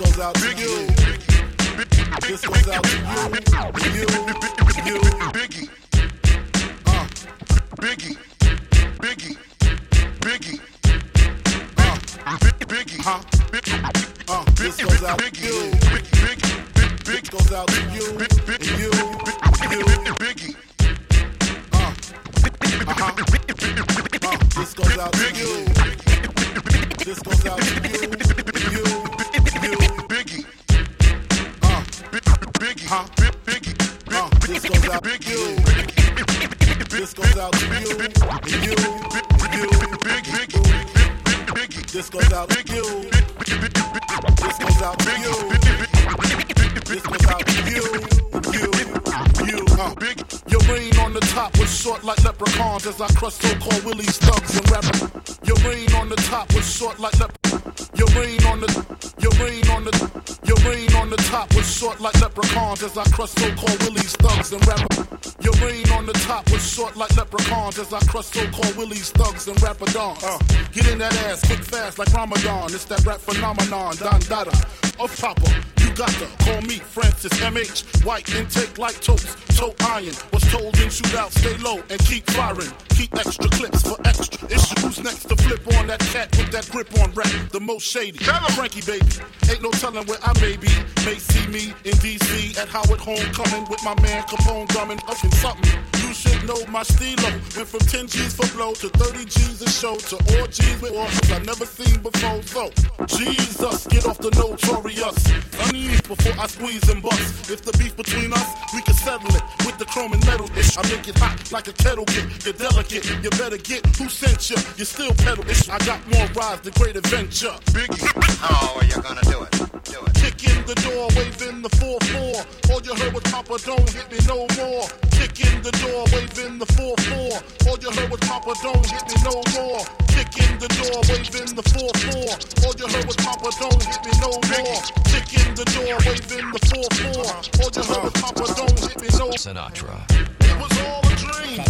goes out to you. This goes out to you. You, you, Biggie. Uh, Biggie. Biggie. Biggie. Uh, Biggie. Huh? Uh, this goes out to you. Biggie. Biggie. Big goes out to you. You, you, Biggie. Uh, uh-huh. Uh, this goes out to you. This goes out to you, you, Biggie. Uh, Biggie, huh? Biggie, uh, this goes out to you. This goes out to you, you, you, Biggie, Biggie. This goes out to you. This goes out to you. This goes out to you, you, you, uh, Big. Your reign on the top was short like leprechauns as I crush so-called willies, thugs, and rappers. Your reign on the top was short like leprechauns. Your reign on the, your reign on the, your reign on the top was short like leprechauns as I crush so-called willies, thugs, and rappers. Your reign on the top was short like leprechauns as I crush so-called willies, thugs, and rapadons. Uh, get in that ass quick fast like Ramadan. It's that rap phenomenon, Don Dada. Of Papa, you got to call me Francis MH. White intake like toast, toe iron. Was told in shootout, stay low and keep firing. Keep extra clips for extra issues. Next to flip on that cat with that grip on rap, the most shady. Frankie baby, ain't no telling where I may be. May see me in DC at Howard Homecoming with my man Capone drumming up in something. You should know my stilo. Went from 10 G's for blow to 30 G's a show to all G's with orphans I've never seen before. So, Jesus, get off the notorious. Unease before I squeeze and bust. If the beef between us, we can settle it with the chrome and metal ish. I make it hot like a kettle get. You're delicate, you better get who sent you. You still pedal ish. I got more rides than great adventure. Biggie. How are you gonna do it? Do it. Kick in the door, waving the 4-4. All you heard was Papa, don't hit me no more. Kick in the door, waving the 4-4. All you heard was Papa, don't hit me no more. Kick in the door, waving the 4-4. All you heard was Papa, don't hit me no more. Kick in the door, waving the 4-4. All you heard was Papa, don't hit me no Sinatra. It was all a dream.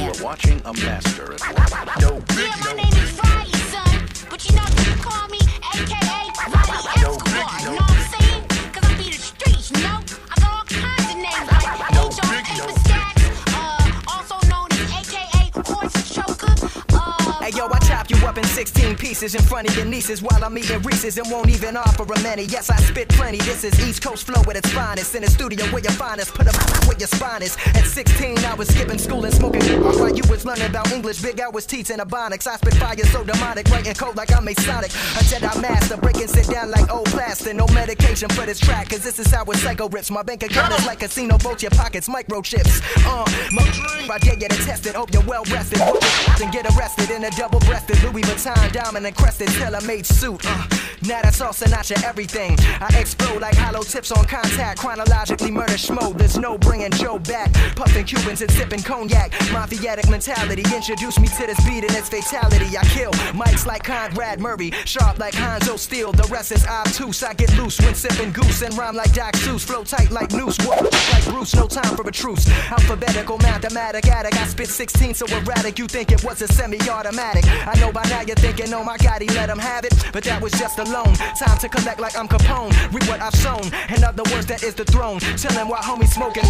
You are watching a master at work. No Yeah, my name is Riley, son. But you know you can call me AKA Riley Escobar. You know what I'm saying? Cause I be the streets, you know? I got all kinds of names like H.O. Paper Stacks, uh, also known as AKA Horse Choker. Uh, Hey yo, I chop you up in 16 pieces in front of your nieces while I'm eating Reese's and won't even offer a many. Yes, I spit plenty. This is East Coast flow at its finest. In the studio where your finest put up where your spine is. At 16, I was skipping school and smoking while you was learning about English. Big I was teaching ebonics. I spit fire so demonic, writing code like I'm a Masonic. A Jedi master, breaking sit down like old plaster. No medication for this track, cause this is how a psycho rips. My bank account is like casino, both your pockets, microchips. Uh, my dream, I dare you to test it. Hope you're well rested. And get arrested in a double breasted Louis Vuitton diamond and crested tailor made suit. Uh, now that's all Sinatra everything. I explode like hollow tips on contact. Chronologically murder schmo. There's no bringing Joe back. Puffing Cubans and sipping cognac. Mafiatic mentality. Introduce me to this beat and its fatality. I kill mics like Conrad Murray. Sharp like Hanzo Steel. The rest is obtuse. I get loose when sipping goose and rhyme like Doc Seuss. Flow tight like noose. Walk like Bruce. No time for a truce. Alphabetical, mathematic, addict. I spit 16 so erratic. You think it was a semi-automatic. I know by now you're thinking, oh my god, he let him have it. But that was just a loan. Time to collect like I'm Capone. Reap what I've sown. In other words, that is the throne. Chillin' while homies smoking.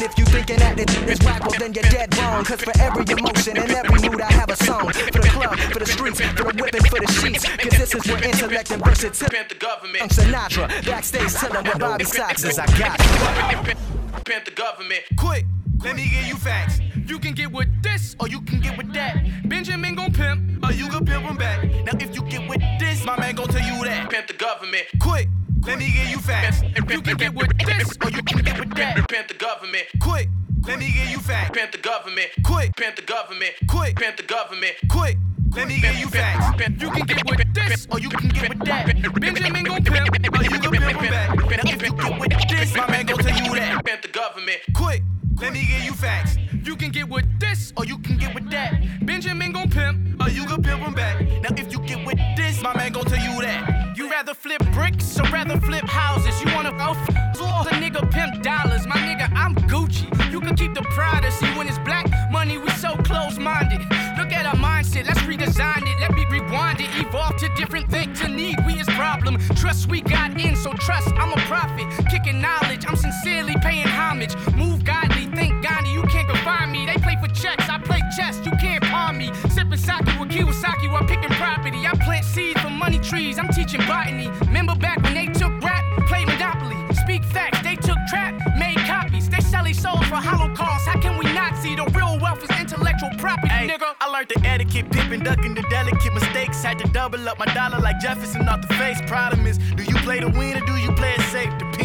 If you thinking that it is whack, well then you're dead wrong. Cause for every emotion and every mood, I have a song. For the club, for the streets, for the whipping, for the sheets. Cause this is where intellect and versatility. Pimp the government. I'm Sinatra, backstage chillin' with Bobby Sox as I got it. Pimp the government. Quick, let me give you facts. You can get with this or you can get with that. Benjamin gon' pimp or you can pimp him back. Now if you get with this, my man gon' tell you that. Pimp the government. Quick, let me give you facts. You can get with this or you can get with that. Pimp the government. Quick. Let me give you facts. Pimp the government. Quick. Pimp the government. Quick. Pimp the government. Quick. Let me give you facts. You can get with this, or you can get with that. Benjamin gon' pimp, or you can pimp him back. Now if you get with this, my man gon' tell you that. Pimp the government. Quick, let me give you facts. You can get with this, or you can get with that. Benjamin gon' pimp, or you can pimp him back. Now if you get with this, my man gon' tell you that. You rather flip bricks or rather flip houses? You wanna go the nigga pimp dollars? My nigga, I'm Gucci. You can keep the privacy when it's black money. We so close-minded. Look at our mindset. Let's redesign it. Let me rewind it. Evolve to different things. To need we is problem. Trust we got in, so trust. I'm a prophet. Kicking knowledge. I'm sincerely paying homage. Move godly. Think Gandhi. You can't confine me. They play for checks. I play chess. You can't palm me. Sipping sake with Kiyosaki while picking property. I plant seeds for money trees. I'm teaching botany. Remember back when they took rap, played Monopoly. Speak facts. They took trap, made copies. They sell these souls for Holocaust. How can we not see the real wealth is intellectual property, nigga? I learned the etiquette, pippin', ducking the delicate mistakes. Had to double up my dollar like Jefferson off the face. Problem is, do you play to win or do you play it safe? Depends.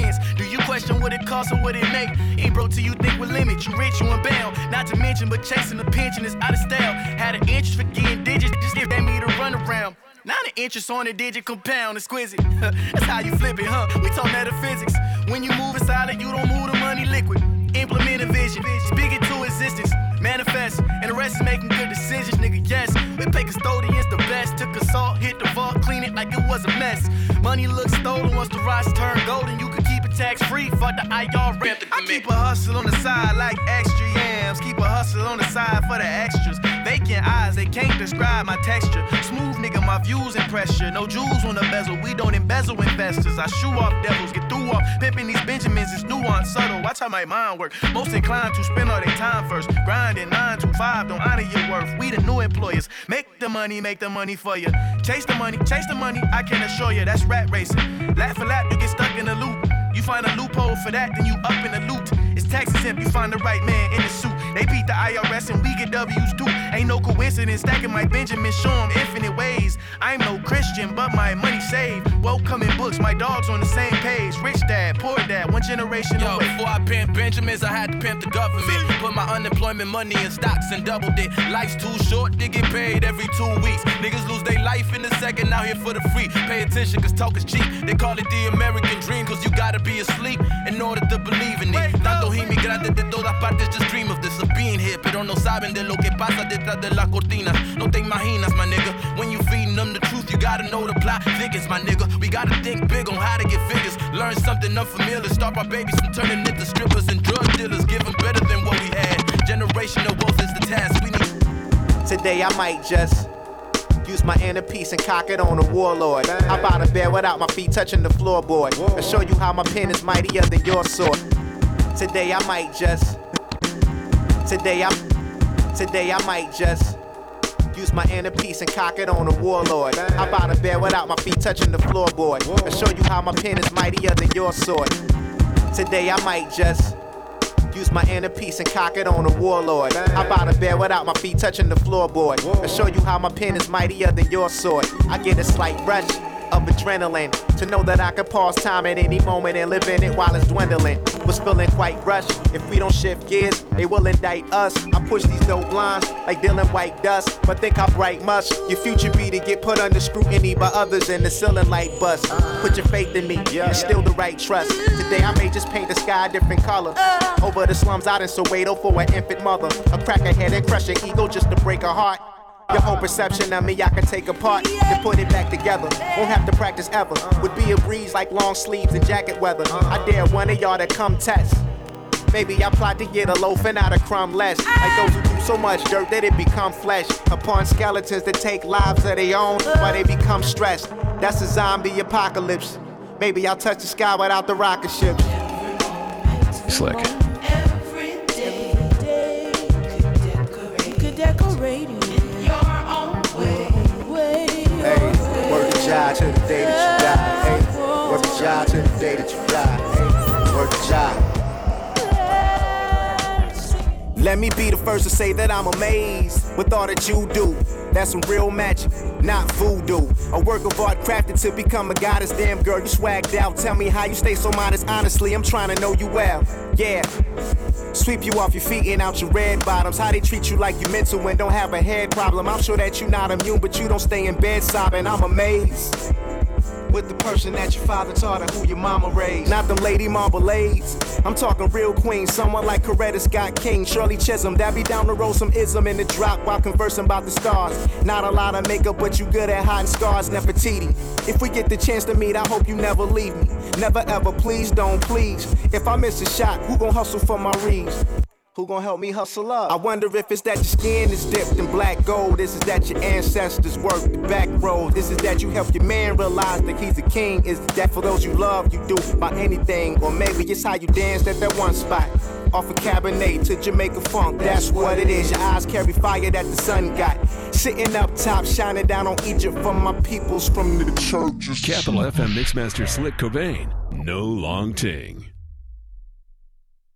You question what it costs or what it make? Ain't broke till you think with limit. You rich, you unbound. Not to mention, but chasing the pension is out of style. Had an interest for getting digits, just give me to run around. Now the interest on the digit compound, exquisite. That's how you flip it, huh? We talk metaphysics. When you move inside it you don't move the money liquid. Implement a vision, speak it to existence, manifest, and the rest is making good decisions, nigga. Yes, we pay custodians the best. Took assault, hit the vault, clean it like it was a mess. Money looks stolen once the rocks turn golden. You can tax free, fuck the IRS. I keep a hustle on the side like extra yams. Keep a hustle on the side for the extras. Vacant eyes, they can't describe my texture. Smooth nigga, my views and pressure. No jewels on the bezel, we don't embezzle investors. I shoe off devils, get through off. Pimping these Benjamins is nuanced, subtle. Watch how my mind work. Most inclined to spend all their time first. Grinding nine to five, don't honor your worth. We the new employers. Make the money, make the money for you. Chase the money, chase the money, I can assure you that's rat racing. Lap for lap, you get stuck in a loop. You find a loophole for that, then you up in the loot. It's tax exempt, you find the right man in the suit. They beat the IRS and we get W's too. Ain't no coincidence, stacking my Benjamin, show 'em infinite ways. I'm no Christian, but my money saved. Welcome in books, my dog's on the same page. Rich dad, poor dad, one generation Yo, away. before I pimp Benjamins, I had to pimp the government. Put my unemployment money in stocks and doubled it. Life's too short to get paid every two weeks. Niggas lose their life in a second out here for the free. Pay attention, cause talk is cheap. They call it the American dream, cause you gotta be asleep in order to believe in it. Tanto inmigrantes de todas partes just dream of this, of being here, pero no saben de lo que pasa detrás de las cortinas. No te imaginas, my nigga. When you feeding them the truth, you gotta know the plot thickens, my nigga. We gotta think big on how to get figures. Learn something unfamiliar. Stop our babies from turning into strippers and drug dealers. Give them better than what we had. Generational wealth is the task we need. Today I might just use my inner piece and cock it on a warlord. Hop out of bed without my feet touching the floorboard. And show you how my pen is mightier than your sword. Today I might just. Today I'm. Today I might just. Use my inner piece and cock it on a warlord. Hop out of bed without my feet touching the floorboard. And show you how my pen is mightier than your sword. Today I might just. Use my inner piece and cock it on a warlord. Hop out of bed without my feet touching the floorboard. And show you how my pen is mightier than your sword. I get a slight rush of adrenaline to know that I can pause time at any moment and live in it while it's dwindling. Was feeling quite rushed. If we don't shift gears, they will indict us. I push these dope lines like dealing white dust, but think I bright much. Your future be to get put under scrutiny by others and the ceiling light bust. Put your faith in me and still the right trust. Today I may just paint the sky a different color. Over the slums out in Soweto for an infant mother. A crack a head and crush her ego just to break her heart. Your whole perception of me I can take apart and put it back together. Won't have to practice ever. Would be a breeze like long sleeves and jacket weather. I dare one of y'all to come test. Maybe I plot to get a loaf and not a crumb less. Like those who do so much dirt that it become flesh. Upon skeletons that take lives of their own while they become stressed. That's a zombie apocalypse. Maybe I'll touch the sky without the rocket ships. Slick. Job to the day that you die. Hey, work the job to the day that you die. Hey, work the job. Let me be the first to say that I'm amazed with all that you do. That's some real magic, not voodoo. A work of art crafted to become a goddess. Damn girl, you swagged out. Tell me how you stay so modest. Honestly, I'm trying to know you well. Yeah. Sweep you off your feet and out your red bottoms. How they treat you like you mental and don't have a head problem. I'm sure that you're not immune, but you don't stay in bed sobbing. I'm amazed with the person that your father taught or who your mama raised. Not them lady marmalades. I'm talking real queen, someone like Coretta Scott King, Shirley Chisholm. That be down the road some ism in the drop while conversing about the stars. Not a lot of makeup, but you good at hiding scars, Nefertiti. If we get the chance to meet, I hope you never leave me. Never ever, please don't, please. If I miss a shot, who gon' hustle for my reads? Who gon' help me hustle up? I wonder if it's that your skin is dipped in black gold. This is that your ancestors worked the back roads? This is that you help your man realize that he's a king? Is that for those you love, you do by anything? Or maybe it's how you danced at that one spot. Off of Cabernet to Jamaica Funk, that's what it is. Your eyes carry fire that the sun got. Sitting up top, shining down on Egypt from my peoples from the churches. Capital FM Mixmaster Slick Cobain. No long ting.